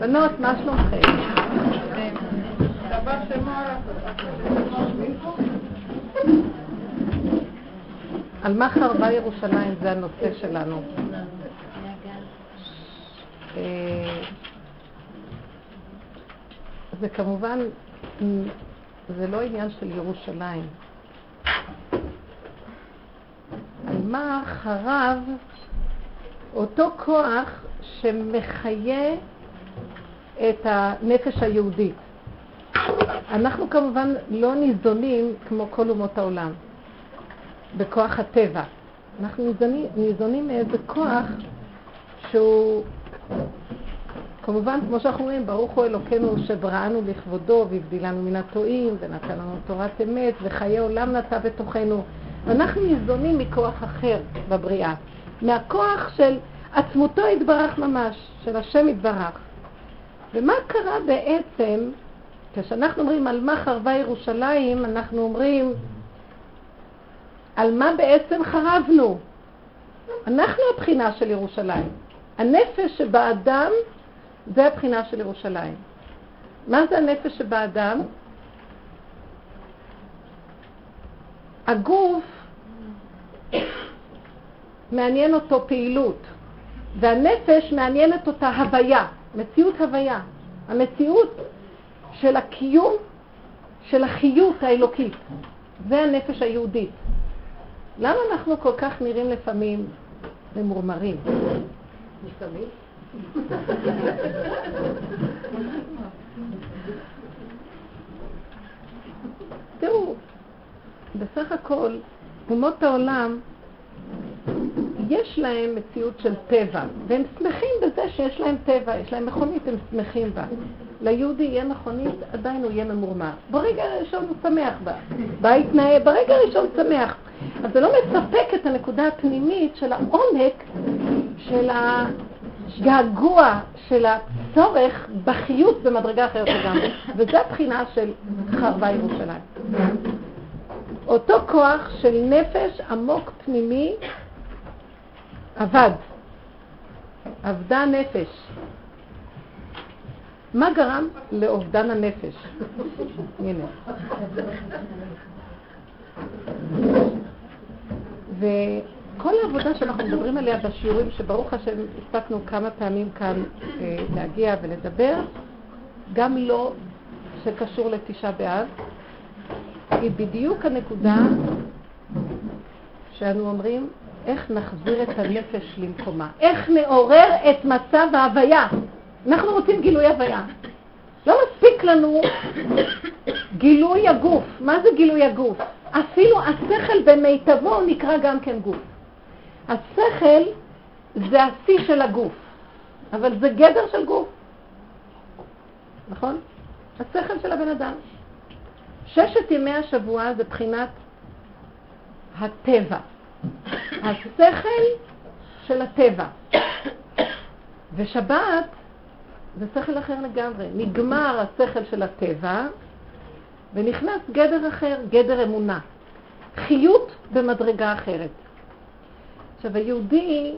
בנות, מה שלומכם? על מה חרבה ירושלים זה הנושא שלנו. אה, זה כמובן, זה לא עניין של ירושלים. על מה חרב אותו כוח שמחיה את הנפש היהודית. אנחנו כמובן לא ניזונים כמו כל אומות העולם, בכוח הטבע. אנחנו ניזונים, ניזונים מאיזה כוח שהוא, כמובן, כמו שאנחנו אומרים, ברוך הוא אלוקינו שבראנו לכבודו והבדילנו מן הטועים ונתן לנו תורת אמת וחיי עולם נטע בתוכנו. אנחנו ניזונים מכוח אחר בבריאה, מהכוח של עצמותו יתברך ממש, של השם יתברך. ומה קרה בעצם, כשאנחנו אומרים על מה חרבה ירושלים, אנחנו אומרים על מה בעצם חרבנו. אנחנו הבחינה של ירושלים. הנפש שבאדם זה הבחינה של ירושלים. מה זה הנפש שבאדם? הגוף מעניין אותו פעילות, והנפש מעניינת אותה הוויה, מציאות הוויה. המציאות של הקיום, של החיות האלוקית. זה הנפש היהודית. למה אנחנו כל כך נראים לפעמים ממורמרים? לפעמים? תראו, בסך הכל, אומות העולם, יש להם מציאות של טבע, והם שמחים בזה שיש להם טבע, יש להם מכונית, הם שמחים בה. ליהודי יהיה מכונית, עדיין הוא יהיה ממורמר. ברגע הראשון הוא שמח בה. בית נאה, ברגע הראשון שמח. אז זה לא מספק את הנקודה הפנימית של העומק, של הגעגוע, של הצורך בחיות במדרגה אחרת לגמרי. וזה הבחינה של חרבה ירושלים. אותו כוח של נפש עמוק פנימי אבד. אבדה הנפש. מה גרם לאובדן הנפש? הנה. וכל העבודה שאנחנו מדברים עליה בשיעורים, שברוך השם הספקנו כמה פעמים כאן אה, להגיע ולדבר, גם לא שקשור לתשעה באב, היא בדיוק הנקודה שאנו אומרים, איך נחזיר את הנפש למקומה, איך נעורר את מצב ההוויה. אנחנו רוצים גילוי הוויה. לא מספיק לנו גילוי הגוף. מה זה גילוי הגוף? אפילו השכל במיטבו נקרא גם כן גוף. השכל זה השיא של הגוף, אבל זה גדר של גוף. נכון? השכל של הבן אדם. ששת ימי השבוע זה בחינת הטבע. השכל של הטבע. ושבת זה שכל אחר לגמרי. נגמר השכל של הטבע ונכנס גדר אחר, גדר אמונה. חיות במדרגה אחרת. עכשיו, היהודי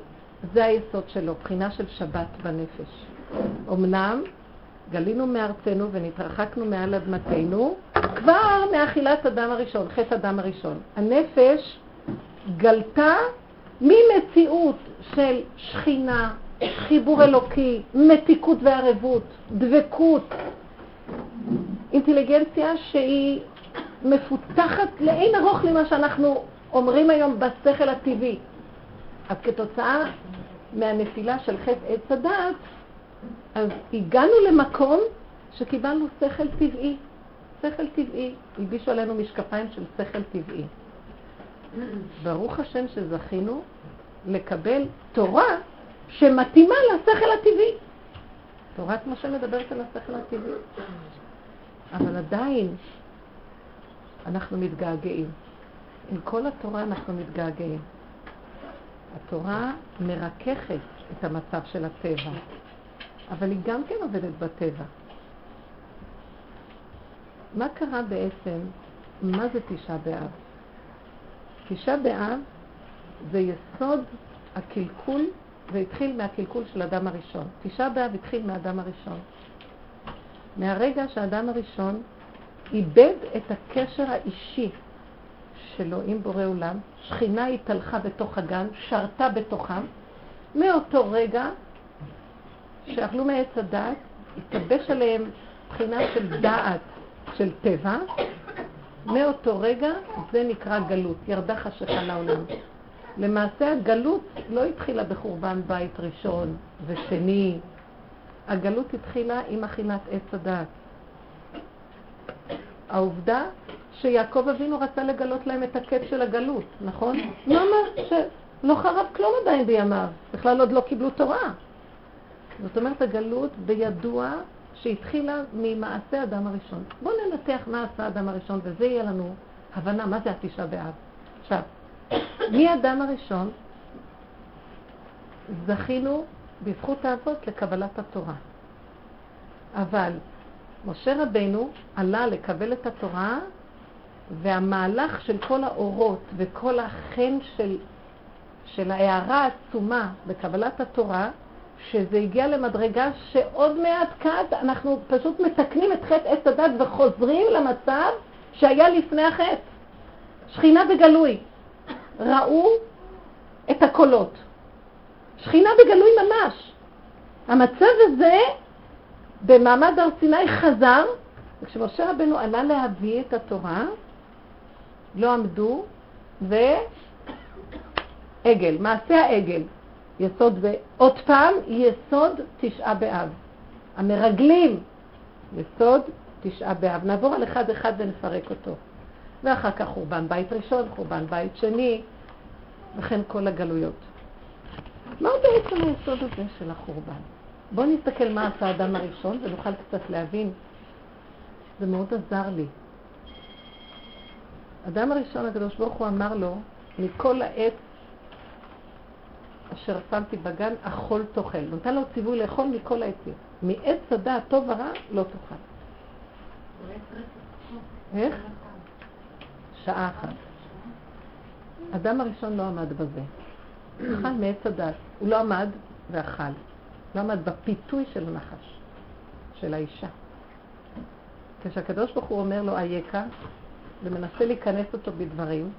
זה היסוד שלו, בחינה של שבת בנפש. אמנם גלינו מארצנו ונתרחקנו מעל אדמתנו, כבר מאכילת אדם הראשון, חטא אדם הראשון. הנפש גלתה ממציאות של שכינה, חיבור אלוקי, מתיקות וערבות, דבקות, אינטליגנציה שהיא מפותחת לאין ארוך למה שאנחנו אומרים היום בשכל הטבעי. אז כתוצאה מהנפילה של חטא עץ הדת, אז הגענו למקום שקיבלנו שכל טבעי. שכל טבעי, הלבישו עלינו משקפיים של שכל טבעי. ברוך השם שזכינו לקבל תורה שמתאימה לשכל הטבעי. תורת משה מדברת על השכל הטבעי. אבל עדיין אנחנו מתגעגעים. עם כל התורה אנחנו מתגעגעים. התורה מרככת את המצב של הטבע, אבל היא גם כן עובדת בטבע. מה קרה בעצם? מה זה תשעה באב? תשעה באב זה יסוד הקלקול זה התחיל מהקלקול של אדם הראשון. תשעה באב התחיל מהאדם הראשון. מהרגע שהאדם הראשון איבד את הקשר האישי שלו עם בורא עולם, שכינה התהלכה בתוך הגן, שרתה בתוכם, מאותו רגע שאכלו מעץ הדעת, התלבש עליהם בחינה של דעת של טבע, מאותו רגע זה נקרא גלות, ירדה חשיכה לעולם. למעשה הגלות לא התחילה בחורבן בית ראשון ושני, הגלות התחילה עם אכילת עץ הדעת. העובדה שיעקב אבינו רצה לגלות להם את הקץ של הגלות, נכון? למה? שלא חרב כלום עדיין בימיו, בכלל עוד לא קיבלו תורה. זאת אומרת, הגלות בידוע שהתחילה ממעשה אדם הראשון. בואו ננתח מה עשה אדם הראשון, וזה יהיה לנו הבנה מה זה התשעה באב. עכשיו, מאדם הראשון זכינו בזכות האבות לקבלת התורה. אבל משה רבנו עלה לקבל את התורה, והמהלך של כל האורות וכל החן של, של ההערה העצומה בקבלת התורה, שזה הגיע למדרגה שעוד מעט כאן אנחנו פשוט מתקנים את חטא עץ הדת וחוזרים למצב שהיה לפני החטא. שכינה בגלוי. ראו את הקולות. שכינה בגלוי ממש. המצב הזה במעמד הר סיני חזר, וכשמשה רבנו עלה להביא את התורה, לא עמדו, ועגל, מעשה העגל, יסוד, ועוד פעם, יסוד תשעה באב. המרגלים, יסוד תשעה באב. נעבור על אחד אחד ונפרק אותו. ואחר כך חורבן בית ראשון, חורבן בית שני, וכן כל הגלויות. מהו בעצם היסוד הזה של החורבן? בואו נסתכל מה עשה האדם הראשון ונוכל קצת להבין. זה מאוד עזר לי. אדם הראשון, הקדוש ברוך הוא אמר לו, מכל העץ אשר שמתי בגן, אכול תאכל. נותן לו ציווי לאכול מכל העצים. מעץ הדעת טוב ורע לא תאכל. איך? שעה אחת. אדם הראשון לא עמד בזה. אכל מעץ הדת. הוא לא עמד ואכל. לא עמד בפיתוי של הנחש, של האישה. כשהקדוש ברוך הוא אומר לו אייכה, ומנסה להיכנס אותו בדברים,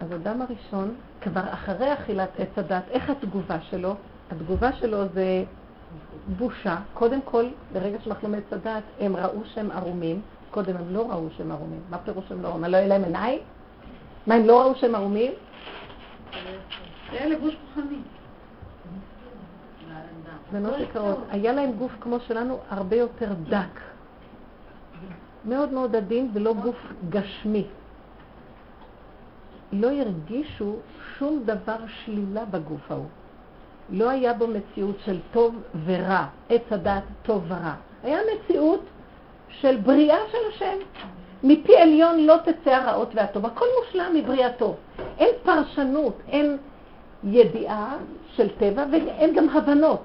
אז אדם הראשון, כבר אחרי אכילת עץ הדת, איך התגובה שלו? התגובה שלו זה בושה. קודם כל, ברגע שאנחנו מעץ הדת, הם ראו שהם ערומים. קודם הם לא ראו שהם ערומים. מה פירוש שהם לא ערומים? לא יהיה להם עיניים? מה, הם לא ראו שהם ערומים? זה היה לבוש כוחני. בנות יקרות, היה להם גוף כמו שלנו הרבה יותר דק. מאוד מאוד עדין ולא גוף גשמי. לא הרגישו שום דבר שלילה בגוף ההוא. לא היה בו מציאות של טוב ורע, עץ הדת טוב ורע. היה מציאות של בריאה של השם. מפי עליון לא תצא הרעות והטוב. הכל מושלם מבריאתו. אין פרשנות, אין ידיעה של טבע ואין גם הבנות.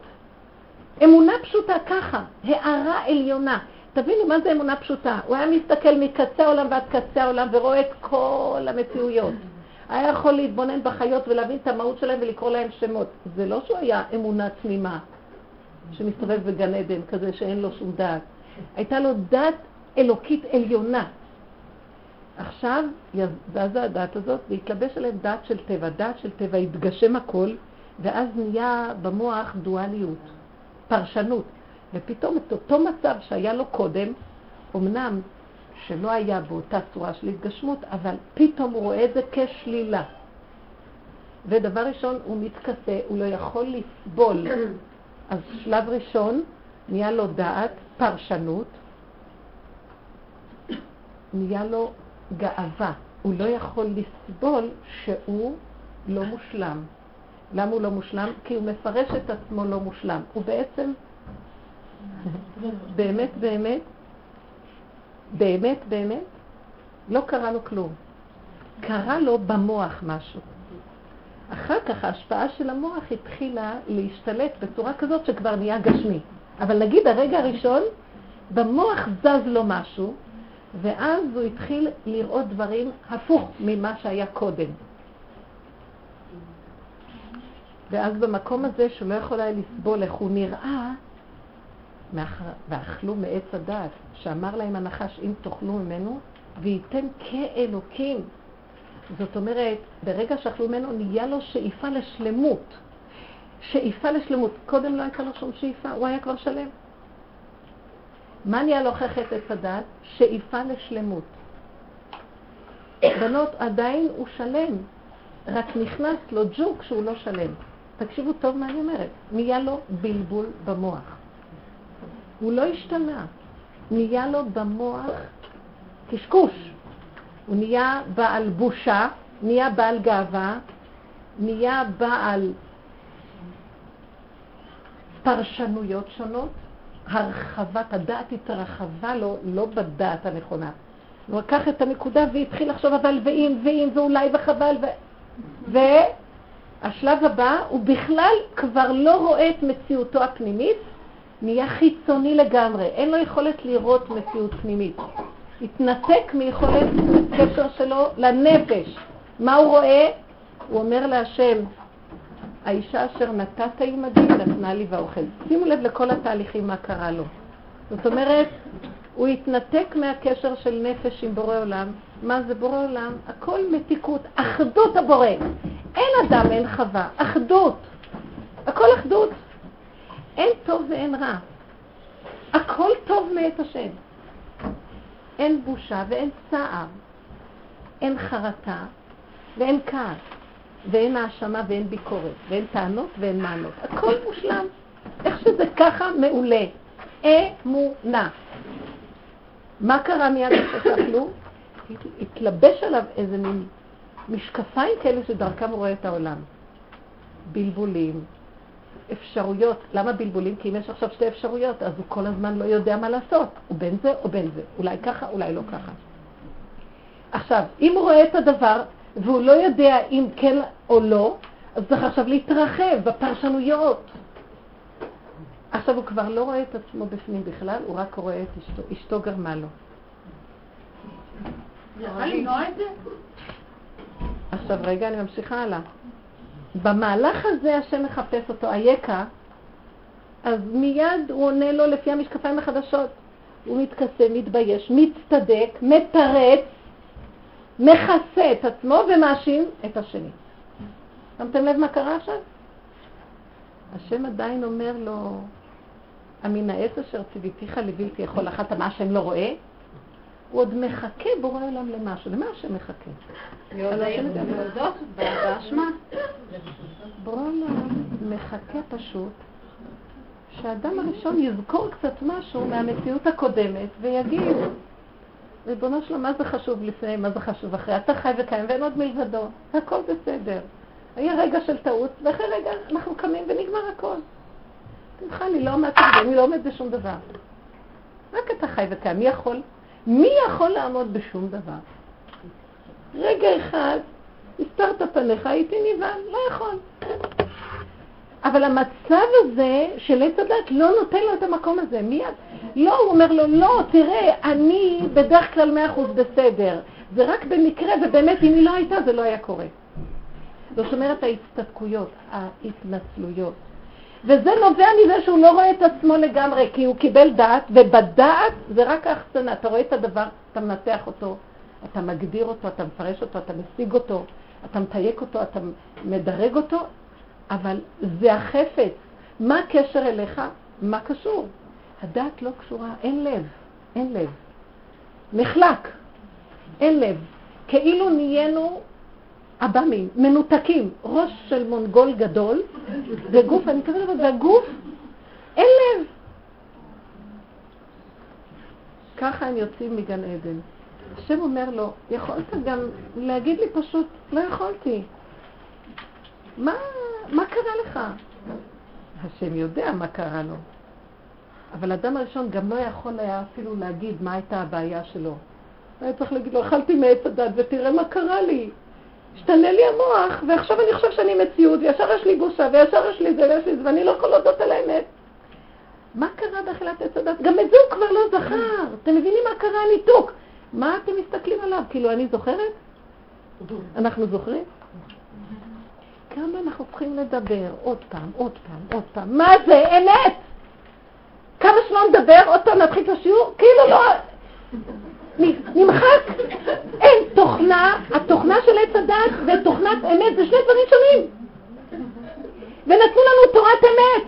אמונה פשוטה ככה, הערה עליונה. תבינו מה זה אמונה פשוטה. הוא היה מסתכל מקצה העולם ועד קצה העולם ורואה את כל המציאויות. היה יכול להתבונן בחיות ולהבין את המהות שלהם ולקרוא להם שמות. זה לא שהוא היה אמונה תמימה שמסתובב בגן עדן כזה שאין לו שום דעת. הייתה לו דת אלוקית עליונה. עכשיו זזה הדת הזאת והתלבש עליהם דת של טבע. דת של טבע התגשם הכל, ואז נהיה במוח דואליות, פרשנות. ופתאום את אותו מצב שהיה לו קודם, אמנם שלא היה באותה צורה של התגשמות, אבל פתאום הוא רואה את זה כשלילה. ודבר ראשון, הוא מתכסה, הוא לא יכול לסבול. אז שלב ראשון, נהיה לו דעת, פרשנות, נהיה לו גאווה. הוא לא יכול לסבול שהוא לא מושלם. למה הוא לא מושלם? כי הוא מפרש את עצמו לא מושלם. הוא בעצם, באמת, באמת, באמת, באמת, לא קרה לו כלום. קרה לו במוח משהו. אחר כך ההשפעה של המוח התחילה להשתלט בצורה כזאת שכבר נהיה גשמי. אבל נגיד הרגע הראשון, במוח זז לו משהו, ואז הוא התחיל לראות דברים הפוך ממה שהיה קודם. ואז במקום הזה שהוא לא יכול היה לסבול איך הוא נראה, ואכלו מעץ הדעת, שאמר להם הנחש אם תאכלו ממנו, וייתן כאלוקים. זאת אומרת, ברגע שאכלו ממנו נהיה לו שאיפה לשלמות. שאיפה לשלמות. קודם לא הייתה לו שום שאיפה, הוא היה כבר שלם. מה נהיה לו אחרי חטא עץ הדעת? שאיפה לשלמות. בנות, עדיין הוא שלם, רק נכנס לו ג'וק שהוא לא שלם. תקשיבו טוב מה אני אומרת. נהיה לו בלבול במוח. הוא לא השתנה. נהיה לו במוח קשקוש. הוא נהיה בעל בושה, נהיה בעל גאווה, נהיה בעל פרשנויות שונות, הרחבת הדעת התרחבה לו, לא בדעת הנכונה. הוא לקח את הנקודה והתחיל לחשוב אבל ואם ואם ואולי וחבל ו... והשלב הבא הוא בכלל כבר לא רואה את מציאותו הפנימית, נהיה חיצוני לגמרי, אין לו יכולת לראות מציאות פנימית. התנתק מיכולת הקשר שלו לנפש. מה הוא רואה? הוא אומר להשם, האישה אשר נתת עמדי נתנה לי ואוכל. שימו לב לכל התהליכים מה קרה לו. זאת אומרת, הוא התנתק מהקשר של נפש עם בורא עולם. מה זה בורא עולם? הכל מתיקות, אחדות הבורא. אין אדם, אין חווה, אחדות. הכל אחדות. אין טוב ואין רע. הכל טוב מאת השם. אין בושה ואין צער, אין חרטה ואין כעס, ואין האשמה ואין ביקורת, ואין טענות ואין מענות. הכל מושלם. איך שזה ככה, מעולה. אמונה. מה קרה מיד אחרי שאכלו? התלבש עליו איזה מין משקפיים כאלה שדרכם הוא רואה את העולם. בלבולים, אפשרויות. למה בלבולים? כי אם יש עכשיו שתי אפשרויות, אז הוא כל הזמן לא יודע מה לעשות. הוא בין זה או בין זה. אולי ככה, אולי לא ככה. עכשיו, אם הוא רואה את הדבר והוא לא יודע אם כן או לא, אז צריך עכשיו להתרחב בפרשנויות. עכשיו הוא כבר לא רואה את עצמו בפנים בכלל, הוא רק רואה את אשתו. אשתו גרמה לו. עכשיו רגע, אני ממשיכה הלאה. במהלך הזה השם מחפש אותו, אייכה, אז מיד הוא עונה לו לפי המשקפיים החדשות. הוא מתכסה, מתבייש, מצטדק, מתרץ, מכסה את עצמו ומאשים את השני. שמתם לב מה קרה עכשיו? השם עדיין אומר לו, העץ אשר ציוויתיך לבלתי יכול אחת, מה השם לא רואה? הוא עוד מחכה בורא עולם למשהו. למה השם מחכה? להודות באשמה. בורא עולם מחכה פשוט שהאדם הראשון יזכור קצת משהו מהמציאות הקודמת ויגיד, ריבונו שלו, מה זה חשוב לפני, מה זה חשוב אחרי? אתה חי וקיים ואין עוד מלבדו, הכל בסדר. היה רגע של טעות, ואחרי רגע אנחנו קמים ונגמר הכל. תמחה לא אני לא עומד בשום דבר. רק אתה חי וקיים, מי יכול? מי יכול לעמוד בשום דבר? רגע אחד, הסתרת פניך, הייתי נבהל, לא יכול. אבל המצב הזה של עץ הדת לא נותן לו את המקום הזה, מיד. לא, הוא אומר לו, לא, תראה, אני בדרך כלל מאה אחוז בסדר. זה רק במקרה, ובאמת, אם היא לא הייתה, זה לא היה קורה. זאת אומרת, ההצטדקויות, ההתנצלויות. וזה נובע מזה שהוא לא רואה את עצמו לגמרי, כי הוא קיבל דעת, ובדעת זה רק ההחצנה. אתה רואה את הדבר, אתה מנתח אותו, אתה מגדיר אותו, אתה מפרש אותו, אתה משיג אותו, אתה מתייק אותו, אתה מדרג אותו, אבל זה החפץ. מה הקשר אליך? מה קשור? הדעת לא קשורה, אין לב, אין לב. נחלק, אין לב. כאילו נהיינו עב"מים, מנותקים, ראש של מונגול גדול, וגוף, אני מתכוונת, והגוף, אין לב. ככה הם יוצאים מגן עדן. השם אומר לו, יכולת גם להגיד לי פשוט, לא יכולתי. מה, מה קרה לך? השם יודע מה קרה לו. אבל האדם הראשון גם לא יכול היה אפילו להגיד מה הייתה הבעיה שלו. היה צריך להגיד לו, אכלתי מעץ הדת ותראה מה קרה לי. השתנה לי המוח, ועכשיו אני חושב שאני מציאות, וישר יש לי בושה, וישר יש לי זה ויש לי זה, ואני לא יכול להודות על האמת. מה קרה באכילת עץ הדת? גם את זה הוא כבר לא זכר. אתם מבינים מה קרה הניתוק? מה אתם מסתכלים עליו? כאילו, אני זוכרת? אנחנו זוכרים? כמה אנחנו צריכים לדבר עוד פעם, עוד פעם, עוד פעם. מה זה אמת? כמה שלא נדבר, עוד פעם נתחיל את השיעור, כאילו לא... נמחק. אין תוכנה, התוכנה של עץ הדת ותוכנת אמת זה שני דברים שונים. ונתנו לנו תורת אמת.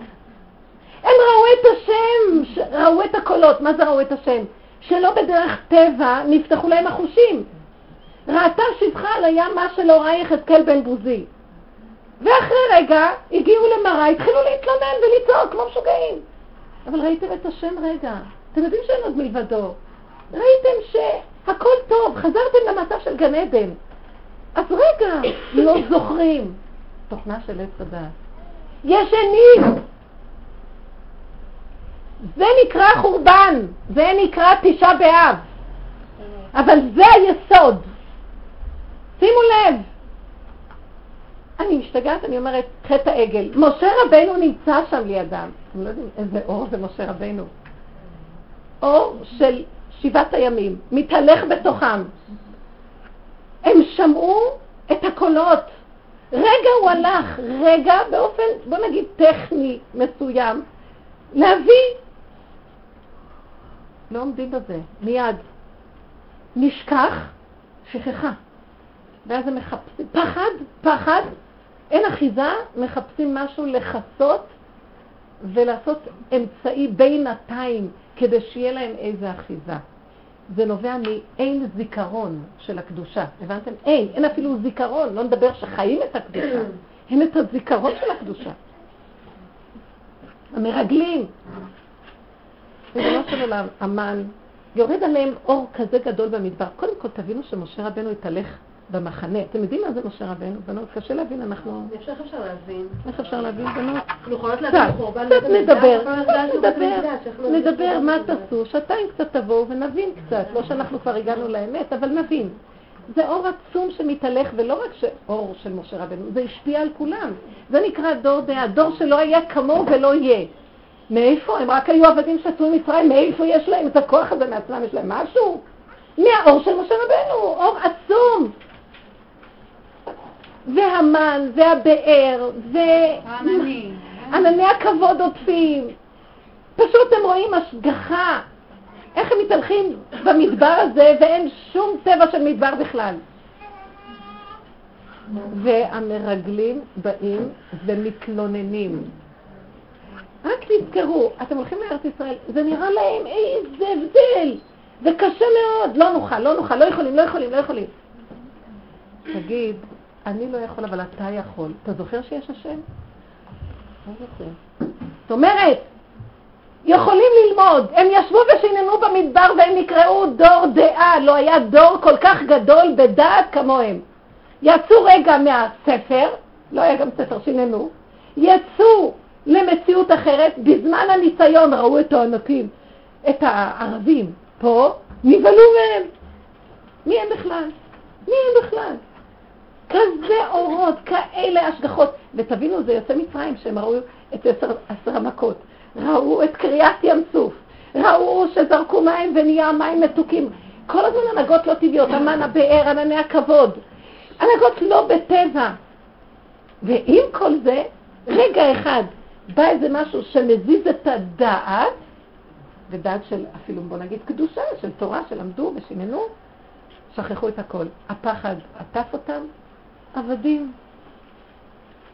הם ראו את השם, ראו את הקולות. מה זה ראו את השם? שלא בדרך טבע נפתחו להם החושים. ראתה שפחה על הים מה שלא ראה יחזקאל בן בוזי. ואחרי רגע הגיעו למראה, התחילו להתלונן ולצעוק כמו משוגעים. אבל ראיתם את השם רגע. אתם יודעים שאין עוד מלבדו. ראיתם שהכל טוב, חזרתם למצב של גן עדן. אז רגע, לא זוכרים. תוכנה של עץ הדעת. ישנים! זה נקרא חורבן, זה נקרא תשעה באב. אבל זה היסוד. שימו לב. אני משתגעת, אני אומרת, חטא העגל. משה רבנו נמצא שם לידם. אתם לא יודעים איזה אור זה משה רבנו. אור של שבעת הימים, מתהלך בתוכם. הם שמעו את הקולות. רגע הוא הלך, רגע באופן, בוא נגיד טכני מסוים, להביא. לא עומדים בזה, מיד. נשכח, שכחה. ואז הם מחפשים, פחד, פחד, אין אחיזה, מחפשים משהו לכסות ולעשות אמצעי בינתיים כדי שיהיה להם איזה אחיזה. זה נובע מאין זיכרון של הקדושה. הבנתם? אין, אין אפילו זיכרון, לא נדבר שחיים את הקדושה, אין את הזיכרון של הקדושה. המרגלים. ריבונו של עולם, המן, יורד עליהם אור כזה גדול במדבר. קודם כל תבינו שמשה רבנו התהלך במחנה. אתם יודעים מה זה משה רבנו? בנות, קשה להבין, אנחנו... איך אפשר להבין? איך אפשר להבין, בנות? אנחנו יכולות להבין חורבן קצת נדבר, נדבר, נדבר מה תעשו, שעתיים קצת תבואו ונבין קצת, לא שאנחנו כבר הגענו לאמת, אבל נבין. זה אור עצום שמתהלך, ולא רק אור של משה רבנו, זה השפיע על כולם. זה נקרא דור דעה, דור שלא היה כמוהו ולא יהיה. מאיפה? הם רק היו עבדים שיצאו ממצרים, מאיפה יש להם את הכוח הזה מעצמם? יש להם משהו? מהאור של משה רבנו, אור עצום. והמן, והבאר, וענני הכבוד עוטפים. פשוט הם רואים השגחה. איך הם מתהלכים במדבר הזה ואין שום טבע של מדבר בכלל. והמרגלים באים ומתלוננים. רק תזכרו, אתם הולכים לארץ ישראל, זה נראה להם איזה הבדל, זה קשה מאוד, לא נוכל, לא נוכל, לא יכולים, לא יכולים, לא יכולים. תגיד, אני לא יכול, אבל אתה יכול. אתה זוכר שיש השם? לא. זאת אומרת, יכולים ללמוד. הם ישבו ושיננו במדבר והם נקראו דור דעה. לא היה דור כל כך גדול בדעת כמוהם. יצאו רגע מהספר, לא היה גם ספר, שיננו, יצאו למציאות אחרת, בזמן הניסיון ראו את הענקים, את הערבים פה, נבהלו מהם. מי הם בכלל? מי הם בכלל? כזה אורות, כאלה השגחות. ותבינו, זה יוצא מצרים, שהם ראו את עשר, עשר המכות, ראו את קריאת ים סוף, ראו שזרקו מים ונהיה מים מתוקים. כל הזמן הנהגות לא טבעיות, המן הבאר, ענני הכבוד. הנהגות לא בטבע. ועם כל זה, רגע אחד, בא איזה משהו שמזיז את הדעת, ודעת של אפילו בוא נגיד קדושה, של תורה, שלמדו ושיננו, שכחו את הכל. הפחד עטף אותם, עבדים.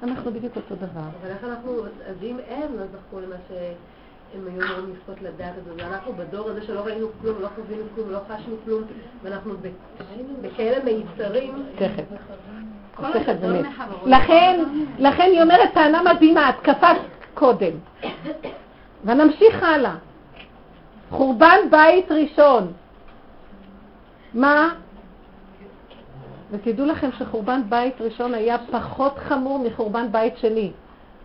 אנחנו בדיוק אותו דבר. אבל איך אנחנו, אז אם הם לא זכו למה שהם היו אמורים לזכות לדעת את זה, ואנחנו בדור הזה שלא ראינו כלום, לא חווינו כלום, לא חשנו כלום, ואנחנו בכאלה מיצרים. תכף. לכן, לכן היא אומרת טענה מדהימה, התקפה קודם. ונמשיך הלאה. חורבן בית ראשון. מה? ותדעו לכם שחורבן בית ראשון היה פחות חמור מחורבן בית שני.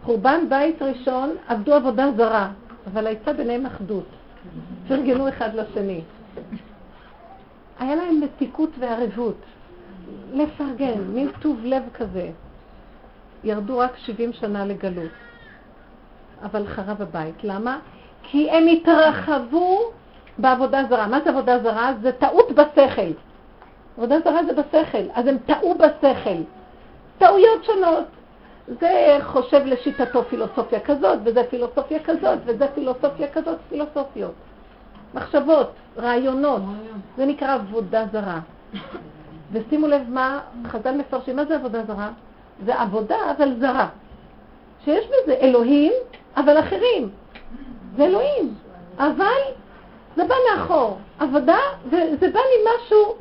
חורבן בית ראשון עבדו עבודה זרה, אבל הייתה ביניהם אחדות. פרגנו אחד לשני. היה להם מתיקות וערבות. לפרגן, מין טוב לב כזה. ירדו רק 70 שנה לגלות. אבל חרב הבית. למה? כי הם התרחבו בעבודה זרה. מה זה עבודה זרה? זה טעות בשכל. עבודה זרה זה בשכל, אז הם טעו בשכל. טעויות שונות. זה חושב לשיטתו פילוסופיה כזאת, וזה פילוסופיה כזאת, וזה פילוסופיה כזאת, פילוסופיות. מחשבות, רעיונות, זה נקרא עבודה זרה. ושימו לב מה חז"ל מפרשים, מה זה עבודה זרה? זה עבודה אבל זרה. שיש בזה אלוהים, אבל אחרים. זה אלוהים, אבל זה בא מאחור. עבודה, וזה בא לי משהו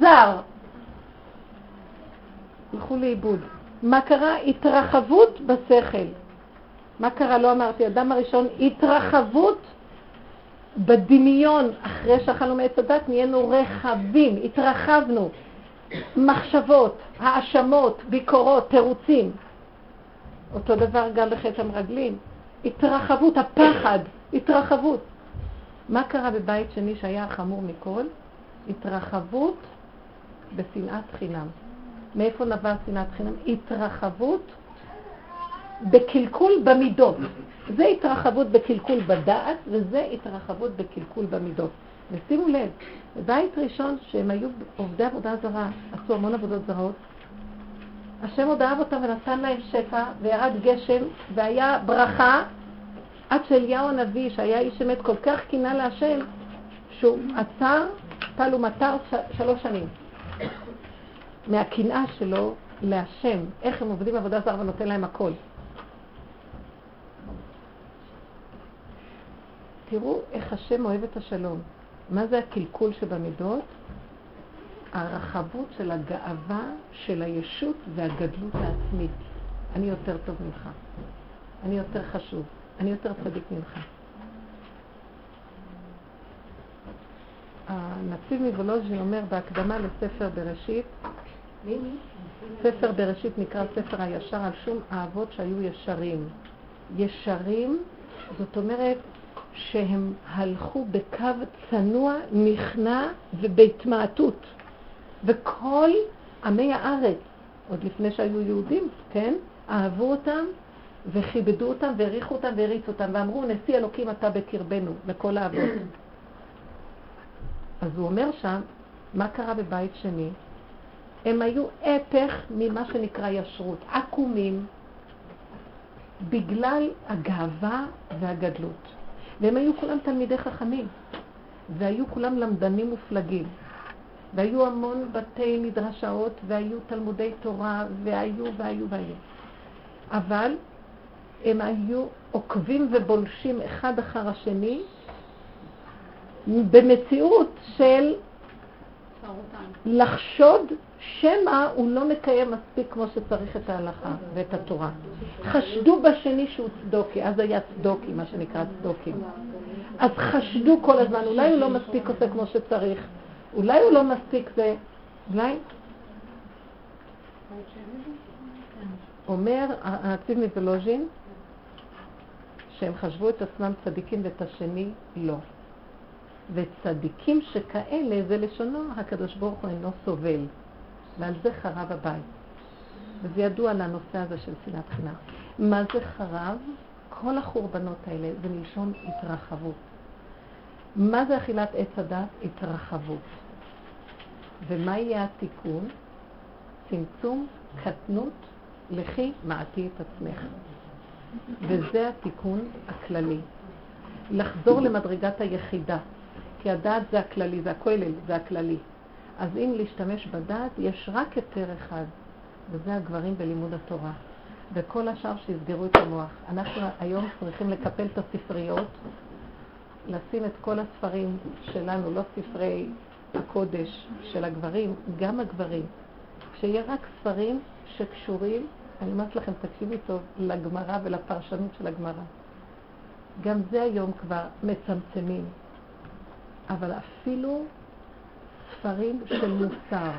זר. הלכו לאיבוד. מה קרה? התרחבות בשכל. מה קרה? לא אמרתי. אדם הראשון, התרחבות בדמיון. אחרי שאכלנו מעץ הדת נהיינו רחבים, התרחבנו. מחשבות, האשמות, ביקורות, תירוצים. אותו דבר גם בחטא המרגלים. התרחבות, הפחד, התרחבות. מה קרה בבית שני שהיה החמור מכל? התרחבות בשנאת חינם. מאיפה נבע שנאת חינם? התרחבות בקלקול במידות. זה התרחבות בקלקול בדעת, וזה התרחבות בקלקול במידות. ושימו לב, בבית ראשון שהם היו עובדי עבודה זרה, עשו המון עבודות זרות, השם עוד אהב אותם ונתן להם שפע, וירד גשם, והיה ברכה, עד שאליהו הנביא, שהיה איש אמת, כל כך קינה להשם, שהוא עצר, טל ומטר שלוש שנים. מהקנאה שלו להשם, איך הם עובדים עבודה זרה ונותן להם הכל. תראו איך השם אוהב את השלום. מה זה הקלקול שבמידות? הרחבות של הגאווה של הישות והגדלות העצמית. אני יותר טוב ממך, אני יותר חשוב, אני יותר צדיק ממך. הנציב מוולוז'ין אומר בהקדמה לספר בראשית, ספר בראשית נקרא ספר הישר על שום האבות שהיו ישרים. ישרים, זאת אומרת שהם הלכו בקו צנוע, נכנע ובהתמעטות. וכל עמי הארץ, עוד לפני שהיו יהודים, כן, אהבו אותם וכיבדו אותם והעריכו אותם והריצו אותם ואמרו נשיא אלוקים אתה בקרבנו, לכל האבות. אז הוא אומר שם, מה קרה בבית שני? הם היו הפך ממה שנקרא ישרות, עקומים, בגלל הגאווה והגדלות. והם היו כולם תלמידי חכמים, והיו כולם למדנים מופלגים. והיו המון בתי מדרשאות, והיו תלמודי תורה, והיו והיו והיו. אבל הם היו עוקבים ובולשים אחד אחר השני במציאות של לחשוד שמא הוא לא מקיים מספיק כמו שצריך את ההלכה ואת התורה. חשדו בשני שהוא צדוקי, אז היה צדוקי, מה שנקרא צדוקי. אז חשדו כל הזמן, אולי הוא לא מספיק עושה כמו שצריך, אולי הוא לא מספיק זה, אולי... אומר הנציב מוולוז'ין שהם חשבו את עצמם צדיקים ואת השני לא. וצדיקים שכאלה, זה לשונו, הקדוש ברוך הוא אינו סובל. ועל זה חרב הבית. וזה ידוע לנושא הזה של שנאת חינם. מה זה חרב? כל החורבנות האלה זה מלשון התרחבות. מה זה אכילת עץ הדת? התרחבות. ומה יהיה התיקון? צמצום, קטנות, לכי מעטי את עצמך. וזה התיקון הכללי. לחזור למדרגת היחידה. כי הדעת זה הכללי, זה הכולל, זה הכללי. אז אם להשתמש בדעת, יש רק היתר אחד, וזה הגברים בלימוד התורה. וכל השאר שיסגרו את המוח. אנחנו היום צריכים לקפל את הספריות, לשים את כל הספרים שלנו, לא ספרי הקודש של הגברים, גם הגברים. שיהיה רק ספרים שקשורים, אני אומרת לכם, תקשיבו טוב, לגמרא ולפרשנות של הגמרא. גם זה היום כבר מצמצמים. אבל אפילו ספרים של מוסר,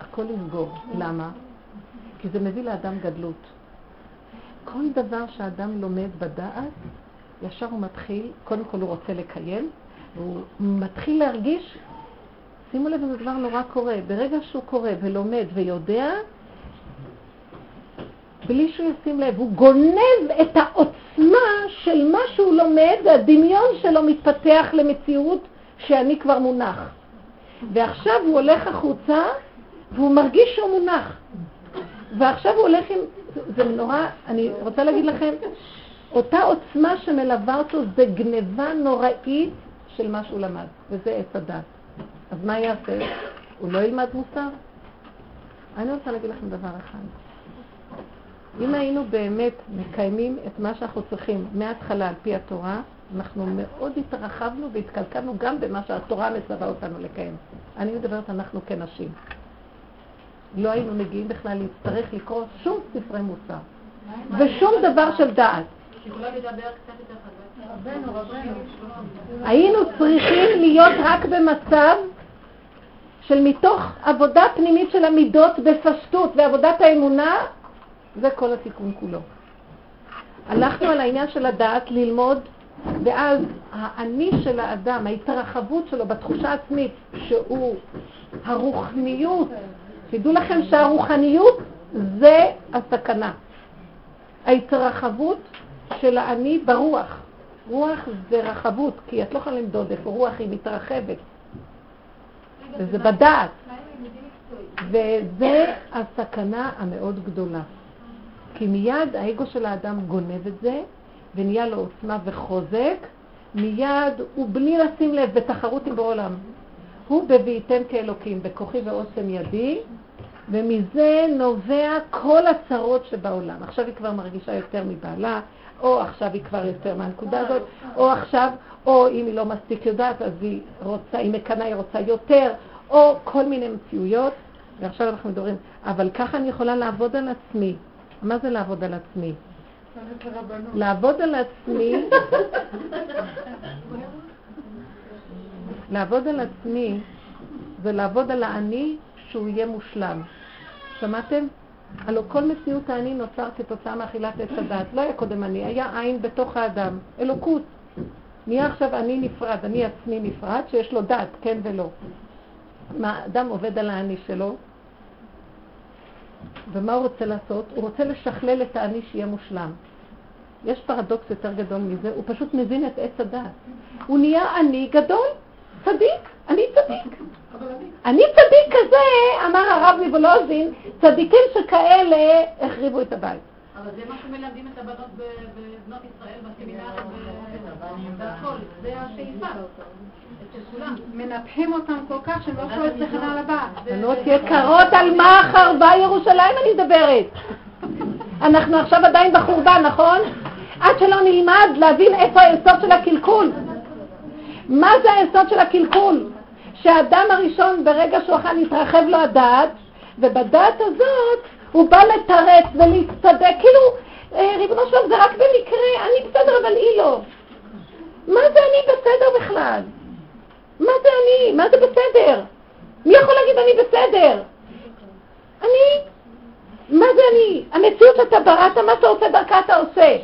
הכל לסגור. למה? כי זה מביא לאדם גדלות. כל דבר שאדם לומד בדעת, ישר הוא מתחיל, קודם כל הוא רוצה לקיים, והוא מתחיל להרגיש, שימו לב, זה דבר נורא קורה. ברגע שהוא קורא ולומד ויודע, בלי שהוא ישים לב, הוא גונב את העוצמה של מה שהוא לומד, והדמיון שלו מתפתח למציאות שאני כבר מונח. ועכשיו הוא הולך החוצה והוא מרגיש שהוא מונח. ועכשיו הוא הולך עם... זה נורא, אני רוצה להגיד לכם, אותה עוצמה שמלווה אותו זה גניבה נוראית של מה שהוא למד, וזה עץ הדת. אז מה יעשה? הוא לא ילמד מוסר? אני רוצה להגיד לכם דבר אחד. אם היינו באמת מקיימים את מה שאנחנו צריכים מההתחלה על פי התורה, אנחנו מאוד התרחבנו והתקלקלנו גם במה שהתורה מצווה אותנו לקיים. אני מדברת אנחנו כנשים. לא היינו מגיעים בכלל להצטרך לקרוא שום ספרי מוסר ושום דבר של דעת. היינו צריכים להיות רק במצב של מתוך עבודה פנימית של המידות בפשטות ועבודת האמונה, זה כל התיקון כולו. הלכנו על העניין של הדעת ללמוד, ואז האני של האדם, ההתרחבות שלו בתחושה עצמית, שהוא הרוחניות, תדעו לכם שהרוחניות זה הסכנה. ההתרחבות של האני ברוח. רוח זה רחבות, כי את לא יכולה למדוד איפה רוח היא מתרחבת. וזה בדעת. וזה הסכנה המאוד גדולה. כי מיד האגו של האדם גונב את זה, ונהיה לו עוצמה וחוזק, מיד הוא בלי לשים לב בתחרות עם בעולם. הוא בביאתם כאלוקים, בכוחי ועוצם ידי, ומזה נובע כל הצרות שבעולם. עכשיו היא כבר מרגישה יותר מבעלה, או עכשיו היא כבר יותר מהנקודה הזאת, או עכשיו, או אם היא לא מספיק יודעת, אז היא רוצה, היא מקנאה, היא רוצה יותר, או כל מיני מציאויות, ועכשיו אנחנו מדברים, אבל ככה אני יכולה לעבוד על עצמי. מה זה לעבוד על עצמי? לעבוד על עצמי, לעבוד על עצמי זה לעבוד על האני שהוא יהיה מושלם. שמעתם? הלוא כל מציאות האני נוצר כתוצאה מאכילת עץ הדת. לא היה קודם אני, היה עין בתוך האדם, אלוקות. נהיה עכשיו אני נפרד, אני עצמי נפרד, שיש לו דת, כן ולא. מה, אדם עובד על האני שלו, ומה הוא רוצה לעשות? הוא רוצה לשכלל את האני שיהיה מושלם. יש פרדוקס יותר גדול מזה, הוא פשוט מבין את עץ הדת. הוא נהיה אני גדול, צדיק, אני צדיק. אני צדיק כזה, אמר הרב מוולוזין, צדיקים שכאלה החריבו את הבית. אבל זה מה שמלמדים את הבנות בבנות ישראל בסמינרים והכל, זה השאיפה. מנפחים אותם כל כך שהם לא יכולים לצאת על הבת. בנות יקרות, על מה חרבה ירושלים אני מדברת? אנחנו עכשיו עדיין בחורבן, נכון? עד שלא נלמד להבין איפה היסוד של הקלקול. מה זה היסוד של הקלקול? שהאדם הראשון, ברגע שהוא אכל, התרחב לו הדעת, ובדעת הזאת הוא בא לתרץ ולהצטדק, כאילו, אה, ריבונו שלום, זה רק במקרה, אני בסדר, אבל היא לא. מה זה אני בסדר בכלל? מה זה אני? מה זה בסדר? מי יכול להגיד אני בסדר? אני? מה זה אני? המציאות שאתה בראת, מה אתה עושה דרכה אתה עושה.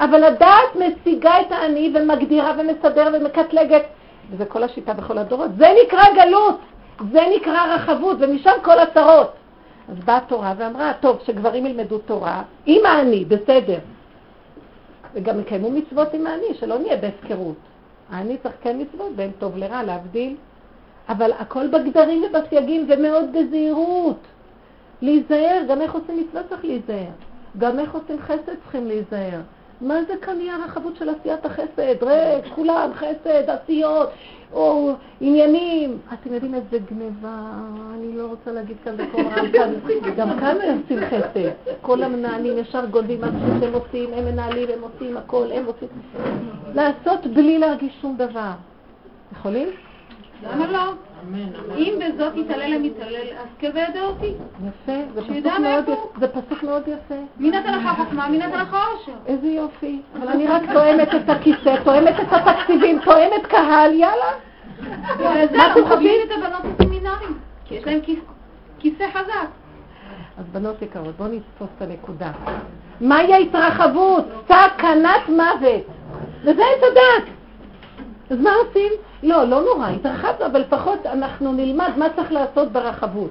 אבל הדעת משיגה את האני ומגדירה ומסדר ומקטלגת, וזה כל השיטה בכל הדורות. זה נקרא גלות, זה נקרא רחבות, ומשם כל הצרות. אז באה התורה ואמרה, טוב, שגברים ילמדו תורה, עם האני, בסדר. וגם יקיימו מצוות עם האני, שלא נהיה בהפקרות. האני צריך כן מצוות, בין טוב לרע, להבדיל. אבל הכל בגדרים ובסייגים ומאוד בזהירות. להיזהר, גם איך עושים מצוות צריך להיזהר. גם איך עושים חסד צריכים להיזהר. מה זה כאן יהיה הרחבות של עשיית החסד? ריק, כולם חסד, עשיות, או עניינים. אתם יודעים איזה גניבה, אני לא רוצה להגיד כאן בקול רם כאן, גם כאן הם עושים חסד. כל המנהלים ישר גונבים מה שהם עושים, הם מנהלים, הם עושים הכל, הם עושים... לעשות בלי להרגיש שום דבר. יכולים? למה לא? אם בזאת יתעלל המתעלל, אז כבד אותי. יפה, זה פסוק מאוד יפה. מי נתן לך חוכמה? מי נתן לך עושר? איזה יופי. אבל אני רק תואמת את הכיסא, תואמת את התקציבים, תואמת קהל, יאללה. מה אתם חושבים? את הבנות בסמינרים, כי יש להם כיסא חזק. אז בנות יקרות, בואו נתפוס את הנקודה. מהי ההתרחבות? סכנת מוות. וזה את הדת. אז מה עושים? לא, לא נורא, התרחבנו, אבל לפחות אנחנו נלמד מה צריך לעשות ברחבות.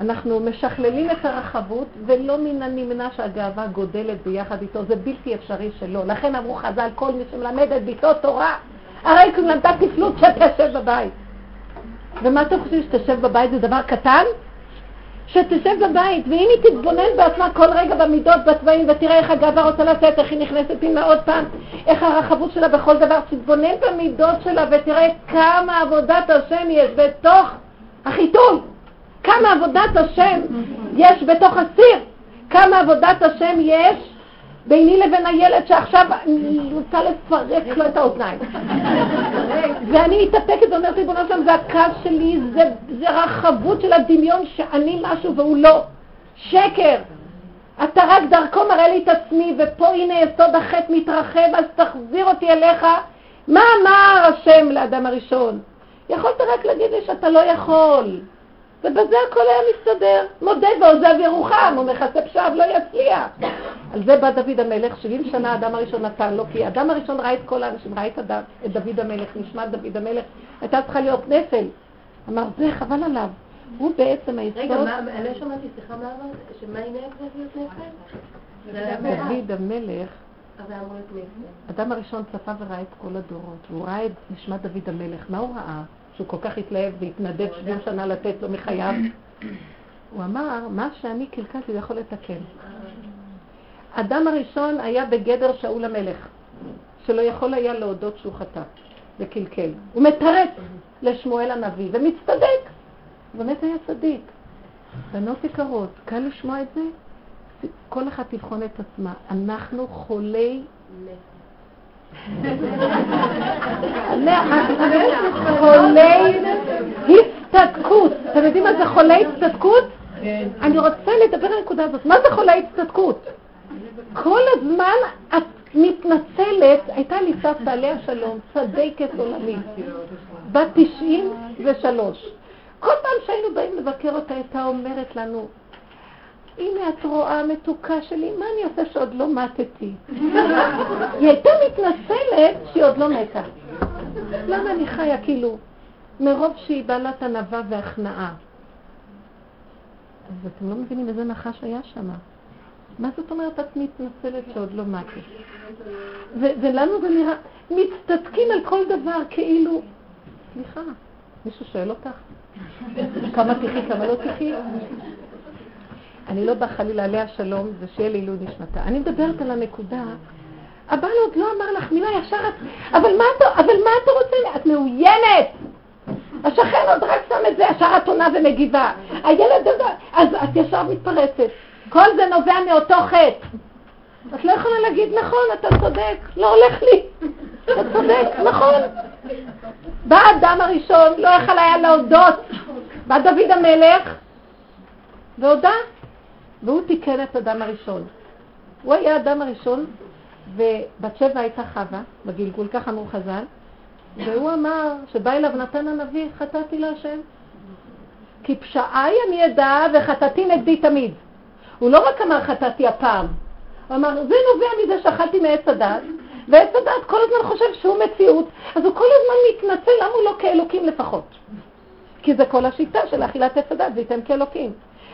אנחנו משכללים את הרחבות, ולא מן הנמנע שהגאווה גודלת ביחד איתו, זה בלתי אפשרי שלא. לכן אמרו חז"ל, כל מי שמלמד את ביתו תורה, הרי כי למדה תפלות שתשב בבית. ומה אתם חושבים, שתשב בבית זה דבר קטן? שתשב בבית, ואם היא תתבונן בעצמה כל רגע במידות, בצבעים, ותראה איך הגאווה רוצה לצאת, איך היא נכנסת פנימה עוד פעם, איך הרחבות שלה בכל דבר, תתבונן במידות שלה ותראה כמה עבודת השם יש בתוך החיתול, כמה עבודת השם יש בתוך הסיר, כמה עבודת השם יש ביני לבין הילד שעכשיו אני רוצה לפרק לו את האוזניים. ואני מתאפקת ואומרת, ריבונו שלום, זה הקו שלי, זה, זה רחבות של הדמיון שאני משהו והוא לא. שקר. אתה רק דרכו מראה לי את עצמי, ופה הנה יסוד החטא מתרחב, אז תחזיר אותי אליך. מה אמר השם לאדם הראשון? יכולת רק להגיד לי שאתה לא יכול. ובזה הכל היה מסתדר. מודה ועוזב ירוחם, הוא מכסה פשעיו לא יצליח. על זה בא דוד המלך, 70 שנה האדם הראשון נתן לו, כי האדם הראשון ראה את כל האנשים, ראה את, הד... את דוד המלך, נשמע דוד המלך, הייתה צריכה להיות נפל. אמר, זה חבל עליו. הוא בעצם היסוד... רגע, מה, אני לא שמעתי, סליחה, מה אמרת? שמה היא נפל להיות נפל? דוד המלך. אדם הראשון צפה וראה את כל הדורות, הוא ראה את נשמת דוד המלך, מה הוא ראה? שהוא כל כך התלהב והתנדב 70 שנה לתת לו מחייו. הוא אמר, מה שאני קלקלתי הוא יכול לתקן. אדם הראשון היה בגדר שאול המלך, שלא יכול היה להודות שהוא חטא וקלקל. הוא מתרץ לשמואל הנביא ומצטדק. באמת היה צדיק. בנות יקרות, קל לשמוע את זה? כל אחת תבחון את עצמה. אנחנו חולי חולי הצטדקות. אתם יודעים מה זה חולי הצטדקות? אני רוצה לדבר על הנקודה הזאת. מה זה חולי הצטדקות? כל הזמן את מתנצלת, הייתה לי סבתא עליה שלום, צדקת עולמית, בת 93. כל פעם שהיינו באים לבקר אותה, הייתה אומרת לנו, הנה את רואה מתוקה שלי, מה אני עושה שעוד לא מתתי? היא הייתה מתנצלת שהיא עוד לא מתה. למה אני חיה כאילו? מרוב שהיא בעלת ענווה והכנעה. אז אתם לא מבינים איזה נחש היה שם. מה זאת אומרת את מתנצלת שעוד לא מתת? ולנו זה נראה, מצטדקים על כל דבר כאילו... סליחה, מישהו שואל אותך? כמה תחי, כמה לא תחי? אני לא באה חלילה עליה שלום, ושיהיה לעילוי נשמתה. אני מדברת על הנקודה, הבעל עוד לא אמר לך מילה ישר, את, אבל מה אתה, אבל מה אתה רוצה? את מאוינת! השכן עוד רק שם את זה, ישר את עונה ומגיבה. הילד הזה, אז את ישר מתפרצת. כל זה נובע מאותו חטא. את לא יכולה להגיד, נכון, אתה צודק, לא הולך לי. אתה צודק, נכון. בא האדם הראשון, לא יכול היה להודות. בא דוד המלך, והודה. והוא תיקן את אדם הראשון. הוא היה האדם הראשון, ובת שבע הייתה חווה, בגלגול, ככה אמרו חז"ל, והוא אמר, שבא אליו נתן הנביא, חטאתי להשם. כי פשעי אני אדע וחטאתי נגדי תמיד. הוא לא רק אמר חטאתי הפעם, הוא אמר, זה נובע מזה שאכלתי מעץ הדת, ועץ הדת כל הזמן חושב שהוא מציאות, אז הוא כל הזמן מתנצל, למה הוא לא כאלוקים לפחות? כי זה כל השיטה של אכילת עץ הדת, וייתם כאלוקים.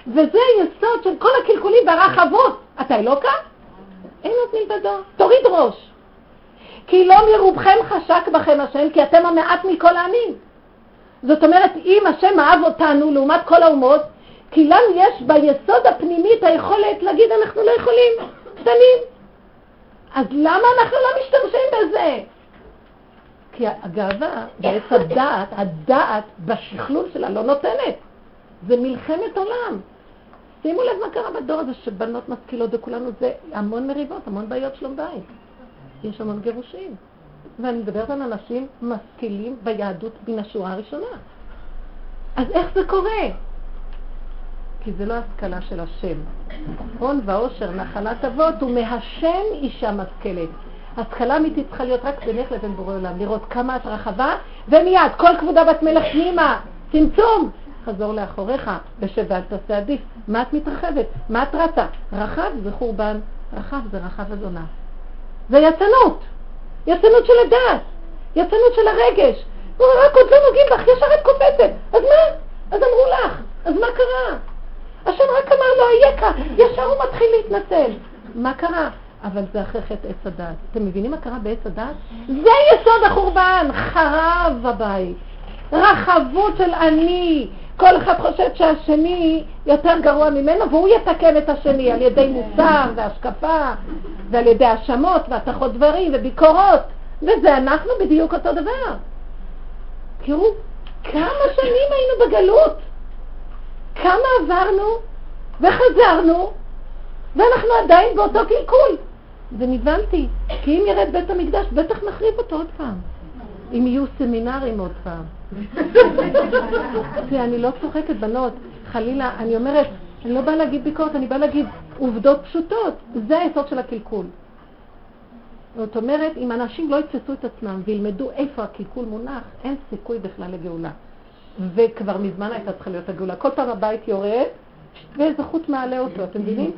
וזה יסוד של כל הקלקולים והרחבות. אתה אלוקה? אין נותנים בדו. תוריד ראש. כי לא מרובכם חשק בכם השם, כי אתם המעט מכל העמים. זאת אומרת, אם השם אהב אותנו לעומת כל האומות, כי לנו יש ביסוד הפנימי את היכולת להגיד אנחנו לא יכולים, קטנים. אז למה אנחנו לא משתמשים בזה? כי הגאווה בעץ הדעת, הדעת בשכלול שלה לא נותנת. זה מלחמת עולם. שימו לב מה קרה בדור הזה שבנות משכילות וכולנו זה המון מריבות, המון בעיות שלום בית. יש המון גירושים. ואני מדברת על אנשים משכילים ביהדות מן השורה הראשונה. אז איך זה קורה? כי זה לא השכלה של השם. הון ועושר נחלת אבות ומהשם אישה משכלת. השכלה אמיתית צריכה להיות רק בינך לבין בורא עולם, לראות כמה את רחבה, ומיד, כל כבודה בת מלך פנימה, צמצום, חזור לאחוריך, ואל תעשה עדיף. מה את מתרחבת? מה את רצה? רחב זה חורבן, רחב זה רחב הזונה. זה יצנות, יצנות של הדעת, יצנות של הרגש. רק עוד לא נוגעים בך, ישר את קופצת. אז מה? אז אמרו לך, אז מה קרה? השם רק אמר לו, אייכה, ישר הוא מתחיל להתנצל. מה קרה? אבל זה אחרי חטא עץ הדעת. אתם מבינים מה קרה בעץ הדעת? זה יסוד החורבן, חרב הבית. רחבות של אני, כל אחד חושב שהשני יותר גרוע ממנו והוא יתקן את השני על ידי מוסר והשקפה ועל ידי האשמות והתכות דברים וביקורות וזה אנחנו בדיוק אותו דבר. תראו, כמה שנים היינו בגלות, כמה עברנו וחזרנו ואנחנו עדיין באותו קלקול. ונבהלתי, כי אם ירד בית המקדש, בטח נחריב אותו עוד פעם. אם יהיו סמינרים עוד פעם. אני לא צוחקת, בנות, חלילה, אני אומרת, אני לא באה להגיד ביקורת, אני באה להגיד עובדות פשוטות. זה היסוד של הקלקול. זאת אומרת, אם אנשים לא יתפסו את עצמם וילמדו איפה הקלקול מונח, אין סיכוי בכלל לגאולה. וכבר מזמן הייתה צריכה להיות הגאולה. כל פעם הבית יורד, ואיזה חוט מעלה אותו, אתם מבינים?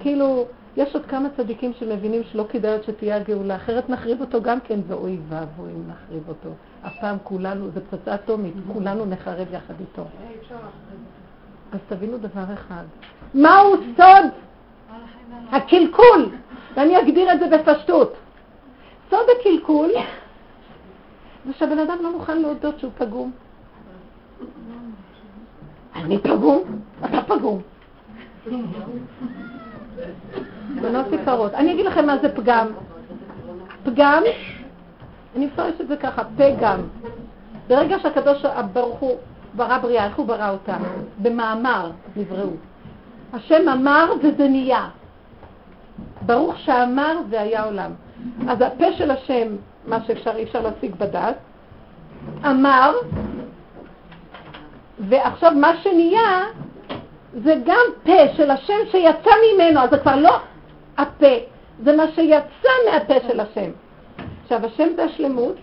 כאילו, יש עוד כמה צדיקים שמבינים שלא כדאי עוד שתהיה הגאולה, אחרת נחריב אותו גם כן, ואוי ואבוי אם נחריב אותו. הפעם כולנו, זה פצצה אטומית, כולנו נחרב יחד איתו. אז תבינו דבר אחד, מהו סוד הקלקול? ואני אגדיר את זה בפשטות. סוד הקלקול זה שהבן אדם לא מוכן להודות שהוא פגום. אני פגום? אתה פגום. בנות יקרות. אני אגיד לכם מה זה פגם. פגם, אני מפרש את זה ככה, פגם. ברגע שהקדוש ברוך הוא ברא בריאה, איך הוא ברא אותה? במאמר נבראו. השם אמר וזה נהיה. ברוך שאמר והיה עולם. אז הפה של השם, מה שאפשר, אי אפשר להשיג בדעת, אמר, ועכשיו מה שנהיה זה גם פה של השם שיצא ממנו, אז זה כבר לא הפה, זה מה שיצא מהפה של השם. עכשיו, השם זה השלמות,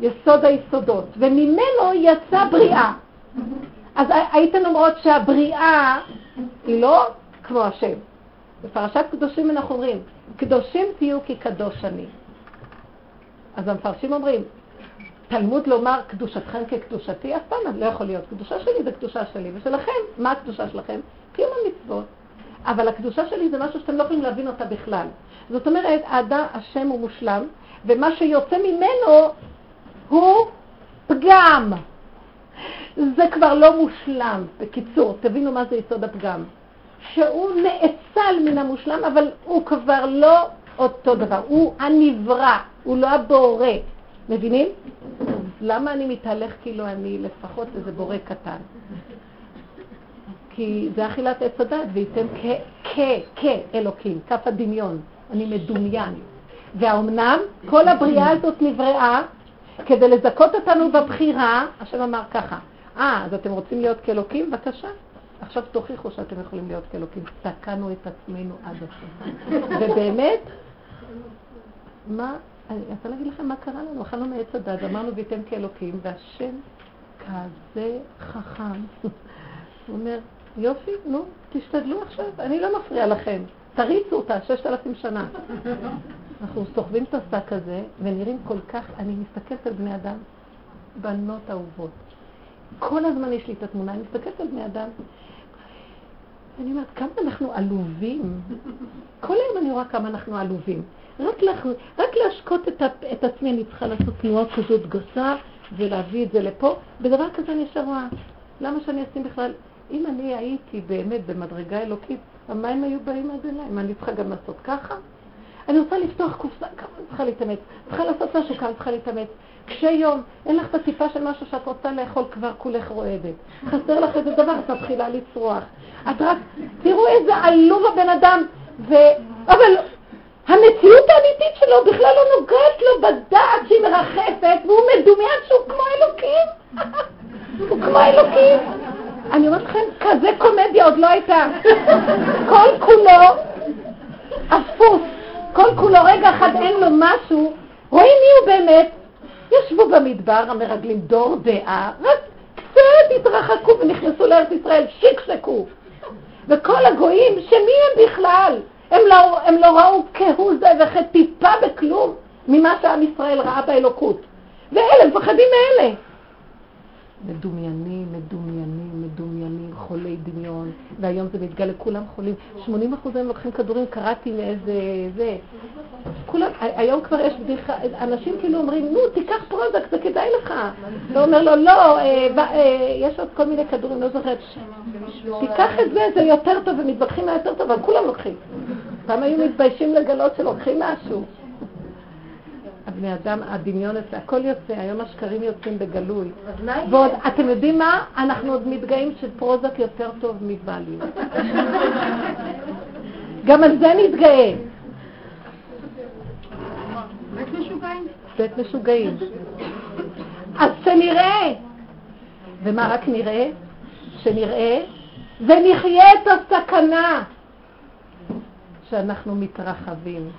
יסוד היסודות, וממנו יצא בריאה. אז הייתן אומרות שהבריאה היא לא כמו השם. בפרשת קדושים אנחנו אומרים, קדושים תהיו כי קדוש אני. אז המפרשים אומרים, תלמוד לומר קדושתכם כקדושתי, אף פעם לא יכול להיות. קדושה שלי זה קדושה שלי, ושלכם, מה הקדושה שלכם? קיום המצוות. אבל הקדושה שלי זה משהו שאתם לא יכולים להבין אותה בכלל. זאת אומרת, האדם, השם הוא מושלם, ומה שיוצא ממנו הוא פגם. זה כבר לא מושלם. בקיצור, תבינו מה זה יסוד הפגם. שהוא נאצל מן המושלם, אבל הוא כבר לא אותו דבר. הוא הנברא, הוא לא הבורא. מבינים? למה אני מתהלך כאילו אני לפחות איזה בורא קטן? כי זה אכילת עץ הדת, וייתם כ, כאלוקים, כף הדמיון, אני מדומיין. והאומנם כל הבריאה הזאת נבראה כדי לזכות אותנו בבחירה, השם אמר ככה, אה, אז אתם רוצים להיות כאלוקים? בבקשה. עכשיו תוכיחו שאתם יכולים להיות כאלוקים. תקענו את עצמנו עד הסוף. ובאמת, מה אני רוצה להגיד לכם מה קרה לנו, אכלנו מעץ הדת, אמרנו וייתן כאלוקים, והשם כזה חכם. הוא אומר, יופי, נו, תשתדלו עכשיו, אני לא מפריע לכם, תריצו אותה, ששת אלפים שנה. אנחנו סוחבים את השק הזה, ונראים כל כך, אני מסתכלת על בני אדם, בנות אהובות. כל הזמן יש לי את התמונה, אני מסתכלת על בני אדם, אני אומרת, כמה אנחנו עלובים. כל היום אני רואה כמה אנחנו עלובים. רק, לח... רק להשקות את, ה... את עצמי, אני צריכה לעשות תנועה כזאת גסה ולהביא את זה לפה. בדבר כזה אני ישר רואה, למה שאני אשים בכלל, אם אני הייתי באמת במדרגה אלוקית, המים היו באים עד אליי, מה אני צריכה גם לעשות ככה? אני רוצה לפתוח קופסה, כמה אני צריכה להתאמץ? צריכה לעשות משהו, כמה צריכה להתאמץ? קשי יום, אין לך את הטיפה של משהו שאת רוצה לאכול, כבר כולך רועדת. חסר לך איזה דבר, את מתחילה לצרוח. את רק, תראו איזה עלוב הבן אדם, ו... אבל המציאות האמיתית שלו בכלל לא נוגעת לו בדעת שהיא מרחפת, והוא מדומיין שהוא כמו אלוקים. הוא כמו אלוקים. אני אומרת לכם, כזה קומדיה עוד לא הייתה. כל כולו אפוס, כל כולו רגע אחד אין לו משהו, רואים מי הוא באמת. ישבו במדבר המרגלים דור דעה, רק קצת התרחקו ונכנסו לארץ ישראל, שיקשקו. וכל הגויים, שמי הם בכלל? הם לא, הם לא ראו כהוא זה וכטיפה בכלום ממה שעם ישראל ראה באלוקות. ואלה מפחדים מאלה. מדומיינים, מדומיינים, דמיון, והיום זה מתגלה, כולם חולים. 80 אחוז הם לוקחים כדורים, קראתי מאיזה... זה. כולם, היום כבר יש בדיחה, אנשים כאילו אומרים, נו, תיקח פרוזק, זה כדאי לך. לא אומר לו, לא, אה, אה, יש עוד כל מיני כדורים, לא זוכרת. תיקח את זה, זה יותר טוב, ומתווכחים מה יותר טוב, אבל כולם לוקחים. פעם היו מתביישים לגלות שלוקחים משהו. הבני אדם, הדמיון יוצא, הכל יוצא, היום השקרים יוצאים בגלוי. ועוד, אתם יודעים מה? אנחנו עוד מתגאים שפרוזק יותר טוב מווליום. גם על זה נתגאה. בית משוגעים. בית משוגעים. אז שנראה. ומה רק נראה? שנראה ונחיה את הסכנה שאנחנו מתרחבים.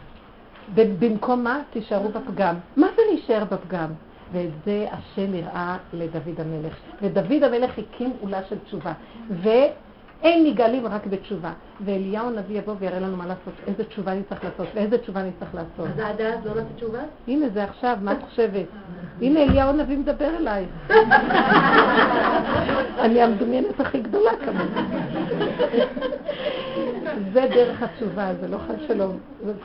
במקום מה? תישארו בפגם. מה זה להישאר בפגם? ואת זה השם נראה לדוד המלך. ודוד המלך הקים עולה של תשובה. ואין נגאלים רק בתשובה. ואליהו הנביא יבוא ויראה לנו מה לעשות, איזה תשובה אני צריך לעשות, ואיזה תשובה אני צריך לעשות. אז עד אז לא נעשה תשובה? הנה זה עכשיו, מה את חושבת? הנה אליהו הנביא מדבר אלייך. אני המדומיינת הכי גדולה כמובן. זה דרך התשובה, זה לא חד שלום,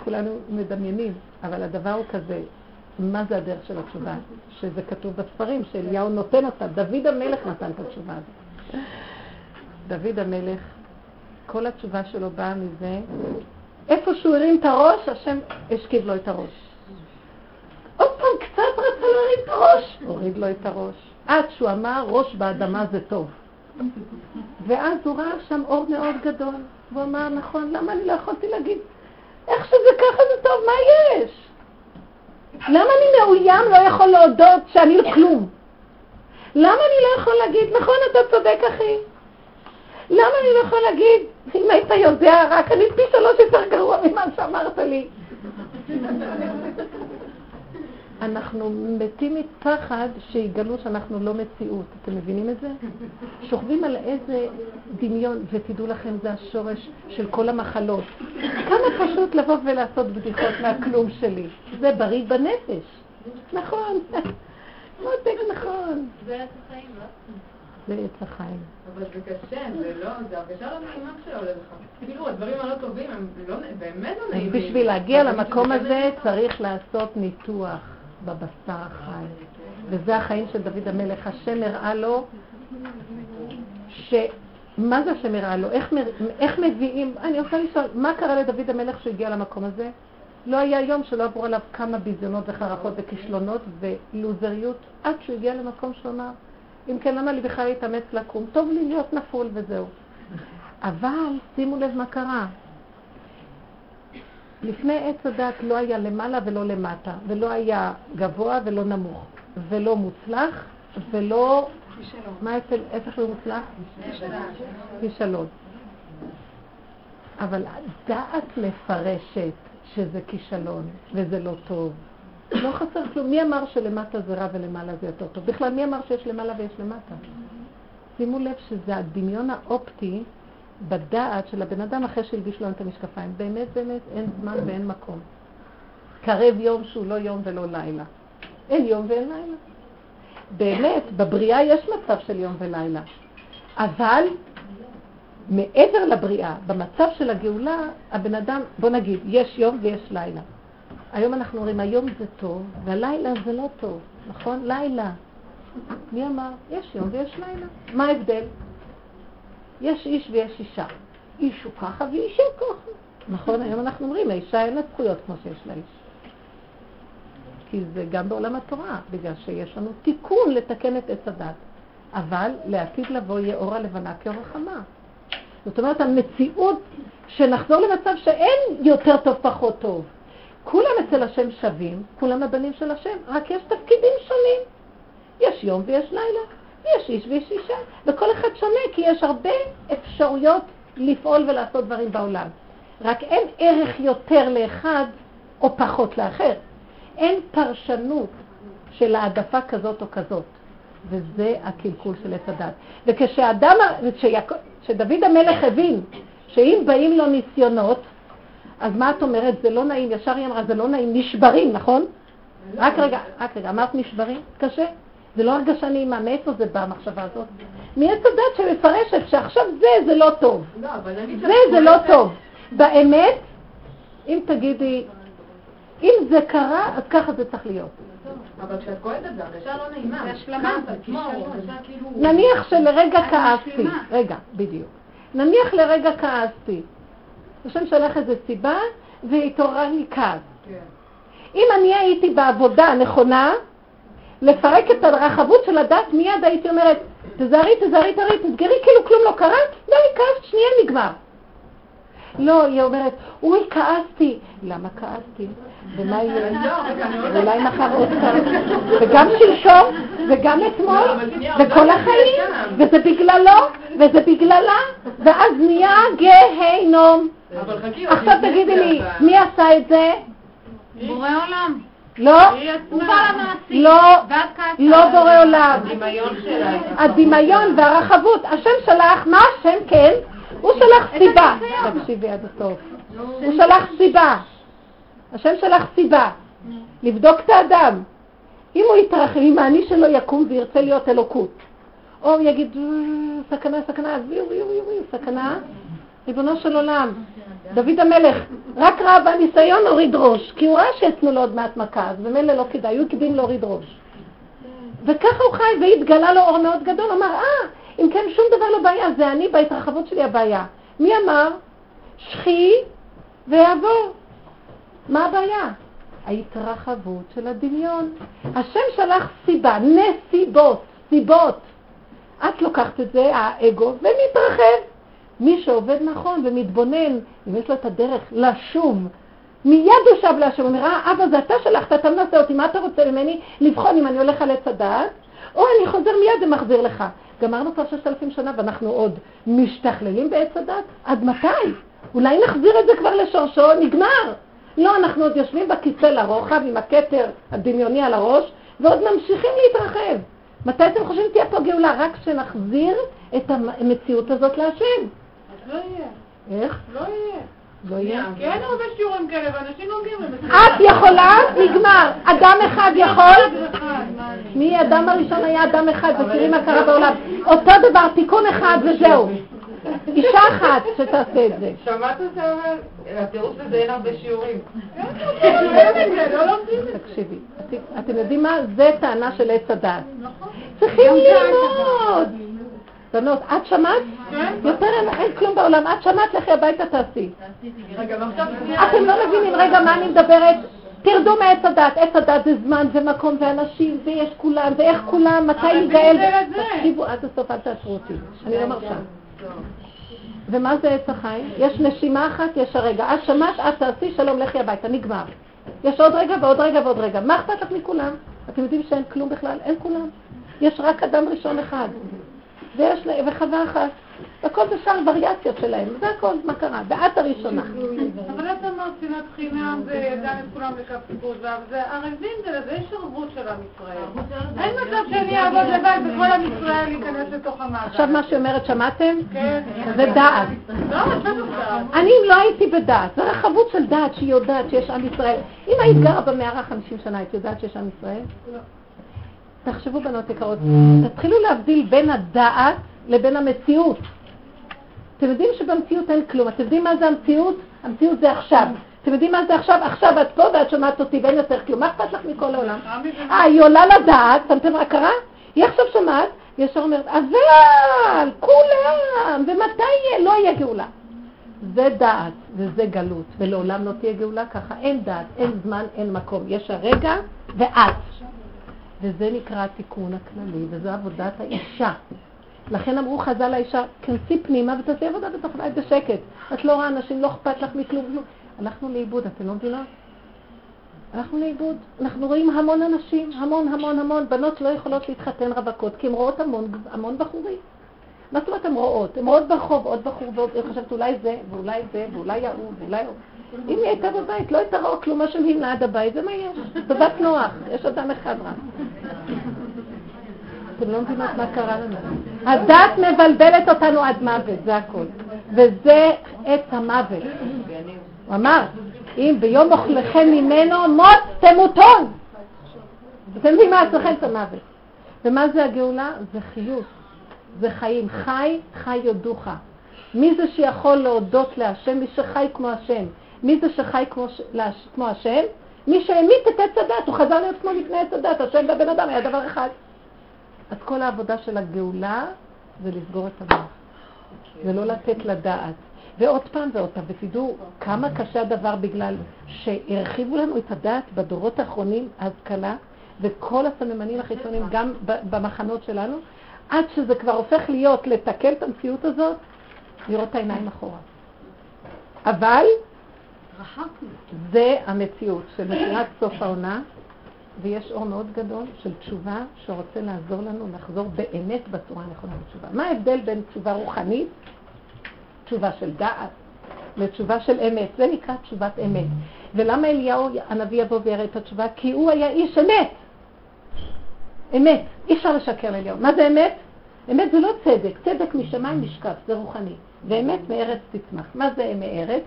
כולנו מדמיינים, אבל הדבר הוא כזה, מה זה הדרך של התשובה? שזה כתוב בספרים, שאליהו נותן אותה, דוד המלך נתן את התשובה הזאת. דוד המלך, כל התשובה שלו באה מזה, איפה שהוא הרים את הראש, השם השכיב לו את הראש. עוד פעם קצת רצה להרים את הראש, הוריד לו את הראש. עד שהוא אמר, ראש באדמה זה טוב. ואז הוא ראה שם אור מאוד גדול. והוא אמר, נכון, למה אני לא יכולתי להגיד, איך שזה ככה זה טוב, מה יש? למה אני מאוים לא יכול להודות שאני לא כלום? למה אני לא יכול להגיד, נכון, אתה צודק, אחי? למה אני לא יכול להגיד, אם היית יודע, רק אני פי שלוש יותר גרוע ממה שאמרת לי? אנחנו מתים מפחד שיגלו שאנחנו לא מציאות. אתם מבינים את זה? שוכבים על איזה דמיון, ותדעו לכם, זה השורש של כל המחלות. כמה פשוט לבוא ולעשות בדיחות מהכלום שלי. זה בריא בנפש. נכון. מותק נכון. זה עץ החיים, לא? זה עץ החיים. אבל זה קשה, זה לא, זה הרגשה לא נעימה כשעולה לך. כאילו, הדברים הלא טובים הם לא, באמת לא נעימים. בשביל להגיע למקום הזה צריך לעשות ניתוח. בבשר החי. וזה החיים של דוד המלך. השם הראה לו ש... מה זה השם הראה לו? איך, איך מביאים... אני רוצה לשאול, מה קרה לדוד המלך שהגיע למקום הזה? לא היה יום שלא עברו עליו כמה ביזיונות וחרפות וכישלונות ולוזריות עד שהוא הגיע למקום שהוא אמר, אם כן, למה לי בכלל להתאמץ לקום? טוב לי להיות נפול וזהו. אבל שימו לב מה קרה. לפני עץ הדת לא היה למעלה ולא למטה, ולא היה גבוה ולא נמוך, ולא מוצלח ולא... כישלון. מה ההפך מוצלח? כישלון. אבל דעת מפרשת שזה כישלון וזה לא טוב. לא חסר כלום. מי אמר שלמטה זה רע ולמעלה זה יותר טוב? בכלל, מי אמר שיש למעלה ויש למטה? שימו לב שזה הדמיון האופטי בדעת של הבן אדם אחרי שהלביש לו את המשקפיים. באמת, באמת, אין זמן ואין מקום. קרב יום שהוא לא יום ולא לילה. אין יום ואין לילה. באמת, בבריאה יש מצב של יום ולילה. אבל מעבר לבריאה, במצב של הגאולה, הבן אדם, בוא נגיד, יש יום ויש לילה. היום אנחנו אומרים, היום זה טוב, והלילה זה לא טוב, נכון? לילה. מי אמר? יש יום ויש לילה. מה ההבדל? יש איש ויש אישה. איש הוא ככה ואישה הוא ככה. נכון, היום אנחנו אומרים, האישה אין לה זכויות כמו שיש לאיש. כי זה גם בעולם התורה, בגלל שיש לנו תיקון לתקן את עץ הדת. אבל לעתיד לבוא יהיה אור הלבנה כאור החמה. זאת אומרת, המציאות שנחזור למצב שאין יותר טוב פחות טוב. כולם אצל השם שווים, כולם הבנים של השם, רק יש תפקידים שונים. יש יום ויש לילה. יש איש ויש אישה, וכל אחד שונה, כי יש הרבה אפשרויות לפעול ולעשות דברים בעולם. רק אין ערך יותר לאחד או פחות לאחר. אין פרשנות של העדפה כזאת או כזאת, וזה הקלקול של עץ הדת. וכשאדם, כשדוד המלך הבין שאם באים לו ניסיונות, אז מה את אומרת? זה לא נעים, ישר היא אמרה, זה לא נעים, נשברים, נכון? רק רגע, רק רגע, אמרת נשברים? קשה? זה לא הרגשה נעימה, מאיפה זה בא המחשבה הזאת? מעץ הדת שמפרשת שעכשיו זה, זה לא טוב. לא, זה, זה לא טוב. באמת, אם תגידי, אם זה קרה, אז ככה זה צריך להיות. אבל כשאת כועסת זה הרגשה לא נעימה. זה השלמה. הרגשה כאילו... נניח שלרגע כעסתי. רגע, בדיוק. נניח לרגע כעסתי. השם שלח איזה סיבה והתעורר לי כעס. כן. אם אני הייתי בעבודה הנכונה, לפרק את הרחבות של הדת, מיד הייתי אומרת, תזהרי, תזהרי, תזהרי, תסגרי, כאילו כלום לא קרה, די, כעסת, שנייה נגמר. לא, היא אומרת, אוי, כעסתי. למה כעסתי? ומה יהיה? אולי מחר עוד פעם. וגם שלשום, וגם אתמול, וכל החיים, וזה בגללו, וזה בגללה, ואז נהיה חכי, עכשיו תגידי לי, מי עשה את זה? בורא עולם. לא. לא. לא בורא עולם. הדמיון והרחבות, השם שלח, מה השם כן? הוא שלח סיבה. תקשיבי עד הסוף. הוא שלח סיבה. השם שלח סיבה. לבדוק את האדם. אם הוא יתרחב, אם האני שלו יקום וירצה להיות אלוקות, או הוא יגיד, "אה, סכנה, סכנה, ויו, ויו, ויו, סכנה, ריבונו של עולם, דוד המלך, רק ראה בניסיון הוריד ראש, כי הוא ראה שיתנו לו עוד מעט מכה, אז במילא לא כדאי, הוא הקדים להוריד ראש. וככה הוא חי, והתגלה לו אור מאוד גדול, אמר, אה, אם כן שום דבר לא בעיה, זה אני בהתרחבות שלי הבעיה. מי אמר? שחי ויעבור. מה הבעיה? ההתרחבות של הדמיון. השם שלח סיבה, נסיבות, סיבות. את לוקחת את זה, האגו, ומתרחב. מי שעובד נכון ומתבונן, אם יש לו את הדרך לשוב, מיד הוא שב להשם, הוא אומר, אה, אבא, זה אתה שלחת, אתה מנסה אותי, מה אתה רוצה ממני? לבחון אם אני הולך על עץ הדעת, או אני חוזר מיד ומחזיר לך. גמרנו כבר ששת אלפים שנה ואנחנו עוד משתכללים בעץ הדת? עד מתי? אולי נחזיר את זה כבר לשורשו, נגמר. לא, אנחנו עוד יושבים בכיסא לרוחב עם הכתר הדמיוני על הראש, ועוד ממשיכים להתרחב. מתי אתם חושבים תהיה פה גאולה? רק כשנחזיר את המציאות הזאת להשם. לא יהיה. איך? לא יהיה. לא יהיה. כי אין הרבה שיעורים כאלה, ואנשים לומדים לזה. את יכולה? נגמר. אדם אחד יכול? מי האדם הראשון היה אדם אחד, ותראי מה קרה בעולם. אותו דבר, תיקון אחד וזהו. אישה אחת שתעשה את זה. שמעת אותה אומר? התירוץ הזה אין הרבה שיעורים. לא את זה. תקשיבי, את- אתם יודעים מה? זה טענה של עץ הדעת. נכון. צריכים ללמוד. בנות, את שמעת? כן. יותר אין- כלום בעולם. את שמעת, לכי הביתה תעשי. אתם לא מבינים, רגע, מה אני מדברת? תרדו מעץ הדת, עץ הדת זה זמן ומקום ואנשים ויש כולם ואיך כולם, מתי ניגאל. תקשיבו עד הסוף, אל תעצרו אותי, אני לא מרשה. ומה זה עץ החיים? יש נשימה אחת, יש הרגע. את שמעת, את תעשי, שלום, לכי הביתה, נגמר. יש עוד רגע ועוד רגע ועוד רגע. מה אכפת לך מכולם? אתם יודעים שאין כלום בכלל? אין כולם. יש רק אדם ראשון אחד. ויש לה- וחווה אחת. הכל בשאר וריאציות שלהם. זה הכל, מה קרה? ואת הראשונה. אבל את אמרת שנאת חינם זה ידע את כולם לכף טיפוס, זה ערבים זה לזה, יש ערבות של עם ישראל. אין מצב שאני אעבוד לבד וכל עם ישראל ייכנס לתוך המעגל. עכשיו מה שהיא אומרת, שמעתם? כן. זה דעת. לא, את לא. אני אם לא הייתי בדעת, זה רחבות של דעת שהיא יודעת שיש עם ישראל. אם היית גרה במערה 50 שנה, היית יודעת שיש עם ישראל? לא. תחשבו בנות יקרות, תתחילו להבדיל בין הדעת לבין המציאות. אתם יודעים שבמציאות אין כלום, אתם יודעים מה זה המציאות? המציאות זה עכשיו. אתם יודעים מה זה עכשיו? עכשיו את פה ואת שומעת אותי ואין יותר כלום. מה אכפת לך מכל העולם? אה, היא עולה לדעת, שמתם מה קרה? היא עכשיו שומעת, ישר אומרת, אבל, כולם, ומתי יהיה? לא יהיה גאולה. זה דעת וזה גלות, ולעולם לא תהיה גאולה ככה. אין דעת, אין זמן, אין מקום. יש הרגע ואת. וזה נקרא התיקון הכללי, וזו עבודת האישה. לכן אמרו חז"ל לאישה, כנסי פנימה ותעשי עבודה בתוך בית בשקט. את לא רואה אנשים, לא אכפת לך מכלום. כלום. הלכנו לאיבוד, אתם לא מבינות? הלכנו לאיבוד. אנחנו רואים המון אנשים, המון המון המון, בנות לא יכולות להתחתן רווקות, כי הן רואות המון, המון בחורים. מה זאת אומרת הן רואות? הן רואות ברחוב עוד בחור ועוד, חושבת אולי זה, ואולי זה, ואולי ההוא, ואולי ההוא. אם היא הייתה בבית, לא הייתה רואה כלום, מה שמביאים לה עד הבית, זה מה יש. טובת נוח, יש אדם אחד רק. אתם לא מבינות מה קרה לנו. הדת מבלבלת אותנו עד מוות, זה הכל. וזה עץ המוות. הוא אמר, אם ביום אוכלכם ממנו מות תמותון. אתם יודעים מה אצלכם את המוות. ומה זה הגאולה? זה חיות, זה חיים. חי, חי יודוך. מי זה שיכול להודות להשם? מי שחי כמו השם. מי זה שחי כמו, ש... כמו השם? מי שהמית את עץ הדת, הוא חזר להיות כמו לפני עץ הדת, השם והבן אדם היה דבר אחד. אז כל העבודה של הגאולה זה לסגור את המוח. זה לא לתת לדעת. ועוד פעם ועוד פעם, ותדעו כמה קשה הדבר בגלל שהרחיבו לנו את הדעת בדורות האחרונים, ההשכלה, וכל הסממנים החיצוניים, גם במחנות שלנו, עד שזה כבר הופך להיות לתקן את המציאות הזאת, לראות את העיניים אחורה. אבל זה המציאות של מציאת סוף העונה, ויש אור מאוד גדול של תשובה שרוצה לעזור לנו לחזור באמת בצורה הנכונה לתשובה. מה ההבדל בין תשובה רוחנית, תשובה של דעת, לתשובה של אמת? זה נקרא תשובת אמת. ולמה אליהו הנביא יבוא ויראה את התשובה? כי הוא היה איש אמת. אמת. אי אפשר לשקר לאליהו. מה זה אמת? אמת זה לא צדק. צדק משמיים נשקף, זה רוחני. ואמת מארץ תצמח. מה זה מארץ?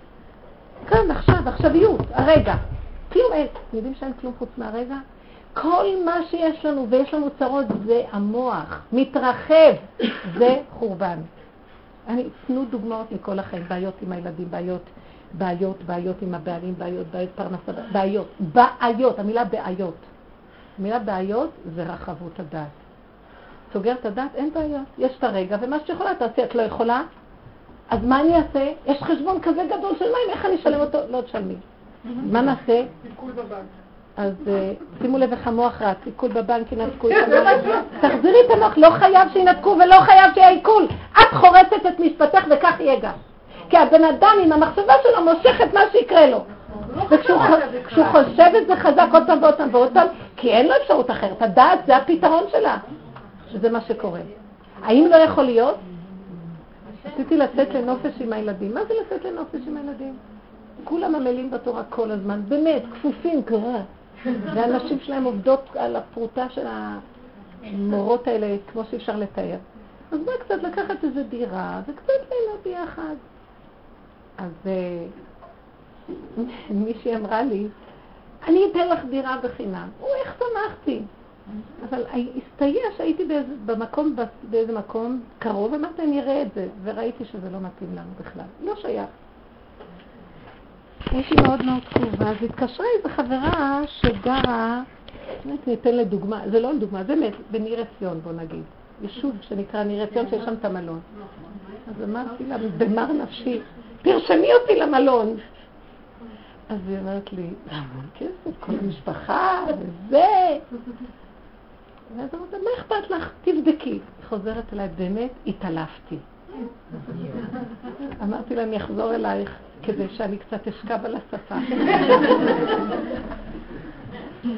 כאן, עכשיו, עכשוויות, הרגע. כלום אין. אתם יודעים שאין כלום חוץ מהרגע? כל מה שיש לנו, ויש לנו צרות, זה המוח. מתרחב, זה חורבן. אני, תנו דוגמאות מכל החיים, בעיות עם הילדים, בעיות, בעיות, בעיות עם הבעלים, בעיות, בעיות פרנסה, בעיות, בעיות, המילה בעיות. המילה בעיות זה רחבות הדעת. סוגר את הדעת, אין בעיות. יש את הרגע, ומה שיכולה תעשי, את לא יכולה, אז מה אני אעשה? יש חשבון כזה גדול של מים, איך אני אשלם אותו? לא תשלמי. מה נעשה? אז אה, שימו לב איך המוח רץ, עיכול בבנק, ינתקו את המוח. תחזירי את המוח, לא חייב שינתקו ולא חייב שיהיה עיכול. את חורצת את משפטך וכך יהיה גם. כי הבן אדם עם המחשבה שלו מושך את מה שיקרה לו. וכשהוא חושב את זה חזק עוד פעם ועוד פעם ועוד פעם, כי אין לו אפשרות אחרת. הדעת זה הפתרון שלה, שזה מה שקורה. האם לא יכול להיות? רציתי לצאת לנופש עם הילדים. מה זה לצאת לנופש עם הילדים? כולם עמלים בתורה כל הזמן, באמת, כפופים, קרה. והנשים שלהם עובדות על הפרוטה של המורות האלה, כמו שאי אפשר לתאר. אז מה קצת לקחת איזה דירה, וקצת לילות ביחד. אז אה, מישהי אמרה לי, אני אתן לך דירה בחינם. או, איך שמחתי. אבל הסתייע שהייתי באיזה, במקום, באיזה מקום קרוב, אמרתי, אני אראה את זה, וראיתי שזה לא מתאים לנו בכלל. לא שייך. לי מאוד מאוד קרובה, אז התקשרה איזו חברה שגרה, באמת ניתן לדוגמה, זה לא לדוגמה, זה באמת, בניר עציון בוא נגיד, יישוב שנקרא ניר עציון שיש שם את המלון. אז אמרתי לה, במר נפשי, תרשמי אותי למלון. אז היא אומרת לי, זה המון כסף, כל המשפחה, וזה. ואז אמרתי, מה אכפת לך? תבדקי. היא חוזרת אליי, באמת התעלפתי. אמרתי לה, אני אחזור אלייך כדי שאני קצת אשכב על השפה.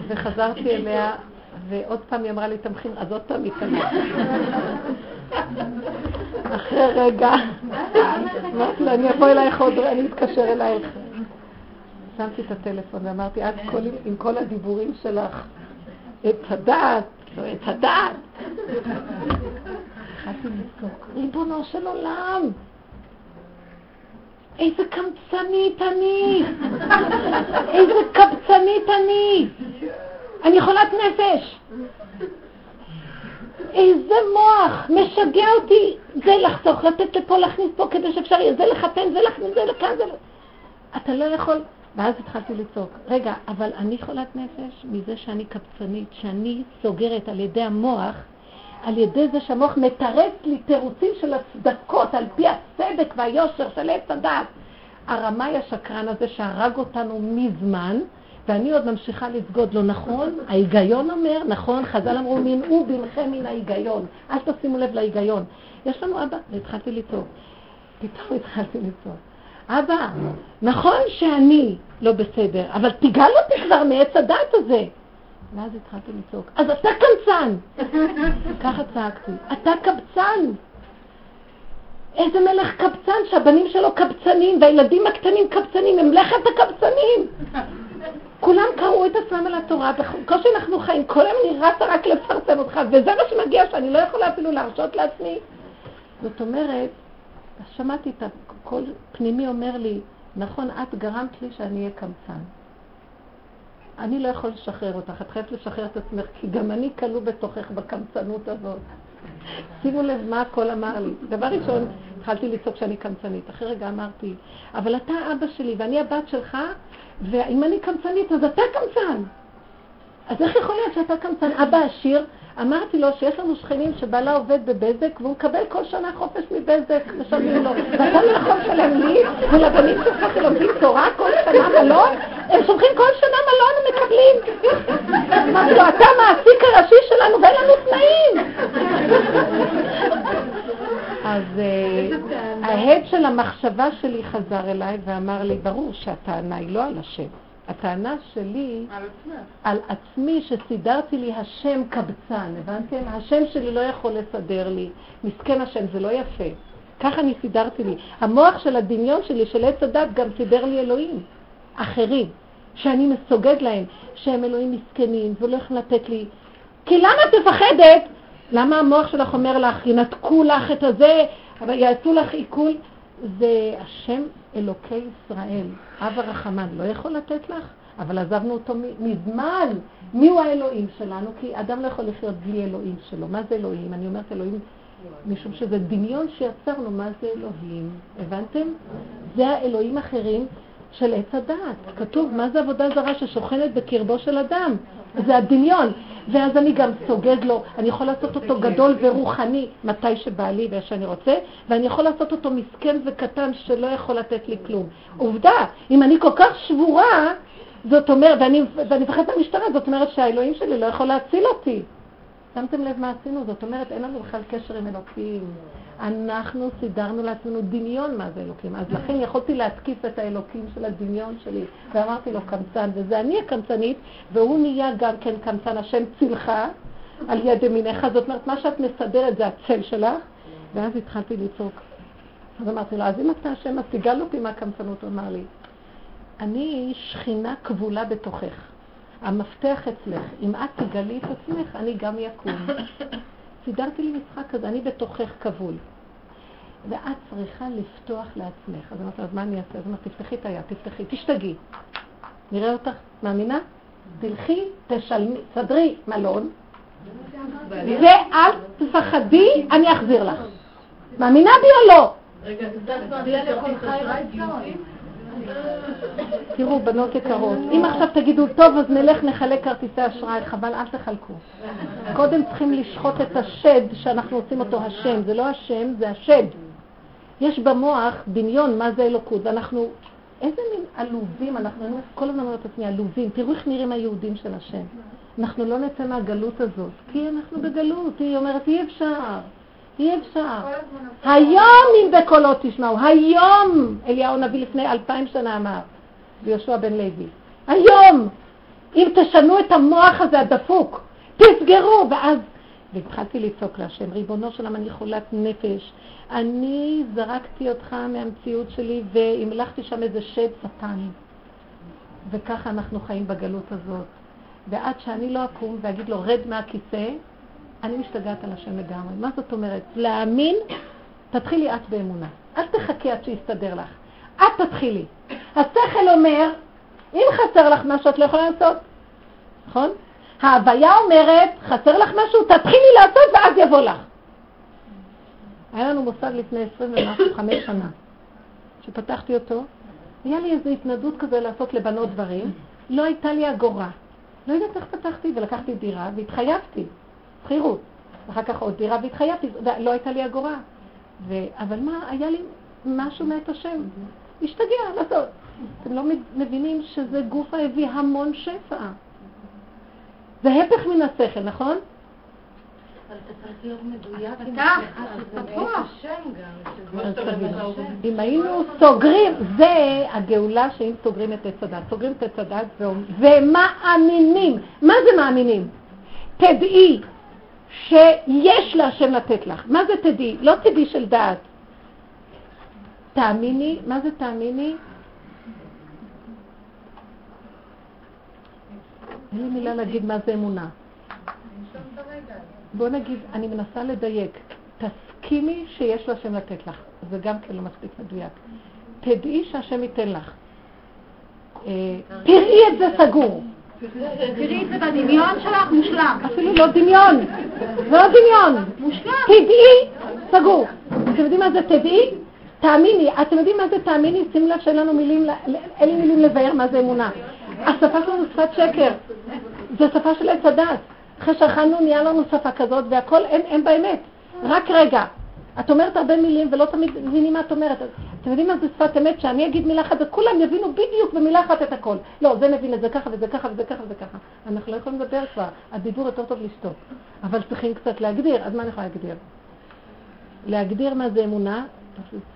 וחזרתי אליה, ועוד פעם היא אמרה לי, תמכין, אז עוד פעם התעלפתי. אחרי רגע, אמרתי לה, אני אבוא אלייך עוד רגע, אני אתקשר אלייך. שמתי את הטלפון ואמרתי, את עם כל הדיבורים שלך, את הדעת, לא את הדעת. התחלתי לצעוק, ריבונו של עולם, איזה קמצנית אני! איזה קבצנית אני! אני חולת נפש! איזה מוח! משגע אותי! זה לחסוך, לתת לפה, להכניס פה כדי שאפשר יהיה, זה לחתן, זה להכניס, זה לכאן, זה... אתה לא יכול... ואז התחלתי לצעוק, רגע, אבל אני חולת נפש מזה שאני קבצנית, שאני סוגרת על ידי המוח, על ידי זה שהמוח מתרץ לי תירוצים של הצדקות על פי הצדק והיושר של עץ הדעת. הרמאי השקרן הזה שהרג אותנו מזמן, ואני עוד ממשיכה לסגוד לו, נכון? ההיגיון אומר, נכון, חז"ל אמרו, מנעו בנכם מן ההיגיון, אל תשימו לב להיגיון. יש לנו אבא, והתחלתי לצעוק. פתאום התחלתי לצעוק. אבא, נכון שאני לא בסדר, אבל תיגל אותי כבר מעץ הדעת הזה. ואז התחלתי לצעוק, אז אתה קמצן! ככה צעקתי, אתה קבצן! איזה מלך קבצן שהבנים שלו קבצנים והילדים הקטנים קבצנים, הם לכת הקבצנים! כולם קראו את עצמם על התורה, בקושי אנחנו חיים, כל היום אני רצה רק לפרסם אותך, וזה מה שמגיע שאני לא יכולה אפילו להרשות לעצמי. זאת אומרת, שמעתי את הקול פנימי אומר לי, נכון, את גרמת לי שאני אהיה קמצן. אני לא יכול לשחרר אותך, את חייבת לשחרר את עצמך, כי גם אני כלוא בתוכך בקמצנות הזאת. שימו לב מה הכל אמר לי. דבר ראשון, התחלתי לצעוק שאני קמצנית. אחרי רגע אמרתי, אבל אתה אבא שלי ואני הבת שלך, ואם אני קמצנית אז אתה קמצן. אז איך יכול להיות שאתה קמצן? אבא עשיר, אמרתי לו שיש לנו שכנים שבעלה עובד בבזק והוא מקבל כל שנה חופש מבזק, משלמים לו. ואתה לא יכול לשלם לי ולבנים שלך שלומדים תורה כל שנה מלון? הם שולחים כל שנה מלון ומקבלים. אמרתי לו, אתה המעסיק הראשי שלנו ואין לנו תנאים. אז אה, ההד של המחשבה שלי חזר אליי ואמר לי, ברור שהטענה היא לא על השם. הטענה שלי על עצמי שסידרתי לי השם קבצן, הבנתם? השם שלי לא יכול לסדר לי. מסכן השם, זה לא יפה. ככה אני סידרתי לי. המוח של הדמיון שלי, של עץ הדת, גם סידר לי אלוהים. אחרים, שאני מסוגד להם, שהם אלוהים מסכנים, ולא יכולים לתת לי. כי למה את מפחדת? למה המוח שלך אומר לך, ינתקו לך את הזה, יעשו לך עיכול? זה השם אלוקי ישראל, אב הרחמן, לא יכול לתת לך? אבל עזבנו אותו מזמן. מי הוא האלוהים שלנו? כי אדם לא יכול לחיות בלי אלוהים שלו. מה זה אלוהים? אני אומרת אלוהים משום שזה דמיון שיצרנו, מה זה אלוהים? הבנתם? זה האלוהים אחרים של עץ הדעת. כתוב, מה זה עבודה זרה ששוכנת בקרבו של אדם? זה הדמיון. ואז אני גם סוגד לו, אני יכול לעשות אותו גדול ורוחני מתי שבא לי ושאני רוצה, ואני יכול לעשות אותו מסכן וקטן שלא יכול לתת לי כלום. עובדה, אם אני כל כך שבורה, זאת אומרת, ואני מפחדת מהמשטרה, זאת אומרת שהאלוהים שלי לא יכול להציל אותי. שמתם לב מה עשינו? זאת אומרת, אין לנו בכלל קשר עם אלוקים. אנחנו סידרנו לעצמנו דמיון מה זה אלוקים. אז לכן יכולתי להתקיף את האלוקים של הדמיון שלי, ואמרתי לו קמצן, וזה אני הקמצנית, והוא נהיה גם כן קמצן, השם צילך על יד ימינך. זאת אומרת, מה שאת מסדרת זה הצל שלך, ואז התחלתי לצעוק. אז אמרתי לו, אז אם אתה השם, אז תגל אותי מהקמצנות, הוא אמר לי, אני שכינה כבולה בתוכך. המפתח אצלך, אם את תגלי את עצמך, אני גם יקום. סידרתי לי משחק כזה, אני בתוכך כבול. ואת צריכה לפתוח לעצמך. אז אמרתי, אז מה אני אעשה? אז אמרתי, תפתחי את היד, תפתחי, תשתגעי. נראה אותך, מאמינה? תלכי, תשלמי, סדרי מלון, ואל תפחדי, אני אחזיר לך. מאמינה בי או לא? רגע, תסתכלי על כל חי תראו, בנות יקרות, אם עכשיו תגידו, טוב, אז נלך נחלק כרטיסי אשראי, חבל, אל תחלקו. קודם צריכים לשחוט את השד שאנחנו עושים אותו השם. זה לא השם, זה השד. יש במוח דמיון מה זה אלוקות, ואנחנו, איזה מין עלובים, אנחנו אני כל הזמן אומרת לעצמי, עלובים. תראו איך נראים היהודים של השם. אנחנו לא נצא מהגלות הזאת, כי אנחנו בגלות. היא אומרת, אי אפשר. אי אפשר. היום אם בקולו תשמעו, היום אליהו הנביא לפני אלפיים שנה אמר, ויהושע בן לוי, היום, אם תשנו את המוח הזה הדפוק, תסגרו, ואז, והתחלתי לצעוק להשם, ריבונו של עולם, אני חולת נפש, אני זרקתי אותך מהמציאות שלי והמלכתי שם איזה שד שטן, וככה אנחנו חיים בגלות הזאת. ועד שאני לא אקום ואגיד לו, רד מהכיסא, אני משתגעת על השם לגמרי. מה זאת אומרת? להאמין, תתחילי את באמונה. אל תחכי עד שיסתדר לך. את תתחילי. השכל אומר, אם חסר לך משהו, את לא יכולה לעשות. נכון? ההוויה אומרת, חסר לך משהו, תתחילי לעשות ואז יבוא לך. היה לנו מוסד לפני 25 שנה, שפתחתי אותו, היה לי איזו התנדות כזה לעשות לבנות דברים, לא הייתה לי אגורה. לא יודעת איך פתחתי, ולקחתי דירה והתחייבתי. שכירות. אחר כך עוד דירה והתחייבתי, לא הייתה לי אגורה. ו... אבל מה, היה לי משהו מאת השם. השתגע לעשות. אתם לא מבינים שזה גוף הביא המון שפע. זה הפך מן השכל, נכון? אבל אתה צריך להיות מדויק עם אם היינו סוגרים, זה הגאולה שאם סוגרים את עץ הדת. סוגרים את עץ הדת ומאמינים. מה זה מאמינים? תדעי שיש להשם לתת לך. מה זה תדעי? לא תדעי של דעת. תאמיני, מה זה תאמיני? אין לי מילה להגיד מה זה אמונה. בוא נגיד, אני מנסה לדייק. תסכימי שיש להשם לתת לך. זה גם כן לא מספיק מדויק. תדעי שהשם ייתן לך. אה, תראי את זה סגור. תראי את זה בדמיון שלך מושלם. אפילו לא דמיון, לא דמיון. מושלם. תדעי, סגור. אתם יודעים מה זה תדעי? תאמיני. אתם יודעים מה זה תאמיני? שימו לב שאין לנו מילים, אין לי מילים לבאר מה זה אמונה. השפה שלנו שפת שקר. זו שפה של עץ הדת. אחרי שאכלנו נהיה לנו שפה כזאת והכל אין, אין באמת. רק רגע. את אומרת הרבה מילים ולא תמיד מבינים מה את אומרת. אתם יודעים מה זה שפת אמת? שאני אגיד מילה אחת וכולם יבינו בדיוק במילה אחת את הכל. לא, זה מבין את זה ככה וזה ככה וזה ככה וזה ככה. אנחנו לא יכולים לדבר כבר. הדיבור יותר טוב לשתוק. אבל צריכים קצת להגדיר. אז מה אני יכולה להגדיר? להגדיר מה זה אמונה,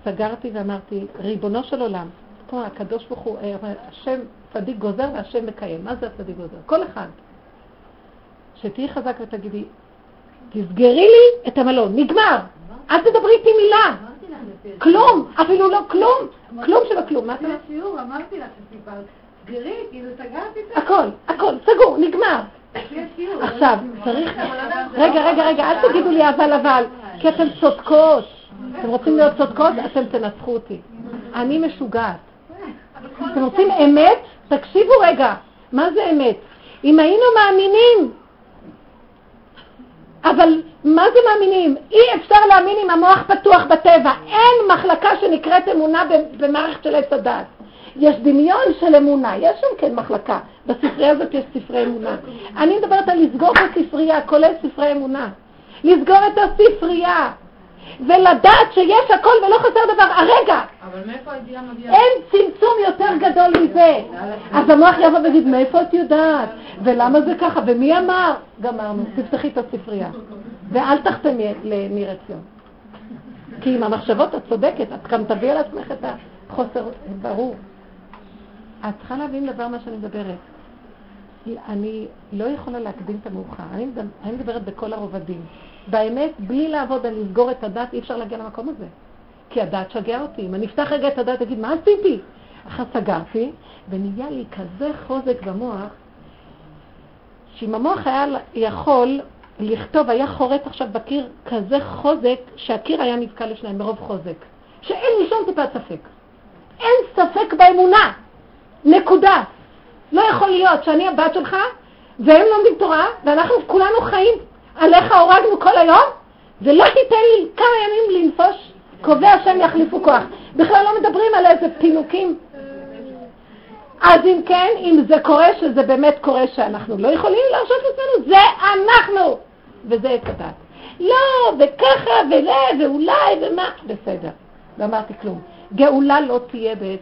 סגרתי ואמרתי, ריבונו של עולם, כמו הקדוש ברוך הוא, אה, השם צדיק גוזר והשם מקיים. מה זה הצדיק גוזר? כל אחד. שתהיי חזק ותגידי, תסגרי לי את המלון, נגמר. אל תדברי איתי מילה. כלום, אפילו לא כלום, כלום של הכלום. מה אומרת? בשיעור אמרתי לך שסיפרת, סגרי, כאילו סגרתי את זה. הכל, הכל, סגור, נגמר. השיעור. עכשיו, צריך... רגע, רגע, רגע, אל תגידו לי אבל אבל, כי אתן צודקות. אתם רוצים להיות צודקות? אתם תנצחו אותי. אני משוגעת. אתם רוצים אמת? תקשיבו רגע, מה זה אמת? אם היינו מאמינים, אבל מה זה מאמינים? אי אפשר להאמין אם המוח פתוח בטבע. אין מחלקה שנקראת אמונה במערכת של עץ הדת. יש דמיון של אמונה, יש שם כן מחלקה. בספרייה הזאת יש ספרי אמונה. אני מדברת על לסגור את הספרייה, כולל ספרי אמונה. לסגור את הספרייה. ולדעת שיש הכל ולא חסר דבר. הרגע, אבל מאיפה הידיעה מגיעה? אין צמצום יותר גדול מזה. אז המוח יבוא ויגיד, מאיפה את יודעת? ולמה זה ככה? ומי אמר? גמרנו, תפתחי את הספרייה. ואל תחתמי לניר עציון. כי עם המחשבות את צודקת, את גם תביאי על עצמך את החוסר, ברור. את צריכה להבין דבר מה שאני מדברת. אני לא יכולה להקדים את המאוחר. אני מדברת בכל הרובדים. באמת, בלי לעבוד על לסגור את הדת, אי אפשר להגיע למקום הזה. כי הדת שגעה אותי. אם אני אפתח רגע את הדת, אגיד, מה עשיתי? אחר סגרתי, ונהיה לי כזה חוזק במוח, שאם המוח היה יכול לכתוב, היה חורץ עכשיו בקיר כזה חוזק, שהקיר היה נתקע לשניים מרוב חוזק. שאין לי שום טיפת ספק. אין ספק באמונה. נקודה. לא יכול להיות שאני הבת שלך, והם לומדים תורה, ואנחנו כולנו חיים, עליך הורגנו כל היום, ולא תיתן לי כמה ימים לנפוש, קובע שהם יחליפו כוח. בכלל לא מדברים על איזה פינוקים. אז אם כן, אם זה קורה, שזה באמת קורה שאנחנו לא יכולים להרשות לעצמנו, זה אנחנו! וזה הדת. לא, וככה, ולה, ואולי, ומה, בסדר. לא אמרתי כלום. גאולה לא תהיה בעץ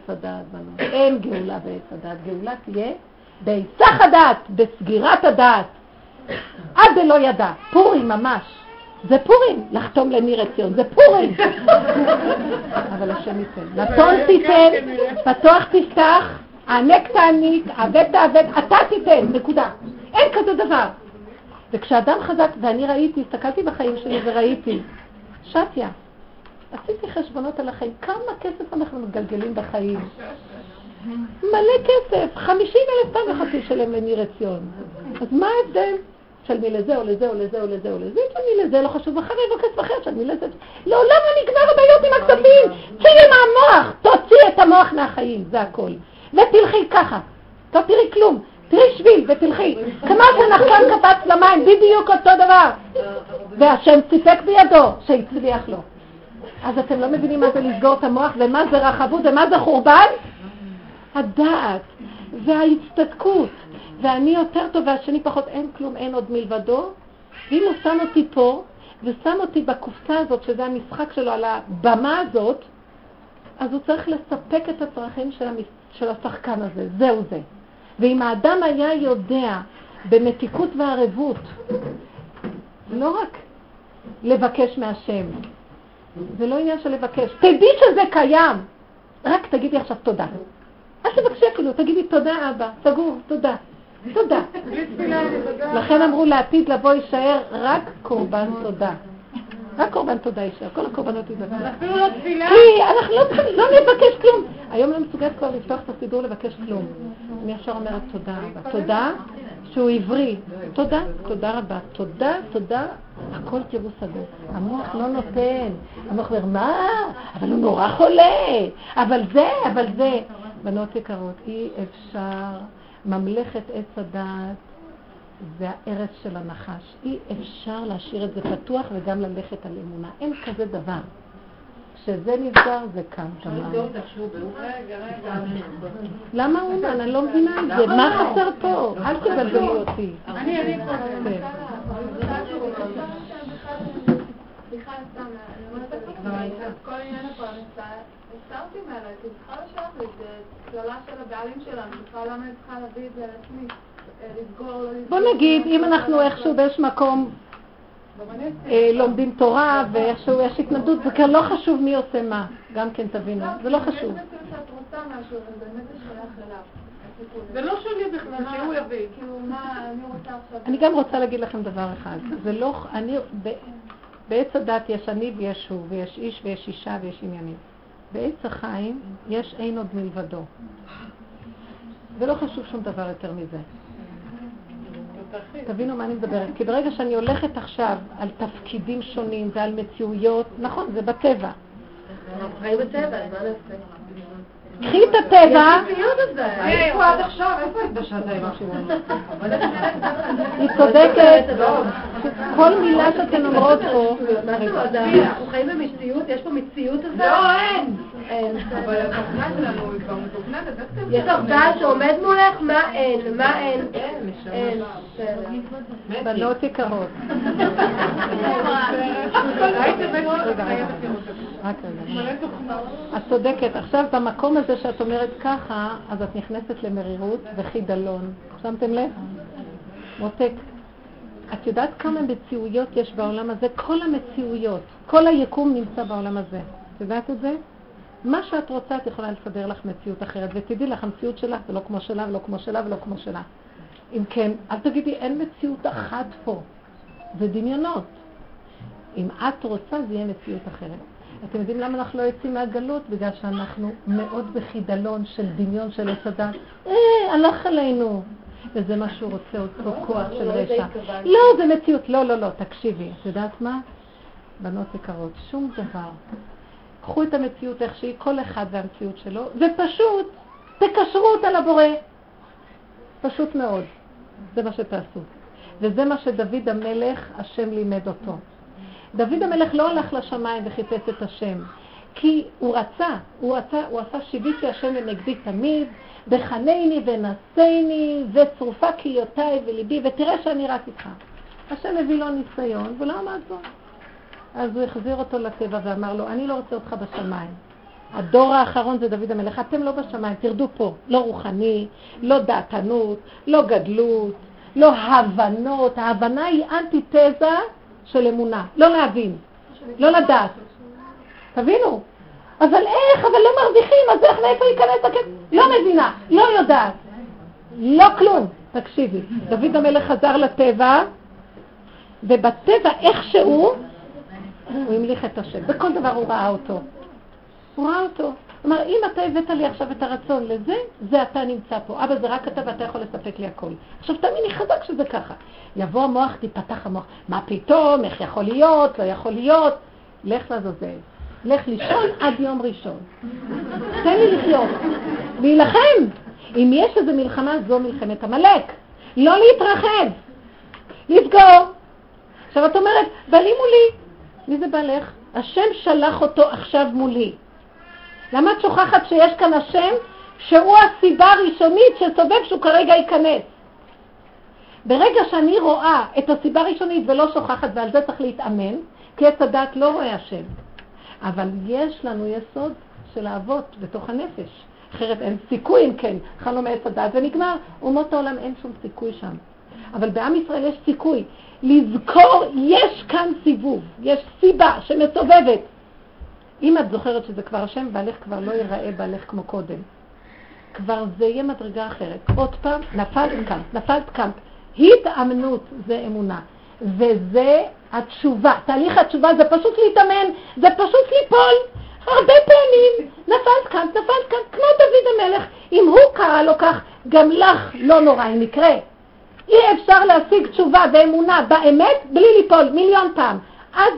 בנות. אין גאולה בעץ הדת. גאולה תהיה בהיסח הדת, בסגירת הדת. עד דלא ידע. פורים ממש. זה פורים, לחתום לניר עציון, זה פורים. אבל השם ייתן. נתון תיתן, פתוח תפתח, הענק תעניק, עבד תעבד, אתה תיתן, נקודה. אין כזה דבר. וכשאדם חזק, ואני ראיתי, הסתכלתי בחיים שלי וראיתי, שתיה, עשיתי חשבונות על החיים, כמה כסף אנחנו מגלגלים בחיים? מלא כסף, חמישים אלף פעם יכולתי לשלם לניר עציון. אז מה ההבדל? תשלמי לזה או לזה או לזה או לזה או לזה, תשלמי לזה, לא חשוב, יבוא כסף אחר, תשלמי לזה. לעולם לא נגמר הבעיות עם הכספים, צאי מהמוח, תוציאי את המוח מהחיים, זה הכל. ותלכי ככה, לא תראי כלום, תראי שביל ותלכי. כמה שנחשן קפץ למים, בדיוק אותו דבר. והשם סיפק בידו שהצליח לו. אז אתם לא מבינים מה זה לסגור את המוח ומה זה רחבות ומה זה חורבן? הדעת וההצטדקות ואני יותר טוב והשני פחות, אין כלום, אין עוד מלבדו. ואם הוא שם אותי פה ושם אותי בקופסה הזאת, שזה המשחק שלו על הבמה הזאת, אז הוא צריך לספק את הצרכים של, המס... של השחקן הזה, זהו זה. ואם האדם היה יודע במתיקות וערבות, לא רק לבקש מהשם, זה לא עניין של לבקש, תדעי שזה קיים, רק תגידי עכשיו תודה. אל תבקשי אפילו, תגידי תודה אבא, סגור, תודה. תודה. לכן אמרו לעתיד לבוא יישאר רק קורבן תודה. רק קורבן תודה יישאר, כל הקורבנות ייזכרו. אפילו לא תפילה. כי אנחנו לא צריכים, לא נבקש כלום. היום לא מסוגלת כבר לפתוח את הסידור לבקש כלום. אני ישר אומרת תודה רבה. תודה שהוא עברי. תודה, תודה רבה. תודה, תודה, הכל תראו סגור. המוח לא נותן. המוח אומר, מה? אבל הוא נורא חולה. אבל זה, אבל זה. בנות יקרות, אי אפשר. ממלכת עץ הדעת זה הארץ של הנחש. אי אפשר להשאיר את זה פתוח וגם ללכת על אמונה. אין כזה דבר. כשזה נסגר זה קם תמר. למה אומן? אני לא מבינה את זה. מה חסר פה? אל תבלבלי אותי. אני, אני פה. סליחה, סתם, אני אומרת את כל עניין הפרנסה, הסרתי מעליי, כי צריכה לשבת לי, זה קללה של הבעלים שלנו, בכלל למה אני צריכה להביא את זה לעצמי, לסגור, לא לסגור. בוא נגיד, אם אנחנו איכשהו באיזשהו מקום אה, לומדים תורה ואיכשהו יש התנגדות, זה כאן לא חשוב מי עושה מה, גם כן תבינו, זה לא חשוב. זה לא שלי בכלל, שהוא יביא. כאילו, אני גם רוצה להגיד לכם דבר אחד, זה לא, אני, בעץ הדת יש אני ויש הוא, ויש איש ויש אישה ויש עניינים. בעץ החיים יש אין עוד מלבדו. ולא חשוב שום דבר יותר מזה. תבינו מה אני מדברת. כי ברגע שאני הולכת עכשיו על תפקידים שונים ועל מציאויות, נכון, זה בטבע. אנחנו חיים בטבע, אז מה נעשה? קחי את הטבע, הזה. איפה עד עכשיו? איפה היית בשעתיים היא צודקת, כל מילה שאתן אומרות פה, אומרת? אנחנו חיים במציאות, יש פה מציאות הזה? לא, אין. אין. אבל התוכנה שלנו היא כבר מתוכננת. יש בעל שעומד מולך? מה אין? מה אין? אין. בסדר. בנות יקרות. את צודקת. עכשיו, במקום הזה שאת אומרת ככה, אז את נכנסת למרירות וחידלון. שמתם לב? מותק. את יודעת כמה מציאויות יש בעולם הזה? כל המציאויות, כל היקום נמצא בעולם הזה. את יודעת את זה? מה שאת רוצה, את יכולה לסדר לך מציאות אחרת. ותדעי לך, המציאות שלך זה לא כמו שלה ולא כמו שלה ולא כמו שלה. אם כן, אל תגידי, אין מציאות אחת פה. זה דמיונות. אם את רוצה, זה יהיה מציאות אחרת. אתם יודעים למה אנחנו לא יוצאים מהגלות? בגלל שאנחנו מאוד בחידלון של דמיון של עץ הדת. אה, הלך עלינו. וזה מה שהוא רוצה, אותו כוח של רשע. לא, זה מציאות. לא, לא, לא, תקשיבי. את יודעת מה? בנות יקרות, שום דבר. קחו את המציאות איך שהיא, כל אחד והמציאות שלו, ופשוט תקשרו אותה לבורא. פשוט מאוד. זה מה שתעשו. וזה מה שדוד המלך, השם לימד אותו. דוד המלך לא הלך לשמיים וחיפש את השם, כי הוא רצה, הוא רצה, הוא עשה שיביתי השם לנגדי תמיד, בחנני ונשני וצרופה קהיותיי וליבי, ותראה שאני רק איתך. השם הביא לו ניסיון ולא עמד בו. אז הוא החזיר אותו לטבע ואמר לו, אני לא רוצה אותך בשמיים. הדור האחרון זה דוד המלך, אתם לא בשמיים, תרדו פה. לא רוחני, לא דעתנות, לא גדלות, לא הבנות. ההבנה היא אנטיתזה של אמונה, לא להבין, לא לדעת. תבינו. אבל איך, אבל לא מרוויחים, אז איך, מאיפה ייכנס הכסף? לא מבינה, לא יודעת. לא כלום. תקשיבי, דוד המלך חזר לטבע, ובטבע איכשהו הוא המליך את השם. בכל דבר הוא ראה אותו. הוא ראה אותו. אמר, אם אתה הבאת לי עכשיו את הרצון לזה, זה אתה נמצא פה. אבא, זה רק אתה ואתה יכול לספק לי הכל. עכשיו תאמיני חזק שזה ככה. יבוא המוח, תיפתח המוח. מה פתאום, איך יכול להיות, לא יכול להיות. לך לעזאזל. לך לישון עד יום ראשון. תן לי לחיות. להילחם. אם יש איזו מלחמה, זו מלחמת עמלק. לא להתרחב. לסגור. עכשיו את אומרת, בעלי מולי. מי זה בעלך? השם שלח אותו עכשיו מולי. למה את שוכחת שיש כאן השם שהוא הסיבה הראשונית שסובב שהוא כרגע ייכנס? ברגע שאני רואה את הסיבה הראשונית ולא שוכחת, ועל זה צריך להתאמן, כי עץ הדת לא רואה השם. אבל יש לנו יסוד של האבות בתוך הנפש. אחרת אין סיכוי אם כן, אכלנו מעץ הדת ונגמר. אומות העולם אין שום סיכוי שם. אבל בעם ישראל יש סיכוי. לזכור, יש כאן סיבוב, יש סיבה שמסובבת. אם את זוכרת שזה כבר השם, בעלך כבר לא ייראה בעלך כמו קודם. כבר זה יהיה מדרגה אחרת. עוד פעם, נפלת קמת, נפלת קמת. התאמנות זה אמונה. וזה התשובה. תהליך התשובה זה פשוט להתאמן, זה פשוט ליפול. הרבה פעמים נפלת קמת, נפלת קמת, כמו דוד המלך. אם הוא קרא לו כך, גם לך לא נורא אם יקרה. אי אפשר להשיג תשובה ואמונה באמת בלי ליפול מיליון פעם. עד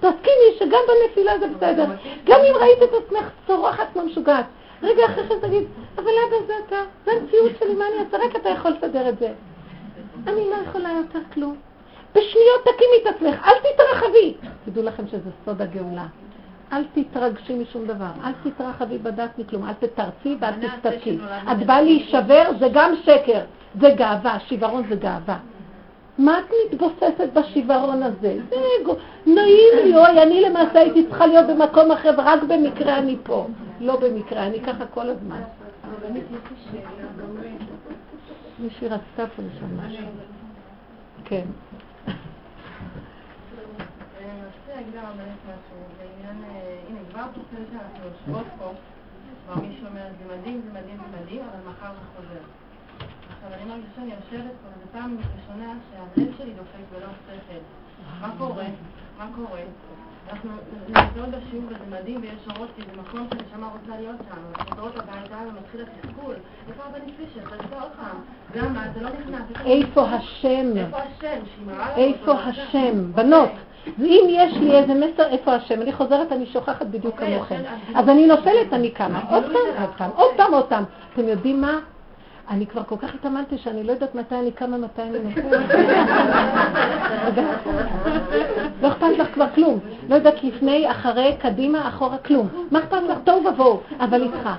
שתסכימי שגם בנפילה זה בסדר. גם אם ראית את עצמך צורחת כמו משוגעת. רגע אחרי כן תגיד, אבל אבא זה אתה, זה המציאות שלי, מה אני אעשה? רק אתה יכול לסדר את זה. אני לא יכולה יותר כלום. בשניות תקימי את עצמך, אל תתרחבי. תדעו לכם שזה סוד הגאולה. אל תתרגשי משום דבר, אל תתרחבי בדת מכלום, אל תתרצי ואל תסתכלי. את באה להישבר, זה גם שקר, זה גאווה, שיוורון זה גאווה. מה את מתבוססת בשיוורון הזה? זה אגו. נעים לי, אוי, אני למעשה הייתי צריכה להיות במקום אחר, ורק במקרה אני פה. לא במקרה, אני ככה כל הזמן. מישהי רצתה פה לשם משהו. כן. בעניין, אה, הנה, כבר תוכנית שאנחנו יושבות פה, כבר מישהו אומר, זה מדהים, זה מדהים, זה מדהים, אבל מחר זה חוזר. עכשיו, אני מרגישה שאני יושבת פה, זו פעם ראשונה שהלב שלי דופק ולא השכל. מה קורה? מה קורה? אנחנו נמצאות בשיעור וזה מדהים ויש אורות כי זה מקום שהנשמה רוצה להיות שם. אנחנו חוזרות הביתה ומתחיל התסכול. איפה הרבנית פישר? תעשה עוד פעם. למה? זה לא נכנס. איפה השם? איפה השם? איפה? בנות, ואם יש לי איזה מסר איפה השם, אני חוזרת, אני שוכחת בדיוק אוקיי, כמוכם. אז- אז אני נופלת, אני קמה. עוד פעם, עוד פעם, עוד פעם, עוד פעם. אתם יודעים מה? אני כבר כל כך התאמנתי שאני לא יודעת מתי אני קמה, מתי אני נופלת. לא אכפת לך כבר כלום. לא יודעת לפני, אחרי, קדימה, אחורה, כלום. מה אכפת לך? תוהו ובוהו, אבל איתך.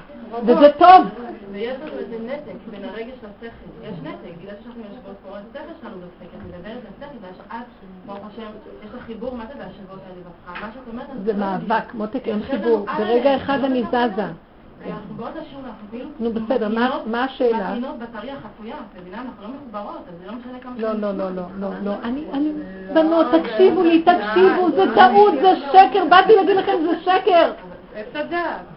וזה טוב. ויש לנו איזה נתק בין הרגש לשכל. יש נתק, בגלל שאנחנו יושבות פה, השכל שלנו דופק, את מדברת לשכל, ואת, ברוך השם, יש לך חיבור, מה זה והשבות האלה בפך? מה שאת אומרת, זה לא. מאבק, מותק, אין חיבור. ברגע אחד לא אני מדברות. זזה. אנחנו באות כאילו... נו, בסדר, מה- השאלה? מבינה? אנחנו לא מחוברות, אז זה לא משנה כמה... לא, לא. לא, לא, לא, לא. אני, אני... בנות, תקשיבו לי, תקשיבו, זה טעות, זה שקר. באתי להגיד לכם, זה שקר.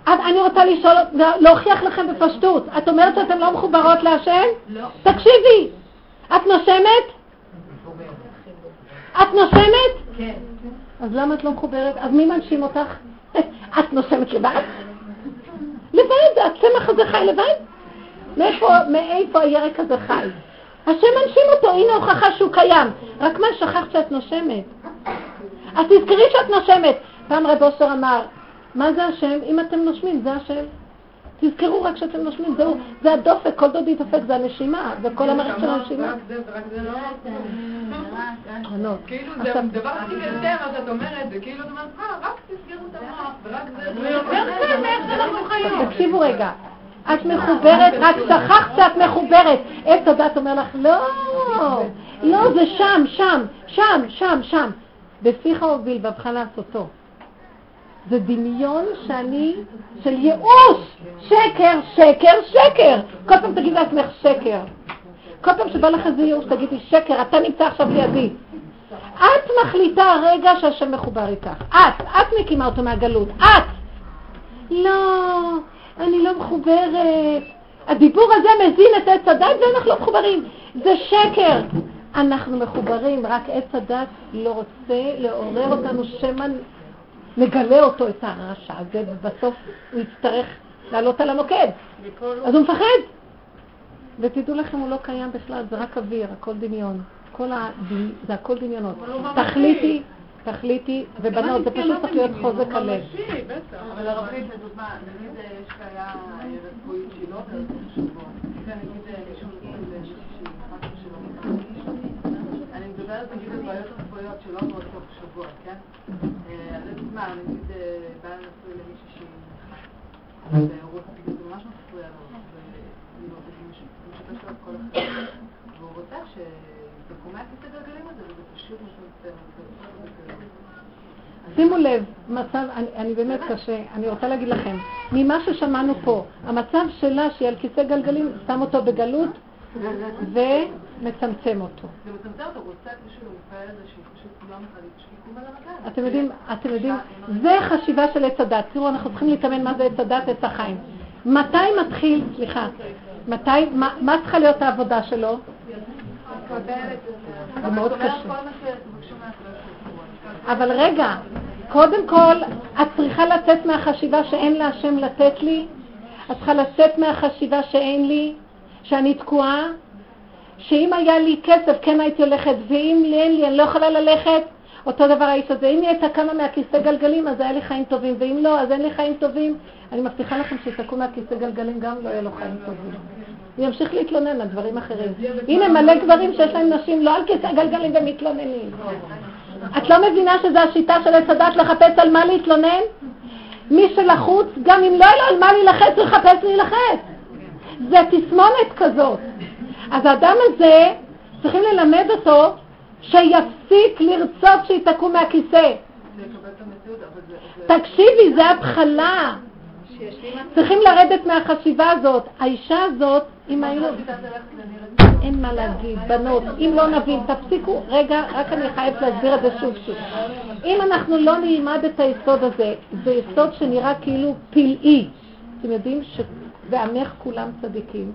אני רוצה לשאול, להוכיח לכם בפשטות. את אומרת שאתן לא מחוברות להשם? לא. תקשיבי, את נושמת? את נושמת? כן. אז למה את לא מחוברת? אז מי מנשים אותך? את נושמת לבד? לבד, הצמח הזה חי לבד? מאיפה, מאיפה הירק הזה חי? השם מנשים אותו, הנה הוכחה שהוא קיים. רק מה, שכחת שאת נושמת. אז תזכרי שאת נושמת. פעם רב אושר אמר, מה זה השם? אם אתם נושמים, זה השם. תזכרו רק שאתם נושמים, זהו, זה הדופק, כל דודי דופק, זה הנשימה, זה כל המערכת של הנשימה. רק זה ורק זה לא... ענות. כאילו זה הדבר הכי קשה מה שאת אומרת, זה כאילו את אומרת, רק תסגרו את המוח, ורק זה... זה יותר קל מאיך שאנחנו חיים. תקשיבו רגע, את מחוברת, רק שכחת שאת מחוברת. עץ הדת אומר לך, לא, לא, זה שם, שם, שם, שם, שם. בפיך הוביל ובך לעשותו. זה דמיון שאני, של ייאוש, שקר, שקר, שקר. כל פעם תגידי לעצמך שקר. כל פעם שבא לך איזה ייאוש תגידי שקר, אתה נמצא עכשיו לידי. את מחליטה הרגע שהשם מחובר איתך. את, את מקימה אותו מהגלות. את. לא, אני לא מחוברת. הדיבור הזה מזין את עץ הדת ואנחנו לא מחוברים. זה שקר. אנחנו מחוברים, רק עץ הדת לא רוצה לעורר אותנו שמא נגלה אותו, את הרשע הזה, ובסוף הוא יצטרך לעלות על המוקד. אז הוא מפחד. ותדעו לכם, הוא לא קיים בכלל, זה רק אוויר, הכל דמיון. כל ה... זה הכל דמיונות. תחליטי, תחליטי, ובנות, זה פשוט צריך להיות חוזק הלב. אבל הרבית, לדוגמה, נגיד אה, יש בעיה אה, רפואית שהיא לא עוברת בשבוע. כן, נגיד אה, אני מדברת נגיד על בעיות רפואיות שלא עוברות תוך שבוע, כן? שימו לב, מצב, אני, אני באמת קשה, אני רוצה להגיד לכם, ממה ששמענו פה, המצב שלה שהיא על כיסא גלגלים, שם אותו בגלות ומצמצם אותו. זה מצמצם אותו, הוא רוצה איזשהו מפעל הזה שהיא פשוט לא מחליט שיקום על הרגליים. אתם יודעים, אתם יודעים, זה חשיבה של עץ הדת. תראו, אנחנו צריכים להתאמן מה זה עץ הדת, עץ החיים. מתי מתחיל, סליחה, מתי, מה, צריכה להיות העבודה שלו? זה מאוד קשה. אבל רגע, קודם כל, את צריכה לצאת מהחשיבה שאין לה השם לתת לי, את צריכה לצאת מהחשיבה שאין לי, שאני תקועה, שאם היה לי כסף כן הייתי הולכת, ואם אין לי אני לא יכולה ללכת, אותו דבר האיש הזה, אם היא הייתה קמה מהכיסא גלגלים, אז היה לי חיים טובים, ואם לא, אז אין לי חיים טובים. אני מבטיחה לכם שתקום מהכיסא גלגלים, גם לא יהיה לו חיים טובים. הוא ימשיך להתלונן על דברים אחרים. הנה מלא גברים שיש להם נשים לא על כיסא גלגלים ומתלוננים. את לא מבינה שזו השיטה של עץ הדת לחפש על מה להתלונן? מי שלחוץ, גם אם לא יהיה לו על מה להילחץ, הוא יחפש להילחץ. זה תסמונת כזאת. אז האדם הזה, צריכים ללמד אותו שיפסיק לרצות שהיא תקום מהכיסא. תקשיבי, זה התחלה. צריכים לרדת מהחשיבה הזאת. האישה הזאת, אם היינו... אין מה להגיד, בנות, אם לא נבין, תפסיקו, רגע, רק אני חייבת להסביר את זה שוב שוב. אם אנחנו לא נלמד את היסוד הזה, זה יסוד שנראה כאילו פלאי. אתם יודעים שבעמך כולם צדיקים,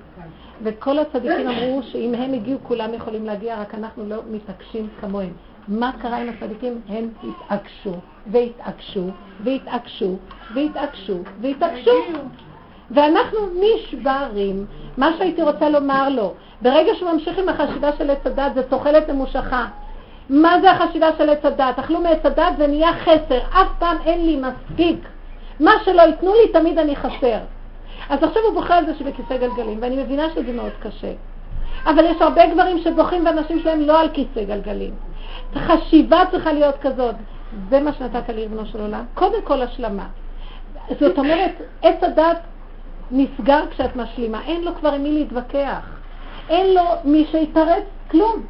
וכל הצדיקים אמרו שאם הם הגיעו כולם יכולים להגיע, רק אנחנו לא מתעקשים כמוהם. מה קרה עם הצדיקים? הם התעקשו, והתעקשו, והתעקשו, והתעקשו, והתעקשו. ואנחנו נשברים. מה שהייתי רוצה לומר לו, ברגע שהוא ממשיך עם החשיבה של עץ הדת, זה תוחלת ממושכה. מה זה החשיבה של עץ הדת? אכלו מעץ הדת ונהיה חסר. אף פעם אין לי מספיק. מה שלא ייתנו לי, תמיד אני חסר. אז עכשיו הוא בוכה על זה שבכיסא גלגלים, ואני מבינה שזה מאוד קשה. אבל יש הרבה גברים שבוכים ואנשים שלהם לא על כיסא גלגלים. חשיבה צריכה להיות כזאת. זה מה שנתת לי, ריבונו של עולם. קודם כל השלמה. זאת אומרת, עץ הדת נסגר כשאת משלימה. אין לו כבר עם מי להתווכח. אין לו מי שיתרץ כלום.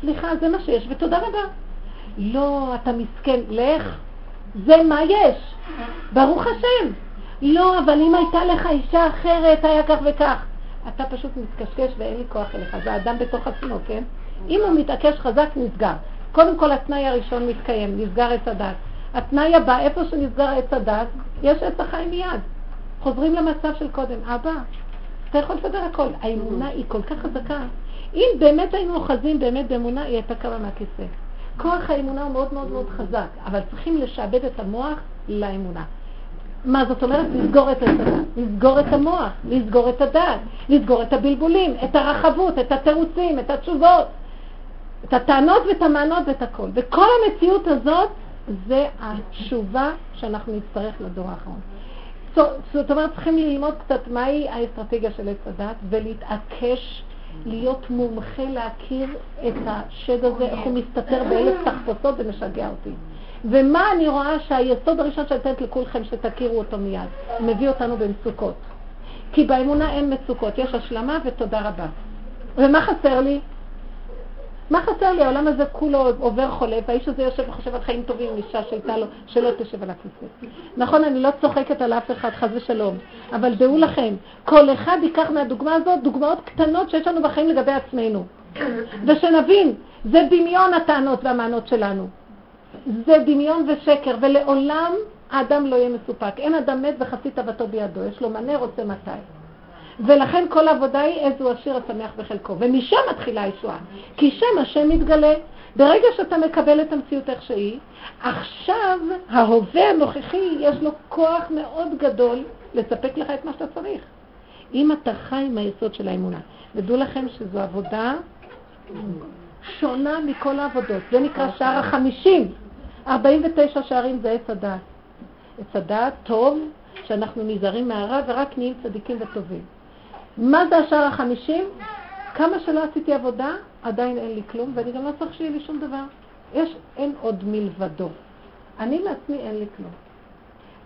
סליחה, זה מה שיש, ותודה רבה. לא, אתה מסכן, לך. זה מה יש. ברוך השם. לא, אבל אם הייתה לך אישה אחרת, היה כך וכך. אתה פשוט מתקשקש ואין לי כוח אליך. זה האדם בתוך עצמו, כן? אם הוא מתעקש חזק, נסגר. קודם כל התנאי הראשון מתקיים, נסגר עץ הדת. התנאי הבא, איפה שנסגר עץ הדת, יש עץ החיים מיד. חוזרים למצב של קודם. אבא, אתה יכול לסדר הכל. האמונה היא כל כך חזקה. אם באמת היינו אוחזים באמת באמונה, היא הייתה קמה מהכיסא. כוח האמונה הוא מאוד מאוד מאוד חזק, אבל צריכים לשעבד את המוח לאמונה. מה זאת אומרת? לסגור את הדעת, לסגור את המוח, לסגור את הדעת, לסגור את הבלבולים, את הרחבות, את התירוצים, את התשובות, את הטענות ואת המענות ואת הכל. וכל המציאות הזאת זה התשובה שאנחנו נצטרך לדור האחרון. זאת אומרת, צריכים ללמוד קצת מהי האסטרטגיה של עץ הדת ולהתעקש להיות מומחה להכיר את השד הזה, איך הוא מסתתר באלף תחפושות ומשגע אותי. ומה אני רואה שהיסוד הראשון שאני נותנת לכולכם שתכירו אותו מיד, מביא אותנו במצוקות. כי באמונה אין מצוקות, יש השלמה ותודה רבה. ומה חסר לי? מה חסר לי? העולם הזה כולו עובר חולה, והאיש הזה יושב וחושב על חיים טובים עם אישה שהייתה לו, שלא תשב על הכיסא. נכון, אני לא צוחקת על אף אחד, חס ושלום, אבל דעו לכם, כל אחד ייקח מהדוגמה הזאת דוגמאות קטנות שיש לנו בחיים לגבי עצמנו. ושנבין, זה דמיון הטענות והמענות שלנו. זה דמיון ושקר, ולעולם האדם לא יהיה מסופק. אין אדם מת וחצי תאוותו בידו, יש לו מנה, רוצה מתי. ולכן כל העבודה היא איזו עשיר השמח בחלקו. ומשם מתחילה הישועה. כי שם השם מתגלה. ברגע שאתה מקבל את המציאות איך שהיא, עכשיו ההווה הנוכחי יש לו כוח מאוד גדול לספק לך את מה שאתה צריך. אם אתה חי עם היסוד של האמונה. ודעו לכם שזו עבודה שונה מכל העבודות. זה נקרא שער החמישים. 49 שערים זה עץ הדעת. עץ הדעת טוב, שאנחנו נזהרים מהרע ורק נהיים צדיקים וטובים. מה זה השער החמישים? כמה שלא עשיתי עבודה, עדיין אין לי כלום, ואני גם לא צריך שיהיה לי שום דבר. יש, אין עוד מלבדו. אני לעצמי אין לי כלום.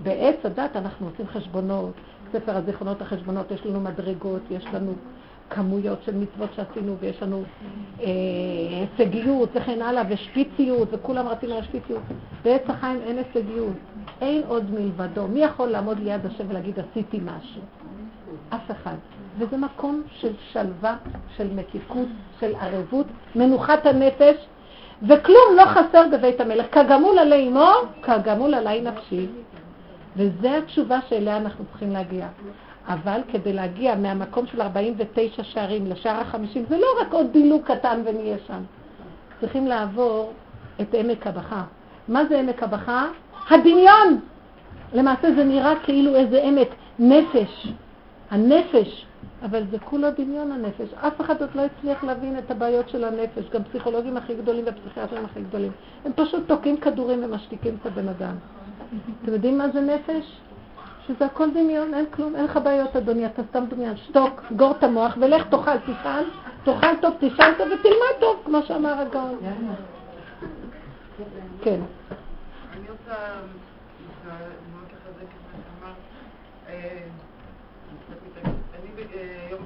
בעץ הדת אנחנו עושים חשבונות, ספר הזיכרונות החשבונות, יש לנו מדרגות, יש לנו כמויות של מצוות שעשינו, ויש לנו אה, הישגיות וכן הלאה, ושפיציות, וכולם רצים על השפיציות. בעץ החיים אין הישגיות, אין עוד מלבדו. מי יכול לעמוד ליד השם ולהגיד עשיתי משהו? אף אחד. וזה מקום של שלווה, של מתיקות, של ערבות, מנוחת הנפש, וכלום לא חסר בבית המלך. כגמול עלי אמו, כגמול עלי נפשי. וזו התשובה שאליה אנחנו צריכים להגיע. אבל כדי להגיע מהמקום של 49 שערים לשער החמישים, זה לא רק עוד דילוג קטן ונהיה שם. צריכים לעבור את עמק הבכה. מה זה עמק הבכה? הדמיון! למעשה זה נראה כאילו איזה עמק נפש. הנפש אבל זה כולו דמיון הנפש. אף אחד עוד לא הצליח להבין את הבעיות של הנפש, גם פסיכולוגים הכי גדולים והפסיכיאטרים הכי גדולים. הם פשוט תוקעים כדורים ומשתיקים את הבן אדם. אתם יודעים מה זה נפש? שזה הכל דמיון, אין כלום, אין לך בעיות אדוני, אתה סתם דמיון. שתוק, סגור את המוח ולך תאכל, תפעל, תאכל טוב, תשאל טוב ותלמד טוב, כמו שאמר הגאון. כן. אני רוצה מאוד לחזק את מה שאמרת. אה, אני אה, יום,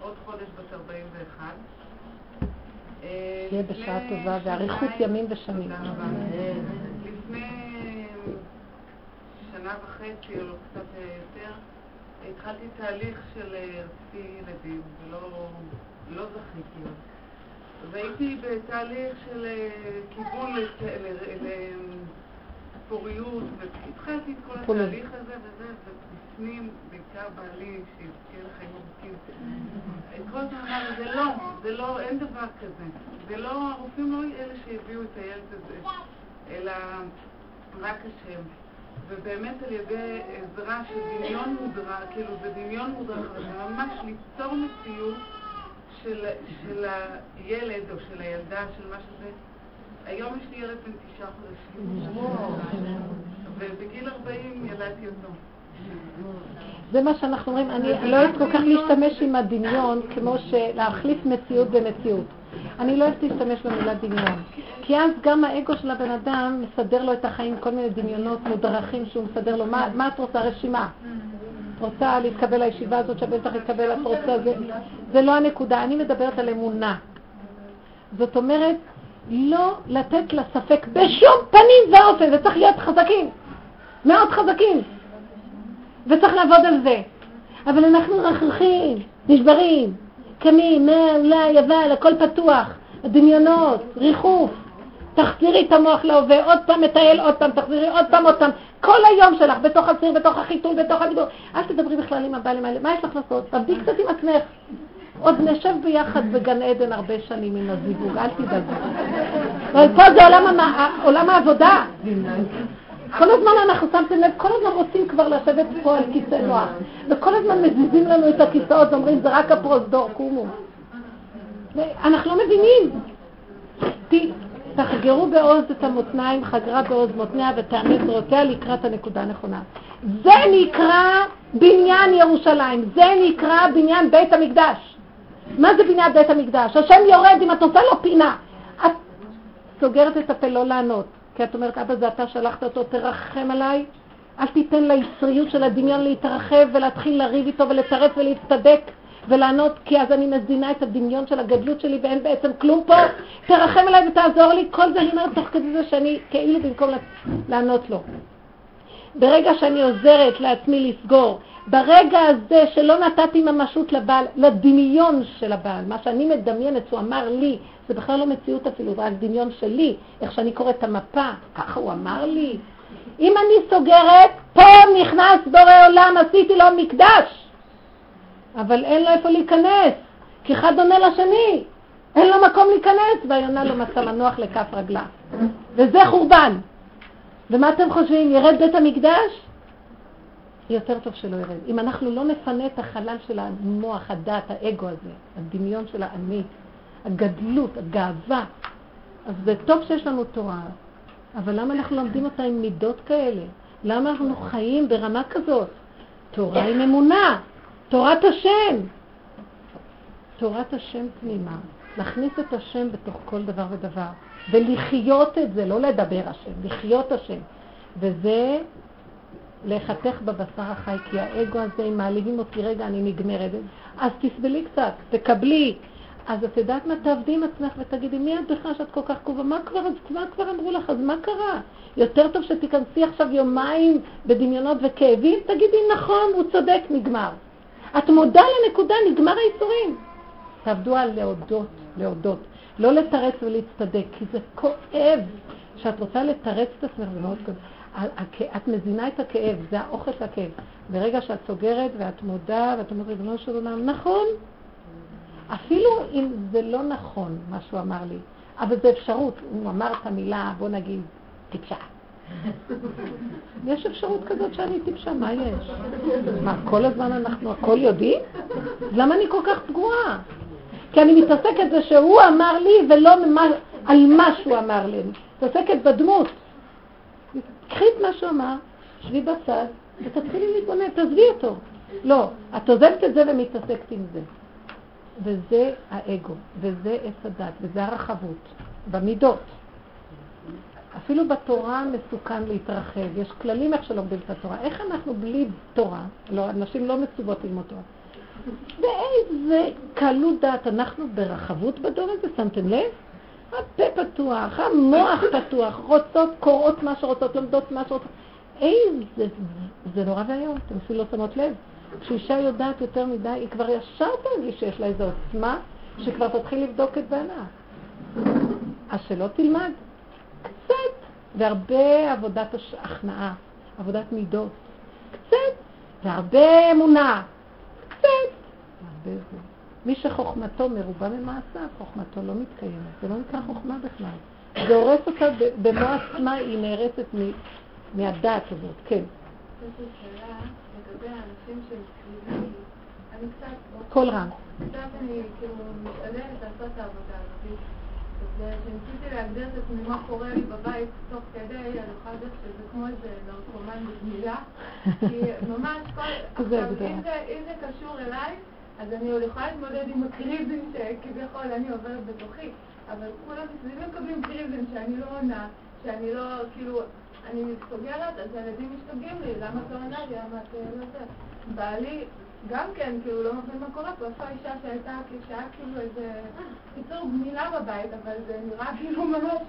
עוד חודש בת 41. אה, תהיה בשעה טובה ואריכות ימים ושנים. שנה וחצי או קצת יותר, התחלתי תהליך של אה, רציתי ילדים, ולא לא זכיתי. והייתי בתהליך של אה, כיוון לפוריות, והתחלתי את כל. התהליך הזה וזה, ובפנים, בעיקר בעלי, שיזכה לחיים ארוכים, כל הזמן אמר, זה לא, זה לא, אין דבר כזה. זה לא, הרופאים לא אלה שהביאו את הילד הזה, אלא רק השם. ובאמת על ידי עזרה של דמיון מודרך, כאילו זה דמיון מודרך, זה ממש ליצור מציאות של, של הילד או של הילדה, של מה שזה. היום יש לי ילד בן תשעה חודשים, ובגיל 40 ילדתי אותו. זה מה שאנחנו אומרים, אני לא אוהבת כל כך להשתמש עם הדמיון כמו להחליף מציאות במציאות. אני לא אוהבת להשתמש במילה דמיון, כי אז גם האגו של הבן אדם מסדר לו את החיים, כל מיני דמיונות מודרכים שהוא מסדר לו. מה, מה את רוצה? רשימה. את רוצה להתקבל לישיבה הזאת שהבן שלך יתקבל, את רוצה זה. זה לא הנקודה, אני מדברת על אמונה. זאת אומרת, לא לתת לה ספק בשום פנים ואופן, וצריך להיות חזקים, מאוד חזקים. וצריך לעבוד על זה. אבל אנחנו רכרכים, נשברים, קמים, אולי, אבל, הכל פתוח, הדמיונות, ריחוף. תחזירי את המוח להווה, עוד פעם מטייל, עוד פעם, תחזירי עוד פעם, עוד פעם. כל היום שלך, בתוך הסיר, בתוך החיתול, בתוך הדיבור. אל תדברי בכלל עם הבעלים האלה, מה יש לך לעשות? תעבדי קצת עם עצמך. עוד נשב ביחד בגן עדן הרבה שנים עם הזיווג, אל תדאגו. אבל פה זה עולם. עולם העבודה. כל הזמן אנחנו שמתם לב, כל הזמן רוצים כבר לשבת פה על כיסא נוח, וכל הזמן מזיזים לנו את הכיסאות ואומרים זה רק הפרוזדור, קומו. אנחנו לא מבינים. תחגרו בעוז את המותניים, חגרה בעוז מותניה ותאמץ זרועותיה לקראת הנקודה הנכונה. זה נקרא בניין ירושלים, זה נקרא בניין בית המקדש. מה זה בניין בית המקדש? השם יורד אם את עושה לו פינה. את סוגרת את הפה לא לענות. כי את אומרת, אבא זה אתה שלחת אותו, תרחם עליי, אל תיתן ליצריות של הדמיון להתרחב ולהתחיל לריב איתו ולטרף ולהצטדק ולענות, כי אז אני מזינה את הדמיון של הגדלות שלי ואין בעצם כלום פה, תרחם עליי ותעזור לי, כל זה אני אומרת תוך כדי זה שאני כאילו במקום לענות לו. ברגע שאני עוזרת לעצמי לסגור, ברגע הזה שלא נתתי ממשות לבעל, לדמיון של הבעל, מה שאני מדמיינת, הוא אמר לי, זה בכלל לא מציאות אפילו, זה רק דמיון שלי, איך שאני קוראת את המפה, ככה הוא אמר לי. אם אני סוגרת, פה נכנס בורא עולם, עשיתי לו מקדש. אבל אין לו איפה להיכנס, כי אחד עונה לשני, אין לו מקום להיכנס, והיונה לא מצא מנוח לכף רגלה. וזה חורבן. ומה אתם חושבים, ירד בית המקדש? יותר טוב שלא ירד. אם אנחנו לא נפנה את החלל של המוח, הדעת, האגו הזה, הדמיון של האני, הגדלות, הגאווה, אז זה טוב שיש לנו תורה, אבל למה אנחנו לומדים אותה עם מידות כאלה? למה אנחנו חיים ברמה כזאת? תורה עם אמונה, תורת השם. תורת השם פנימה, להכניס את השם בתוך כל דבר ודבר, ולחיות את זה, לא לדבר השם, לחיות השם. וזה להיחתך בבשר החי, כי האגו הזה, אם מעליבים אותי רגע, אני נגמרת. אז תסבלי קצת, תקבלי. אז את יודעת מה, תעבדי עם עצמך ותגידי, מי את בכלל שאת כל כך קרובה? מה כבר, מה כבר אמרו לך? אז מה קרה? יותר טוב שתיכנסי עכשיו יומיים בדמיונות וכאבים? תגידי, נכון, הוא צודק, נגמר. את מודה לנקודה, נגמר האיסורים. תעבדו על להודות, להודות. לא לתרץ ולהצטדק, כי זה כואב. כשאת רוצה לתרץ את עצמך, זה מאוד כואב. את מזינה את הכאב, זה האוכל של הכאב. ברגע שאת סוגרת ואת מודה ואת אומרת, ריבונו של עולם, נכון. אפילו אם זה לא נכון, מה שהוא אמר לי, אבל זה אפשרות. הוא אמר את המילה, בוא נגיד, טיפשה. יש אפשרות כזאת שאני טיפשה, מה יש? מה, כל הזמן אנחנו הכל יודעים? למה אני כל כך פגועה? כי אני מתעסקת זה שהוא אמר לי ולא ממה, על מה שהוא אמר לי. מתעסקת בדמות. קחי את מה שהוא אמר, שבי בצד, ותתחילי להתבונן, תעזבי אותו. לא, את עוזבת את זה ומתעסקת עם זה. וזה האגו, וזה עץ הדת, וזה הרחבות, במידות. אפילו בתורה מסוכן להתרחב, יש כללים איך שלומדים את התורה. איך אנחנו בלי תורה, לא, אנשים לא מצוות ללמוד תורה. באיזה קלות דעת אנחנו ברחבות בדור הזה, שמתם לב? הפה פתוח, המוח פתוח, רוצות, קוראות מה שרוצות, לומדות מה שרוצות. איזה, זה נורא ואיום, אתם אפילו לא שמות לב. כשאישה יודעת יותר מדי, היא כבר ישר תרגיש שיש לה איזו עוצמה, שכבר תתחיל לבדוק את בעלה. אז שלא תלמד. קצת, והרבה עבודת הכנעה, עבודת מידות. קצת, והרבה אמונה. קצת, והרבה זה. מי שחוכמתו מרובה ממעשיו, חוכמתו לא מתקיימת. זה לא נקרא חוכמה בכלל. זה הורס אותה במו עצמה, היא נהרסת מהדעת הזאת. כן. יש לי שאלה לגבי האנשים שמסביבי, אני קצת... אני כאילו משתדלת לעשות את העבודה הזאת. וכשניסיתי להגדיר את עצמי מה קורה לי בבית תוך כדי, אני יכולה לדעת שזה כמו איזה נרקומן בגמילה. כי ממש כל... עכשיו, אם זה קשור אליי, אז אני עוד יכולה להתמודד עם הקריזים שכביכול אני עוברת בתוכי, אבל כולם מסביבי מקבלים קריזים שאני לא עונה, שאני לא, כאילו, אני סוגרת, אז הילדים משתגעים לי, למה את לא עונה לי, למה את לא זה. בעלי גם כן, כאילו, לא מבין מה קורה פה, איפה האישה שהייתה, שהיה כאילו איזה קיצור גמילה בבית, אבל זה נראה כאילו ממש...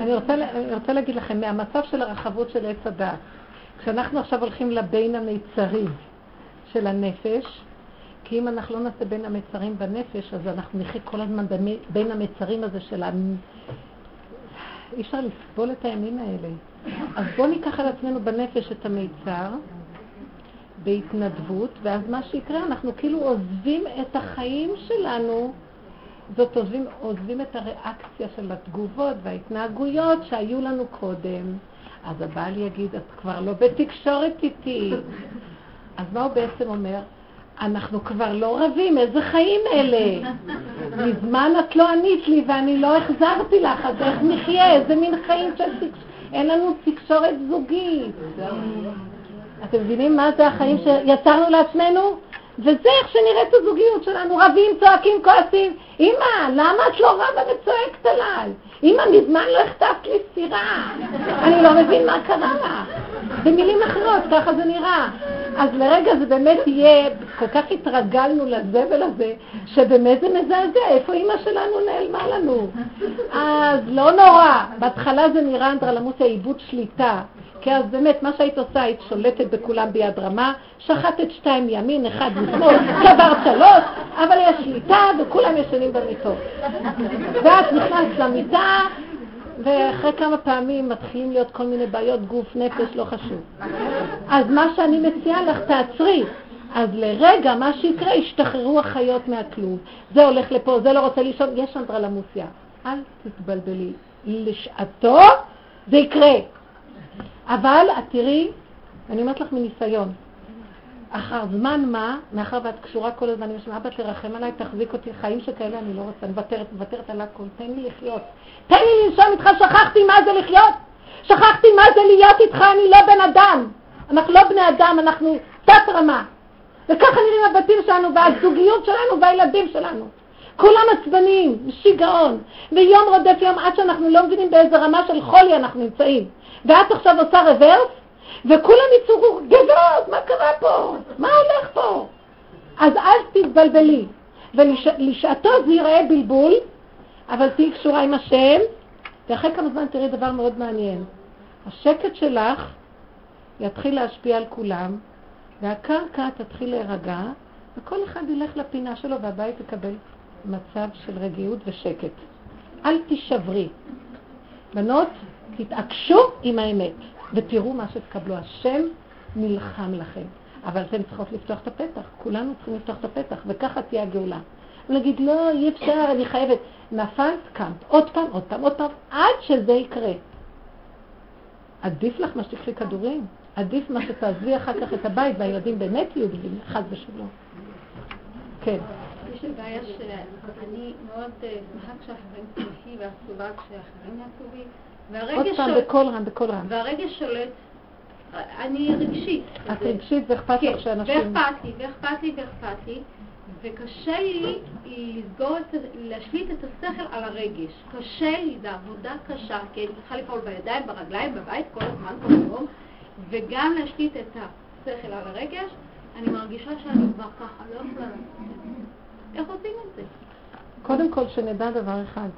אני רוצה להגיד לכם, מהמצב של הרחבות של עץ הדת, כשאנחנו עכשיו הולכים לבין המיצרים של הנפש, כי אם אנחנו לא נעשה בין המצרים בנפש, אז אנחנו נחיה כל הזמן בין המצרים הזה של ה... אי אפשר לסבול את הימים האלה. אז בואו ניקח על עצמנו בנפש את המיצר, בהתנדבות, ואז מה שיקרה, אנחנו כאילו עוזבים את החיים שלנו, זאת עוזבים, עוזבים את הריאקציה של התגובות וההתנהגויות שהיו לנו קודם. אז הבעל יגיד, את כבר לא בתקשורת איתי. אז מה הוא בעצם אומר? אנחנו כבר לא רבים, איזה חיים אלה? מזמן את לא ענית לי ואני לא החזרתי לך, אז איך נחיה? איזה מין חיים של תקשורת? אין לנו תקשורת זוגית. אתם מבינים מה זה החיים שיצרנו לעצמנו? וזה איך שנראית הזוגיות שלנו, רבים, צועקים, כועסים. אמא, למה את לא רבה וצועקת עליי? אמא, מזמן לא החטפת לי סטירה. אני לא מבין מה קרה לך. במילים אחרות, ככה זה נראה. אז לרגע זה באמת יהיה, כל כך התרגלנו לזבל הזה, שבאמת זה מזעזע, איפה אימא שלנו נעלמה לנו? אז לא נורא, בהתחלה זה נראה אנדרלמוסיה, עיבוד שליטה. כי אז באמת, מה שהיית עושה, היית שולטת בכולם ביד רמה, שחטת שתיים מימין, אחד משמאל, קברת שלוש, אבל יש שליטה וכולם ישנים במיטות. ואת נכנסת למיטה, ואחרי כמה פעמים מתחילים להיות כל מיני בעיות גוף, נפש, לא חשוב. אז מה שאני מציעה לך, תעצרי. אז לרגע, מה שיקרה, ישתחררו החיות מהכלוב. זה הולך לפה, זה לא רוצה לישון, יש אנדרלמוסיה. אל תתבלבלי. לשעתו זה יקרה. אבל את תראי, אני אומרת לך מניסיון, אחר זמן מה, מאחר ואת קשורה כל הזמן, אני אבא תרחם עליי, תחזיק אותי, חיים שכאלה אני לא רוצה, אני מוותרת, מוותרת על הכל, תן לי לחיות. תן לי לנשום איתך, שכחתי מה זה לחיות. שכחתי מה זה להיות איתך, אני לא בן אדם. אנחנו לא בני אדם, אנחנו תת רמה. וככה נראים הבתים שלנו, והזוגיות שלנו, והילדים שלנו. כולם עצבניים, שיגעון, ויום רודף יום עד שאנחנו לא מבינים באיזה רמה של חולי אנחנו נמצאים. ואת עכשיו עושה רוורס, וכולם יצאו גדות, מה קרה פה? מה הולך פה? אז אל תתבלבלי. ולשעתו זה ייראה בלבול, אבל תהיי קשורה עם השם, ואחרי כמה זמן תראי דבר מאוד מעניין. השקט שלך יתחיל להשפיע על כולם, והקרקע תתחיל להירגע, וכל אחד ילך לפינה שלו והבית יקבל מצב של רגיעות ושקט. אל תישברי. בנות, תתעקשו עם האמת, ותראו מה שתקבלו. השם נלחם לכם. אבל אתן צריכות לפתוח את הפתח, כולנו צריכים לפתוח את הפתח, וככה תהיה הגאולה. ולהגיד, לא, אי אפשר, אני חייבת. נפלת, קמת, עוד פעם, עוד פעם, עוד פעם, עד שזה יקרה. עדיף לך מה שתקחי כדורים. עדיף מה שתעזבי אחר כך את הבית והילדים באמת יהיו בלי חס ושלום. כן. יש לי בעיה שאני מאוד אה, שמחה כשאחרים שמחי ועצובה כשאחרים עצובים. עוד פעם, בקול רם, בקול רם. והרגש שולט. אני רגשית. את רגשית ואכפת לך שאנשים... כן, ואכפת לי, ואכפת לי, ואכפת לי. וקשה לי לסגור את, להשליט את השכל על הרגש. קשה לי, זו עבודה קשה, כי אני צריכה לפעול בידיים, ברגליים, בבית, כל הזמן, כל היום, וגם להשליט את השכל על הרגש, אני מרגישה שאני כבר ככה, לא יכולה לעשות את זה. איך עושים את זה? קודם כל שנדע דבר אחד.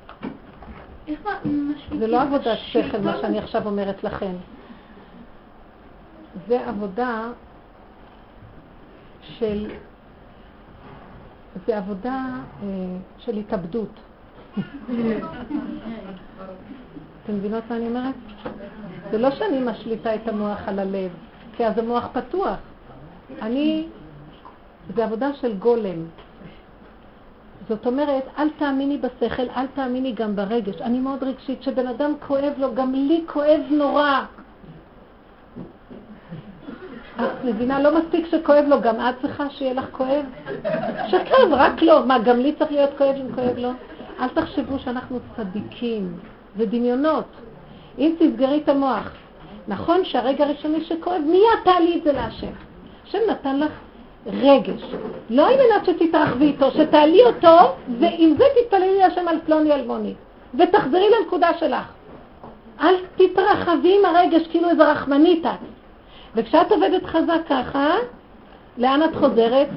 זה לא עבודת שכל, מה שאני עכשיו אומרת לכם. זה עבודה של זה עבודה אה, של התאבדות. אתם מבינות מה אני אומרת? זה לא שאני משליטה את המוח על הלב, כי אז המוח פתוח. אני, זה עבודה של גולם. זאת אומרת, אל תאמיני בשכל, אל תאמיני גם ברגש. אני מאוד רגשית, שבן אדם כואב לו, גם לי כואב נורא. את מבינה? לא מספיק שכואב לו, גם את צריכה שיהיה לך כואב? שכאב, רק לא. מה, גם לי צריך להיות כואב אם כואב לו? אל תחשבו שאנחנו צדיקים, זה דמיונות. אם תסגרי את המוח, נכון שהרגע הראשוני שכואב, מיד תעלי את זה להשם. השם נתן לך רגש, לא על מנת שתתרחבי איתו, שתעלי אותו, ועם זה תתפללי להשם על פלוני אלמוני, ותחזרי לנקודה שלך. אל תתרחבי עם הרגש כאילו איזה רחמנית את. וכשאת עובדת חזק ככה, לאן את חוזרת?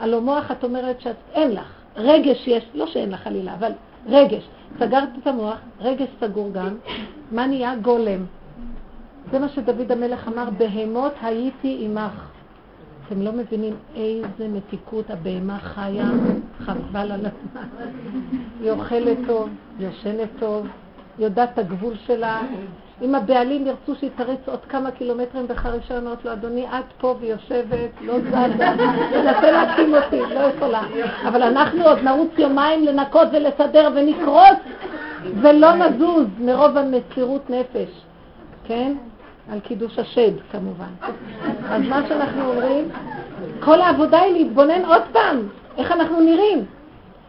הלא מוח את אומרת שאין לך. רגש יש, לא שאין לך חלילה, אבל רגש. סגרת את המוח, רגש סגור גם, מה נהיה? גולם. זה מה שדוד המלך אמר, בהמות הייתי עמך. אתם לא מבינים איזה מתיקות הבהמה חיה, חבל על הזמן. היא אוכלת טוב, יושנת טוב, יודעת את הגבול שלה, אם הבעלים ירצו שהיא תריץ עוד כמה קילומטרים בחרישה, אומרת לו, אדוני, את פה ויושבת, לא זזה, תנסה להקים אותי, לא יכולה. אבל אנחנו עוד נרוץ יומיים לנקות ולסדר ונקרוס ולא נזוז מרוב המסירות נפש, כן? על קידוש השד כמובן. אז מה שאנחנו אומרים, כל העבודה היא להתבונן עוד פעם, איך אנחנו נראים.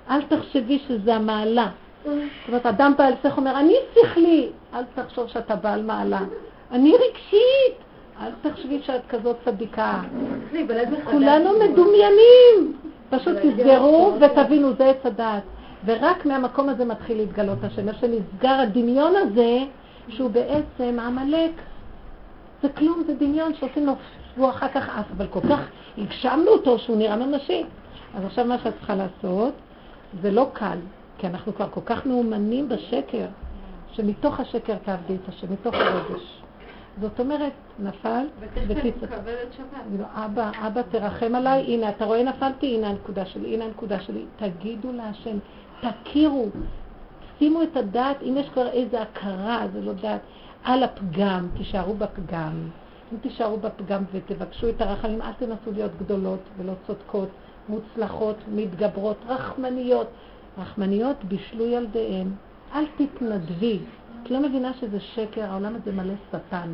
אל תחשבי שזה המעלה. זאת אומרת, אדם בעל שכל אומר, אני שכלי, אל תחשוב שאתה בעל מעלה. אני רגשית, אל תחשבי שאת כזאת צדיקה. כולנו מדומיינים. פשוט תסגרו ותבינו, זה עץ הדעת. ורק מהמקום הזה מתחיל להתגלות השם. איך שנסגר הדמיון הזה, שהוא בעצם עמלק. זה כלום, זה דמיון שעושים לו, והוא אחר כך אף, אבל כל כך הגשמנו אותו שהוא נראה ממשי. אז עכשיו מה שאת צריכה לעשות, זה לא קל, כי אנחנו כבר כל כך מאומנים בשקר, שמתוך השקר תעבדי את השם, מתוך הרגש. זאת אומרת, נפל ותצא. אבא, אבא תרחם עליי, הנה, אתה רואה נפלתי, הנה הנקודה שלי, הנה הנקודה שלי. תגידו להשם, תכירו, שימו את הדעת, אם יש כבר איזו הכרה, זה לא דעת, על הפגם, תישארו בפגם. אם תישארו בפגם ותבקשו את הרחמים, אל תנסו להיות גדולות ולא צודקות, מוצלחות, מתגברות, רחמניות. רחמניות בישלו ילדיהם. אל תתנדבי. את לא מבינה שזה שקר, העולם הזה מלא שטן.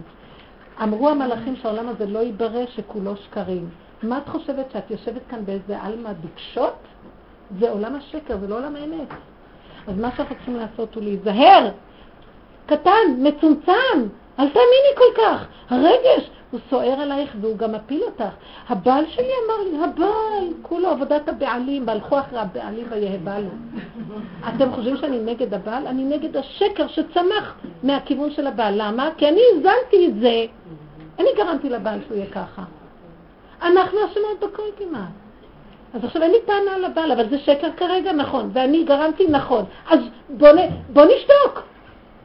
אמרו המלאכים שהעולם הזה לא ייברא, שכולו שקרים. מה את חושבת, שאת יושבת כאן באיזה עלמא דוקשות? זה עולם השקר, זה לא עולם האמת. אז מה שאנחנו צריכים לעשות הוא להיזהר. קטן, מצומצם, אל תאמיני כל כך. הרגש, הוא סוער עלייך והוא גם מפיל אותך. הבעל שלי אמר לי, הבעל, כולו עבודת הבעלים, והלכו אחרי הבעלים ויהבלו. אתם חושבים שאני נגד הבעל? אני נגד השקר שצמח מהכיוון של הבעל. למה? כי אני הזנתי את זה. אני גרמתי לבעל שהוא יהיה ככה. אנחנו אשמות בכל כמעט. אז עכשיו אין לי טענה על הבעל, אבל זה שקר כרגע, נכון, ואני גרמתי נכון. אז בוא, נ... בוא נשתוק,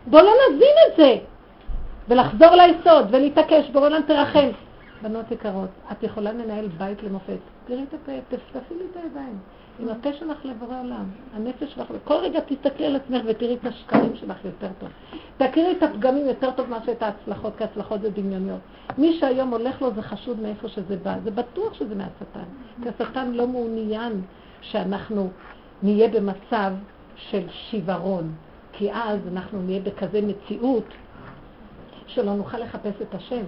בוא לא נזין את זה. ולחזור ליסוד ולהתעקש, בורא עולם תרחם. בנות יקרות, את יכולה לנהל בית למופת. תראי את הפה, תפתפי לי את הידיים. עם הפה שלך לבורא עולם, הנפש שלך, וכל רגע תסתכלי על עצמך ותראי את השקרים שלך יותר טוב. תכירי את הפגמים יותר טוב מאשר את ההצלחות, כי הצלחות זה דמיוניות. מי שהיום הולך לו זה חשוד מאיפה שזה בא, זה בטוח שזה מהשטן. כי השטן לא מעוניין שאנחנו נהיה במצב של שיוורון, כי אז אנחנו נהיה בכזה מציאות שלא נוכל לחפש את השם.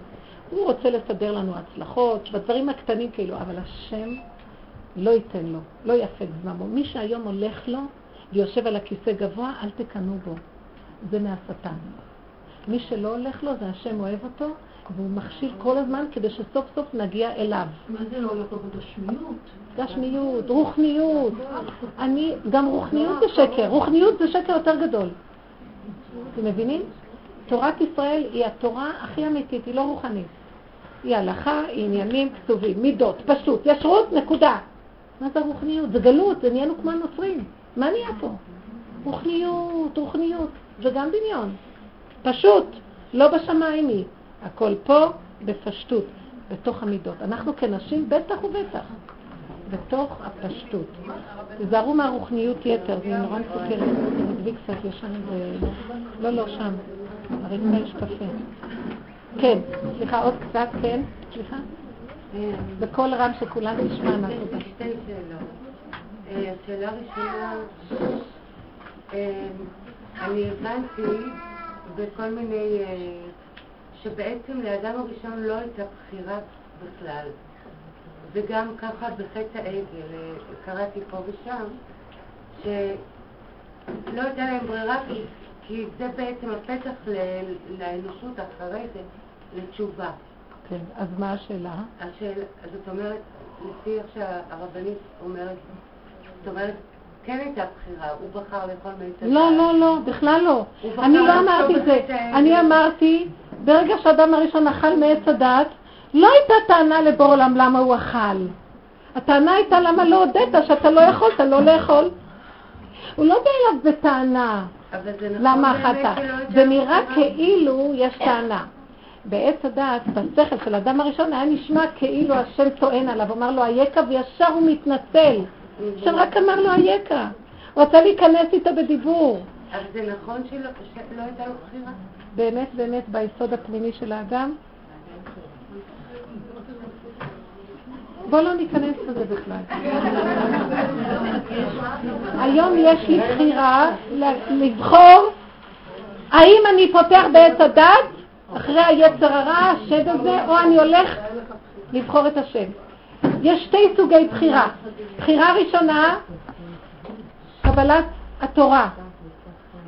הוא רוצה לסדר לנו הצלחות, בדברים הקטנים כאילו, אבל השם לא ייתן לו, לא יפה זממו. מי שהיום הולך לו ויושב על הכיסא גבוה, אל תקנאו בו. זה מהשטן. מי שלא הולך לו, זה השם אוהב אותו, והוא מכשיל כל הזמן כדי שסוף סוף נגיע אליו. מה זה לא הולך לו בגשמיות? גשמיות, רוחניות. אני, גם רוחניות זה שקר, רוחניות זה שקר יותר גדול. אתם מבינים? תורת ישראל היא התורה הכי אמיתית, היא לא רוחנית. היא הלכה, היא עניינים כתובים, מידות, פשוט, ישרות, נקודה. מה זה רוחניות? זה גלות, זה נהיינו כמו הנוצרים. מה נהיה פה? רוחניות, רוחניות, זה גם דמיון. פשוט, לא בשמיים היא. הכל פה בפשטות, בתוך המידות. אנחנו כנשים בטח ובטח, בתוך הפשטות. תיזהרו מהרוחניות יתר, זה נורא מסוכרת. תדבי קצת ישן ו... לא, לא, שם. הרצפה יש קפה. כן, סליחה, עוד קצת, כן, סליחה. בקול רם שכולם נשמענה, תודה. שתי שאלות. אה, השאלה הראשונה, אה, אני הבנתי בכל מיני, אה, שבעצם לאדם הראשון לא הייתה בחירה בכלל. וגם ככה בחטא העגל, קראתי פה ושם, שלא הייתה להם ברירה כי, כי זה בעצם הפתח ל- לאנושות אחרי זה, לתשובה. כן, אז מה השאלה? השאלה, זאת אומרת, לפי איך שהרבנית אומרת, זאת אומרת, כן הייתה בחירה, הוא בחר לאכול מעץ הדת. לא, לא, לא, בכלל לא. אני לא אמרתי את זה. אני אמרתי, ברגע שאדם הראשון אכל מעץ הדת, לא הייתה טענה לבור עולם למה הוא אכל. הטענה הייתה למה לא הודית שאתה לא יכולת לא לאכול. הוא לא בא אליו בטענה. נכון למה אכלת? הייתה זה נראה בחירה. כאילו יש טענה. בעץ הדעת, בשכל של האדם הראשון, היה נשמע כאילו השם טוען עליו, אמר לו אייכה, וישר הוא מתנצל. השם רק אמר לו אייכה. הוא רצה להיכנס איתו בדיבור. אז זה נכון שלא הייתה לו בחירה? באמת, באמת, ביסוד הפנימי של האדם? בוא לא ניכנס לזה בכלל. היום יש לי בחירה לבחור האם אני פותח בעץ הדת אחרי היצר הרע, השד הזה, או אני הולך לבחור את השם. יש שתי סוגי בחירה. בחירה ראשונה, קבלת התורה.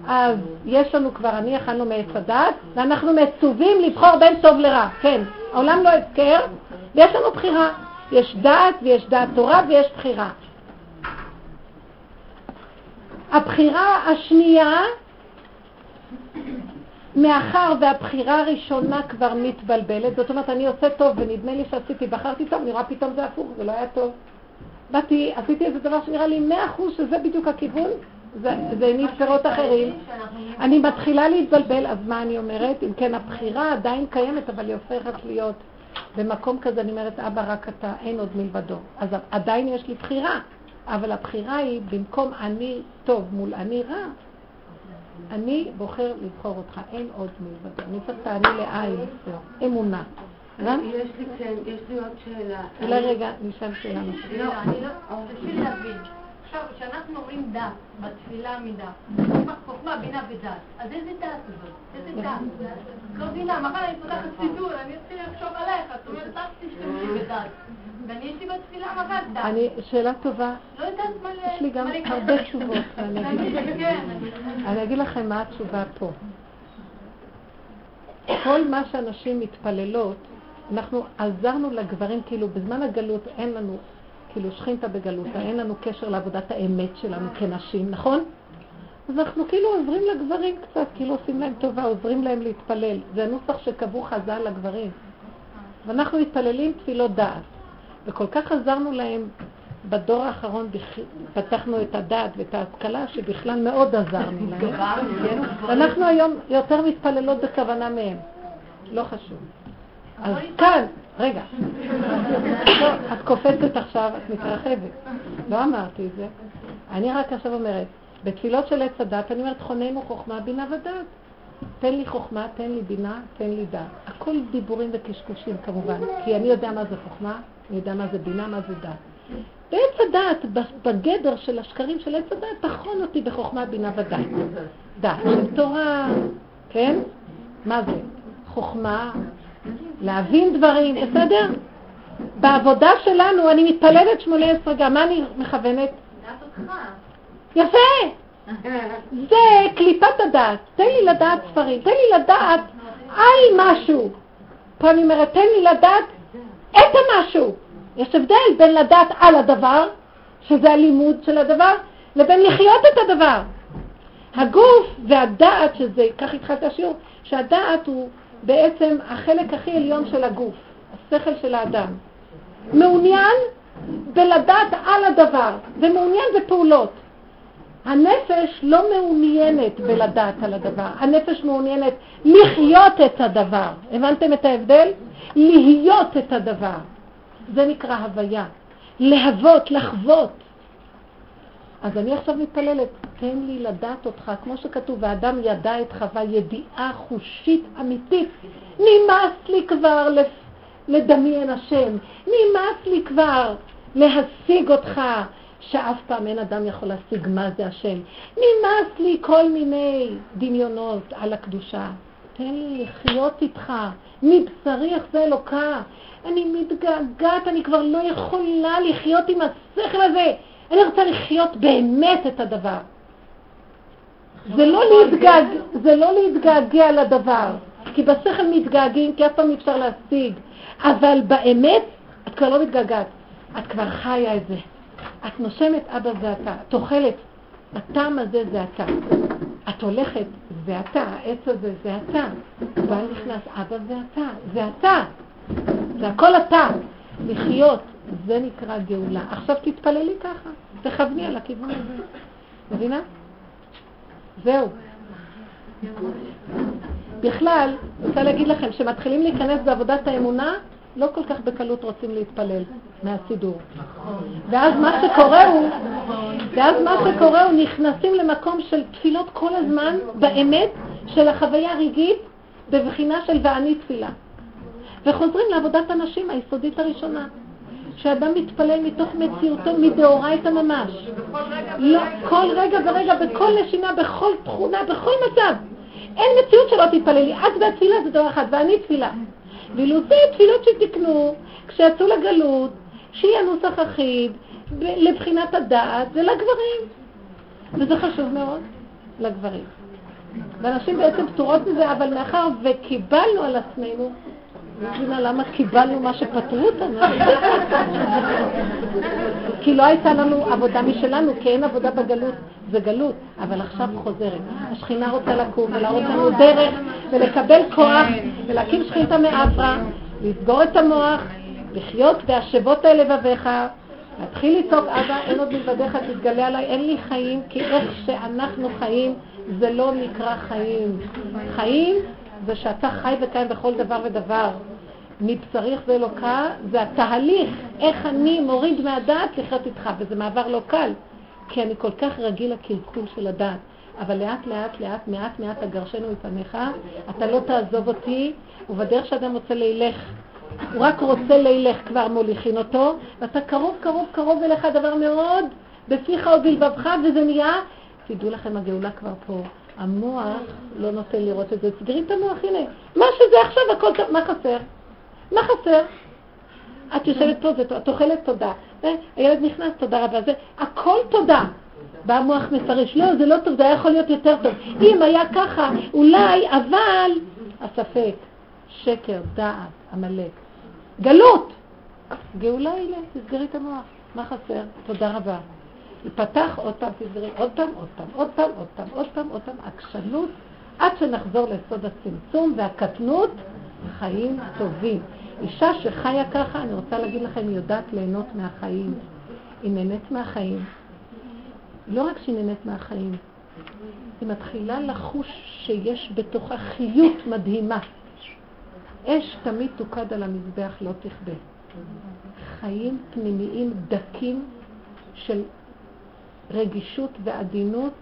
אז יש לנו כבר, אני אכלנו מעץ הדת, ואנחנו מצווים לבחור בין טוב לרע. כן, העולם לא הפקר, ויש לנו בחירה. יש דעת ויש דעת תורה ויש בחירה. הבחירה השנייה, מאחר והבחירה הראשונה כבר מתבלבלת, זאת אומרת, אני עושה טוב ונדמה לי שעשיתי, בחרתי טוב, נראה פתאום זה הפוך, זה לא היה טוב. באתי, עשיתי איזה דבר שנראה לי מאה אחוז שזה בדיוק הכיוון, זה הניב פירות אחרים. אני מתחילה להתבלבל, אז מה אני אומרת? אם כן, הבחירה עדיין קיימת, אבל היא הופכת להיות במקום כזה, אני אומרת, אבא, רק אתה, אין עוד מלבדו. אז עדיין יש לי בחירה, אבל הבחירה היא, במקום אני טוב מול אני רע, אני בוחר לבחור אותך, אין עוד מלבדו. אני צריך תעני לעין, אמונה. הבנת? יש לי כן, יש לי עוד שאלה. אולי רגע נשאל שאלה. לא, אני לא, תתחיל להבין. עכשיו, כשאנחנו אומרים דת, בתפילה מידה, חוכמה, בינה ודת, אז איזה דת זאת? איזה דת? לא מבינה, מחר אני פותחת סידור, אני אתחיל לחשוב עליך, זאת אומרת, אל תשתמשי בדת. ואני יש לי בתפילה רק דת. אני, שאלה טובה, לא יודעת מה ל... יש לי גם. הרבה תשובות, כן. אני אגיד לכם מה התשובה פה. כל מה שאנשים מתפללות, אנחנו עזרנו לגברים, כאילו בזמן הגלות אין לנו, כאילו שכינתה בגלותה, אין לנו קשר לעבודת האמת שלנו כנשים, נכון? אז אנחנו כאילו עוזרים לגברים קצת, כאילו עושים להם טובה, עוזרים להם להתפלל. זה הנוסח שקבעו חז"ל לגברים. ואנחנו מתפללים תפילות דעת. וכל כך עזרנו להם בדור האחרון, פתחנו את הדעת ואת ההשכלה, שבכלל מאוד עזרנו להם. כן? ואנחנו היום יותר מתפללות בכוונה מהם. לא חשוב. אז כאן, רגע. לא, את קופצת עכשיו, את מתרחבת. לא אמרתי את זה. אני רק עכשיו אומרת, בתפילות של עץ הדת, אני אומרת, חוננו חוכמה, בינה ודעת. תן לי חוכמה, תן לי בינה, תן לי דעת. הכל דיבורים וקשקושים כמובן, כי אני יודע מה זה חוכמה, אני יודע מה זה בינה, מה זה דעת. בעץ הדעת, בגדר של השקרים של עץ הדעת, תכון אותי בחוכמה, בינה ודעת. דעת של תורה, כן? מה זה? חוכמה, להבין דברים, בסדר? בעבודה שלנו, אני מתפללת שמונה עשרה גם, מה אני מכוונת? יפה! זה קליפת הדעת. תן לי לדעת ספרים, תן לי לדעת על משהו. פה אני אומרת, תן לי לדעת את המשהו. יש הבדל בין לדעת על הדבר, שזה הלימוד של הדבר, לבין לחיות את הדבר. הגוף והדעת, שזה, כך התחלת השיעור, שהדעת הוא בעצם החלק הכי עליון של הגוף, השכל של האדם. מעוניין בלדעת על הדבר, ומעוניין בפעולות. הנפש לא מעוניינת בלדעת על הדבר, הנפש מעוניינת לחיות את הדבר. הבנתם את ההבדל? להיות את הדבר. זה נקרא הוויה. להוות, לחוות. אז אני עכשיו מתפללת, תן לי לדעת אותך, כמו שכתוב, והאדם ידע את חווה ידיעה חושית אמיתית. נמאס לי כבר לדמיין השם, נמאס לי כבר להשיג אותך, שאף פעם אין אדם יכול להשיג מה זה השם. נמאס לי כל מיני דמיונות על הקדושה. תן לי לחיות איתך, מבשרי איך זה אלוקה. אני מתגעגעת, אני כבר לא יכולה לחיות עם השכל הזה. אני רוצה לחיות באמת את הדבר. זה לא, להתגעג... זה לא להתגעגע לדבר, כי בשכל מתגעגעים, כי אף פעם אי אפשר להשיג. אבל באמת, את כבר לא מתגעגעת, את כבר חיה את זה. את נושמת, אבא זה אתה. את אוכלת, הטעם הזה זה אתה. את הולכת, זה אתה. העץ הזה זה אתה. בעל נכנס, אבא זה אתה. זה אתה. זה הכל אתה. לחיות, זה נקרא גאולה. עכשיו תתפללי ככה, תכווני על הכיוון הזה. מבינה? זהו. בכלל, רוצה להגיד לכם, כשמתחילים להיכנס בעבודת האמונה, לא כל כך בקלות רוצים להתפלל מהסידור. ואז מה שקורה הוא, ואז מה שקורה הוא נכנסים למקום של תפילות כל הזמן, באמת, של החוויה הרגעית, בבחינה של ואני תפילה. וחוזרים לעבודת הנשים היסודית הראשונה. שאדם מתפלל מתוך מציאותו, מדאורייתא ממש. לא, כל רגע ורגע, בכל נשימה, בכל תכונה, בכל מצב. אין מציאות שלא תתפללי. את והתפילה זה דבר אחד, ואני תפילה. ואילו זה תפילות שתיקנו כשיצאו לגלות, שיהיה נוסח אחיד, לבחינת הדעת, זה לגברים. וזה חשוב מאוד לגברים. ואנשים בעצם פטורות מזה, אבל מאחר וקיבלנו על עצמנו, לא מבינה למה קיבלנו מה שפטרו אותנו. כי לא הייתה לנו עבודה משלנו, כי אין עבודה בגלות, זה גלות, אבל עכשיו חוזרת. השכינה רוצה לקום ולהראות לנו דרך ולקבל כוח ולהקים שכינתה מאפרה, לסגור את המוח, לחיות בהשבות אל לבביך, להתחיל לצעוק, אבא, אין עוד מלבדיך, תתגלה עליי, אין לי חיים, כי איך שאנחנו חיים זה לא נקרא חיים. חיים זה שאתה חי וקיים בכל דבר ודבר. מבשריך ואלוקה, זה התהליך, איך אני מוריד מהדעת לחיות איתך, וזה מעבר לא קל, כי אני כל כך רגיל לקלקול של הדעת. אבל לאט לאט לאט, מעט מעט אגרשנו מפניך, אתה לא תעזוב אותי, ובדרך שאדם רוצה לילך, הוא רק רוצה לילך, כבר מוליכין אותו, ואתה קרוב קרוב קרוב אליך דבר מאוד בפיך ובלבבך, וזה נהיה, תדעו לכם, הגאולה כבר פה. המוח לא נותן לראות את זה. סגרי את המוח, הנה. מה שזה עכשיו, הכל טוב, מה חסר? מה חסר? את יושבת פה, את אוכלת תודה. הילד נכנס, תודה רבה. זה הכל תודה. בא המוח מפרש, לא, זה לא טוב, זה היה יכול להיות יותר טוב. אם היה ככה, אולי, אבל, הספק, שקר, דעת, עמלק. גלות. גאולה הנה, תסגרי את המוח. מה חסר? תודה רבה. ייפתח עוד פעם, תסגרי עוד פעם, עוד פעם, עוד פעם, עוד פעם, עוד פעם, עוד פעם, עקשנות, עד שנחזור ליסוד הצמצום והקטנות, חיים טובים. אישה שחיה ככה, אני רוצה להגיד לכם, היא יודעת ליהנות מהחיים. היא נהנית מהחיים. לא רק שהיא נהנית מהחיים, היא מתחילה לחוש שיש בתוכה חיות מדהימה. אש תמיד תוקד על המזבח, לא תכבה. חיים פנימיים דקים של רגישות ועדינות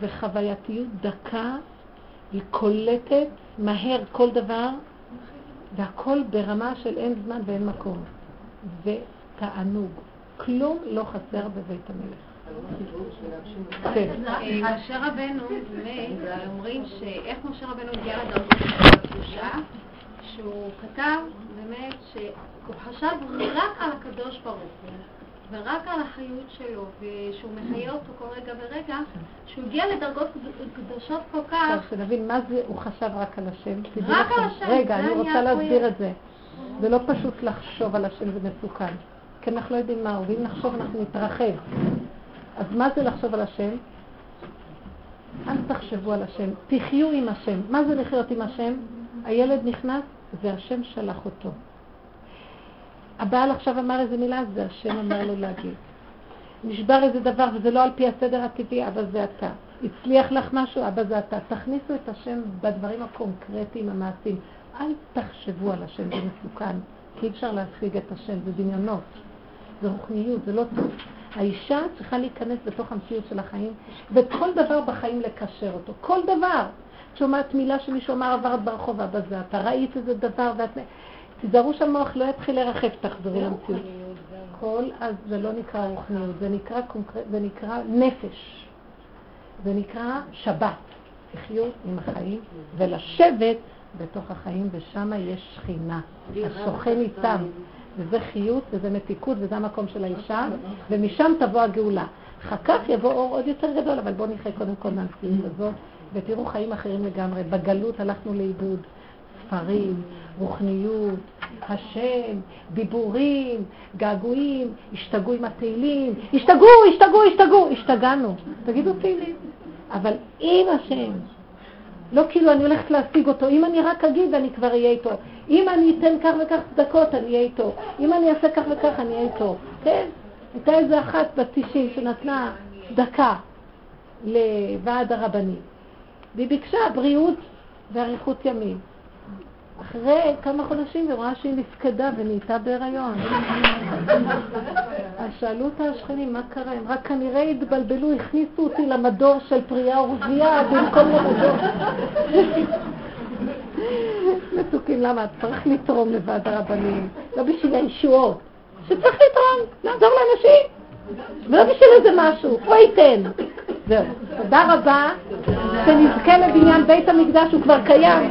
וחווייתיות דקה, היא קולטת מהר כל דבר, והכל ברמה של אין זמן ואין מקום. ותענוג. כלום לא חסר בבית המלך. כן. משה רבנו אומרים שאיך משה רבנו הגיע לדרגות הקדושה, שהוא כתב באמת שהוא חשב רק על הקדוש ברוך הוא. ורק על החיות שלו, ושהוא מחיה אותו כל רגע ורגע, שהוא הגיע לדרגות קדושות כל כך... עכשיו, שנבין מה זה, הוא חשב רק על השם. רק על השם, רגע, אני רוצה להסביר את זה. זה לא פשוט לחשוב על השם, זה מסוכן. כי אנחנו לא יודעים מהו, ואם נחשוב אנחנו נתרחב. אז מה זה לחשוב על השם? אל תחשבו על השם, תחיו עם השם. מה זה לחיות עם השם? הילד נכנס והשם שלח אותו. הבעל עכשיו אמר איזה מילה, זה השם אמר לו להגיד. נשבר איזה דבר וזה לא על פי הסדר הטבעי, אבל זה אתה. הצליח לך משהו, אבא זה אתה. תכניסו את השם בדברים הקונקרטיים, המעשיים. אל תחשבו על השם, זה מסוכן, כי אי אפשר להשיג את השם, זה דמיונות, זה רוחניות, זה לא טוב. האישה צריכה להיכנס בתוך המציאות של החיים, וכל דבר בחיים לקשר אותו. כל דבר. את שומעת מילה שמישהו אמר עברת ברחוב, אבא זה אתה, ראית איזה דבר, ואת... תיזהרו שהמוח לא יתחיל לרחב, תחזרי למציאות. כל אז זה לא נקרא רוחניות, זה נקרא. זה נקרא נפש. זה נקרא שבת, לחיות עם החיים ולשבת בתוך החיים, ושם יש שכינה, השוכן איתם. וזה חיות וזה מתיקות וזה המקום של האישה, ומשם תבוא הגאולה. אחר כך יבוא אור עוד יותר גדול, אבל בואו נחיה קודם כל מהמציאות הזאת, ותראו חיים אחרים לגמרי. בגלות הלכנו לאיבוד. ספרים, רוחניות, השם, דיבורים, געגועים, השתגעו עם התהילים, השתגעו, השתגעו, השתגעו, השתגענו. תגידו תהילים. אבל עם השם, לא כאילו אני הולכת להשיג אותו, אם אני רק אגיד אני כבר אהיה איתו. אם אני אתן כך וכך צדקות אני אהיה איתו. אם אני אעשה כך וכך אני אהיה איתו. כן? הייתה איזה אחת בת 90 שנתנה צדקה לוועד הרבני, והיא ביקשה בריאות ואריכות ימים. אחרי כמה חודשים היא רואה שהיא נפקדה ונהייתה בהיריון. אז שאלו אותה השכנים, מה קרה? הם רק כנראה התבלבלו, הכניסו אותי למדור של פרייה ורבייה במקום למדור. מתוקים, למה? צריך לתרום לוועד הרבנים, לא בשביל הישועות. שצריך לתרום, לעזור לאנשים, ולא בשביל איזה משהו, הוא ייתן. זהו. תודה רבה, שנזכה לבניין בית המקדש, הוא כבר קיים.